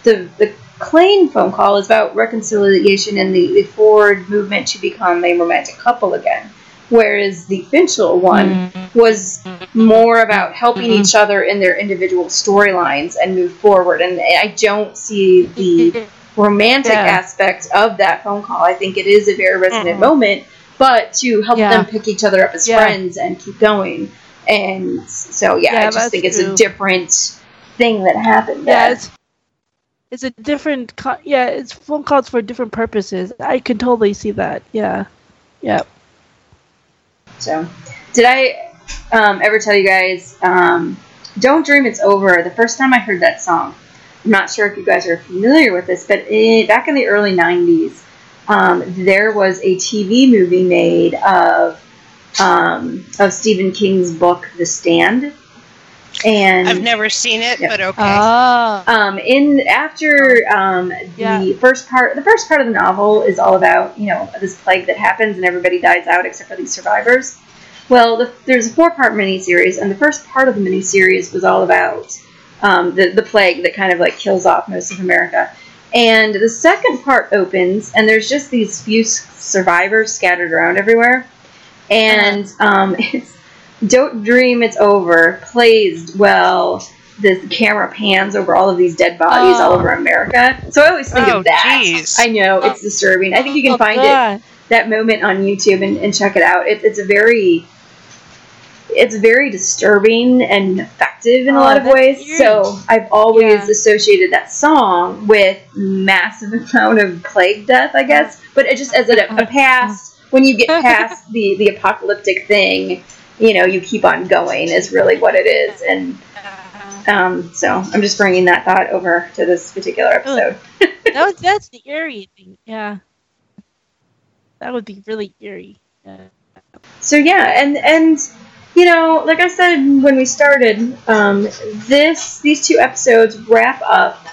The the Klaine phone call is about reconciliation and the, the forward movement to become a romantic couple again, whereas the Finchel one mm-hmm. was more about helping mm-hmm. each other in their individual storylines and move forward. And I don't see the romantic Yeah. aspect of that phone call. I think it is a very resonant moment, but to help Yeah. them pick each other up as Yeah. friends and keep going. And so, yeah, I just think it's a different thing that happened Yeah, it's it's a different. Co- yeah, it's phone calls for different purposes. I can totally see that. Yeah, yeah. So, did I um, ever tell you guys, um, Don't Dream It's Over? The first time I heard that song, I'm not sure if you guys are familiar with this, but back in the early 90s, um, there was a TV movie made of um, of Stephen King's book, The Stand. And I've never seen it, Yeah. but okay. Ah, um, in after um, the Yeah. first part, the first part of the novel is all about you know this plague that happens and everybody dies out except for these survivors. Well, the, there's a four-part miniseries, and the first part of the miniseries was all about um, the the plague that kind of like kills off most of America. And the second part opens, and there's just these few survivors scattered around everywhere. And um, it's Don't Dream It's Over plays well the camera pans over all of these dead bodies all Oh. over America. So I always think Oh, of that. jeez. I know it's disturbing. I think you can Oh, find it that moment on YouTube and, and check it out. It, it's a very it's very disturbing and effective in a Oh, lot of ways. eerie. So I've always Yeah. associated that song with massive amount of plague death, I guess. But it just as a, a past when you get past the the apocalyptic thing, you know, you keep on going is really what it is. And um, so I'm just bringing that thought over to this particular episode. that was, that's the eerie thing. Yeah. That would be really eerie. Yeah. so yeah and and you know like i said when we started um, this these two episodes wrap up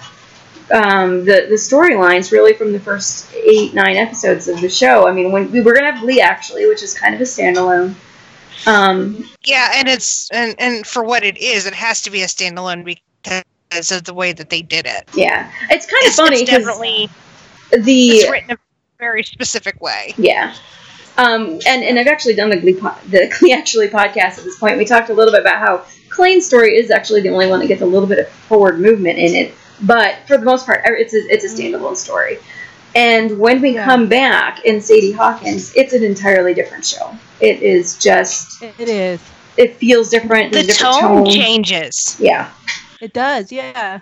um, the the storylines really from the first eight nine episodes of the show i mean when we were gonna have glee actually which is kind of a standalone um, Yeah, and it's and and for what it is, it has to be a standalone because of the way that they did it. yeah it's kind of It's, funny it's definitely the it's written a very specific way. Yeah. Um, and, and I've actually done the Glee, po- the Glee Actually podcast at this point. We talked a little bit about how Klaine's story is actually the only one that gets a little bit of forward movement in it. But for the most part, it's a, it's a standalone story. And when we Yeah. come back in Sadie Hawkins, it's an entirely different show. It is just, It, it is. it feels different. The different tone tone. changes. Yeah. It does. Yeah.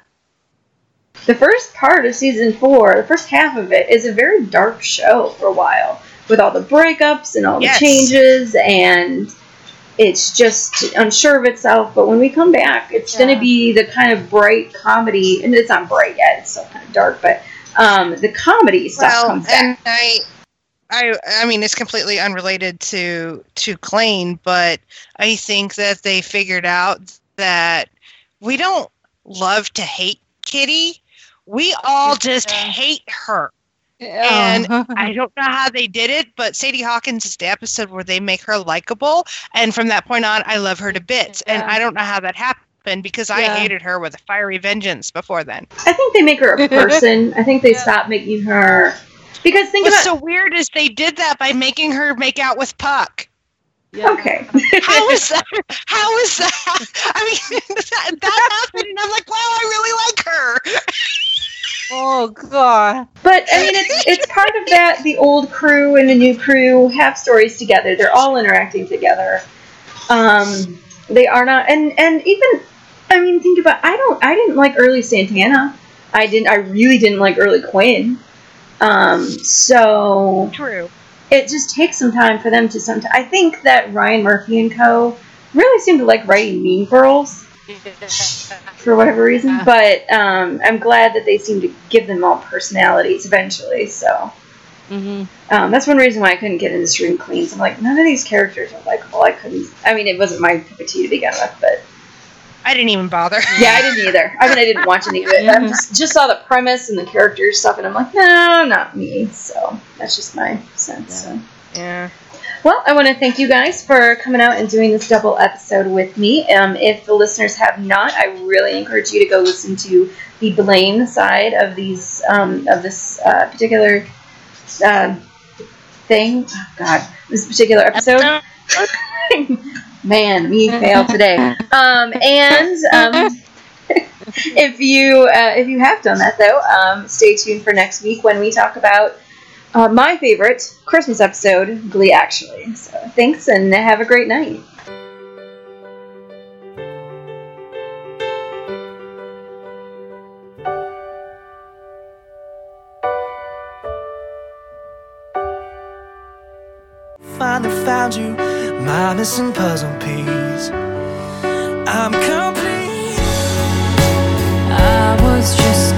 The first part of season four, the first half of it, is a very dark show for a while, with all the breakups and all the Yes. changes, and it's just unsure of itself. But when we come back, it's going to be the kind of bright comedy, and it's not bright yet; it's still kind of dark, but um, the comedy stuff Well, comes and back. I, I, I mean, it's completely unrelated to to Klaine, but I think that they figured out that we don't love to hate Kitty. We all just hate her. And I don't know how they did it, but Sadie Hawkins is the episode where they make her likable, and from that point on, I love her to bits. And I don't know how that happened because I hated her with a fiery vengeance before then. I think they make her a person. I think they Yeah. stop making her because think What's about so weird is they did that by making her make out with Puck. yeah. okay. How is that? How is that? I mean, that, that happened, and I'm like, wow, I really like her. Oh god. But I mean, it's it's part of that. The old crew and the new crew have stories together. They're all interacting together. Um, they are not, and and even, I mean, think about. I don't. I didn't like early Santana. I didn't. I really didn't like early Quinn. Um, so True. it just takes some time for them to. Some. I think that Ryan Murphy and Co. really seem to like writing Mean Girls for whatever reason. But um, I'm glad that they seem to give them all personalities eventually. So hmm um, that's one reason why I couldn't get into Scream Queens. I'm like, none of these characters are likable. I couldn't. I mean, it wasn't my cup of tea to begin with, but I didn't even bother. yeah, I didn't either. I mean, I didn't watch any of it. I just just saw the premise and the character stuff, and I'm like, no, not me. So that's just my sense. So. Yeah. Well, I want to thank you guys for coming out and doing this double episode with me. Um, if the listeners have not, I really encourage you to go listen to the Blaine side of these um, of this uh, particular uh, thing. Oh, God, this particular episode. Man, me fail today. Um, and um, if you uh, if you have done that though, um, stay tuned for next week when we talk about uh, my favorite Christmas episode, Glee. Actually, so thanks and have a great night. My missing puzzle piece. I'm complete. I was just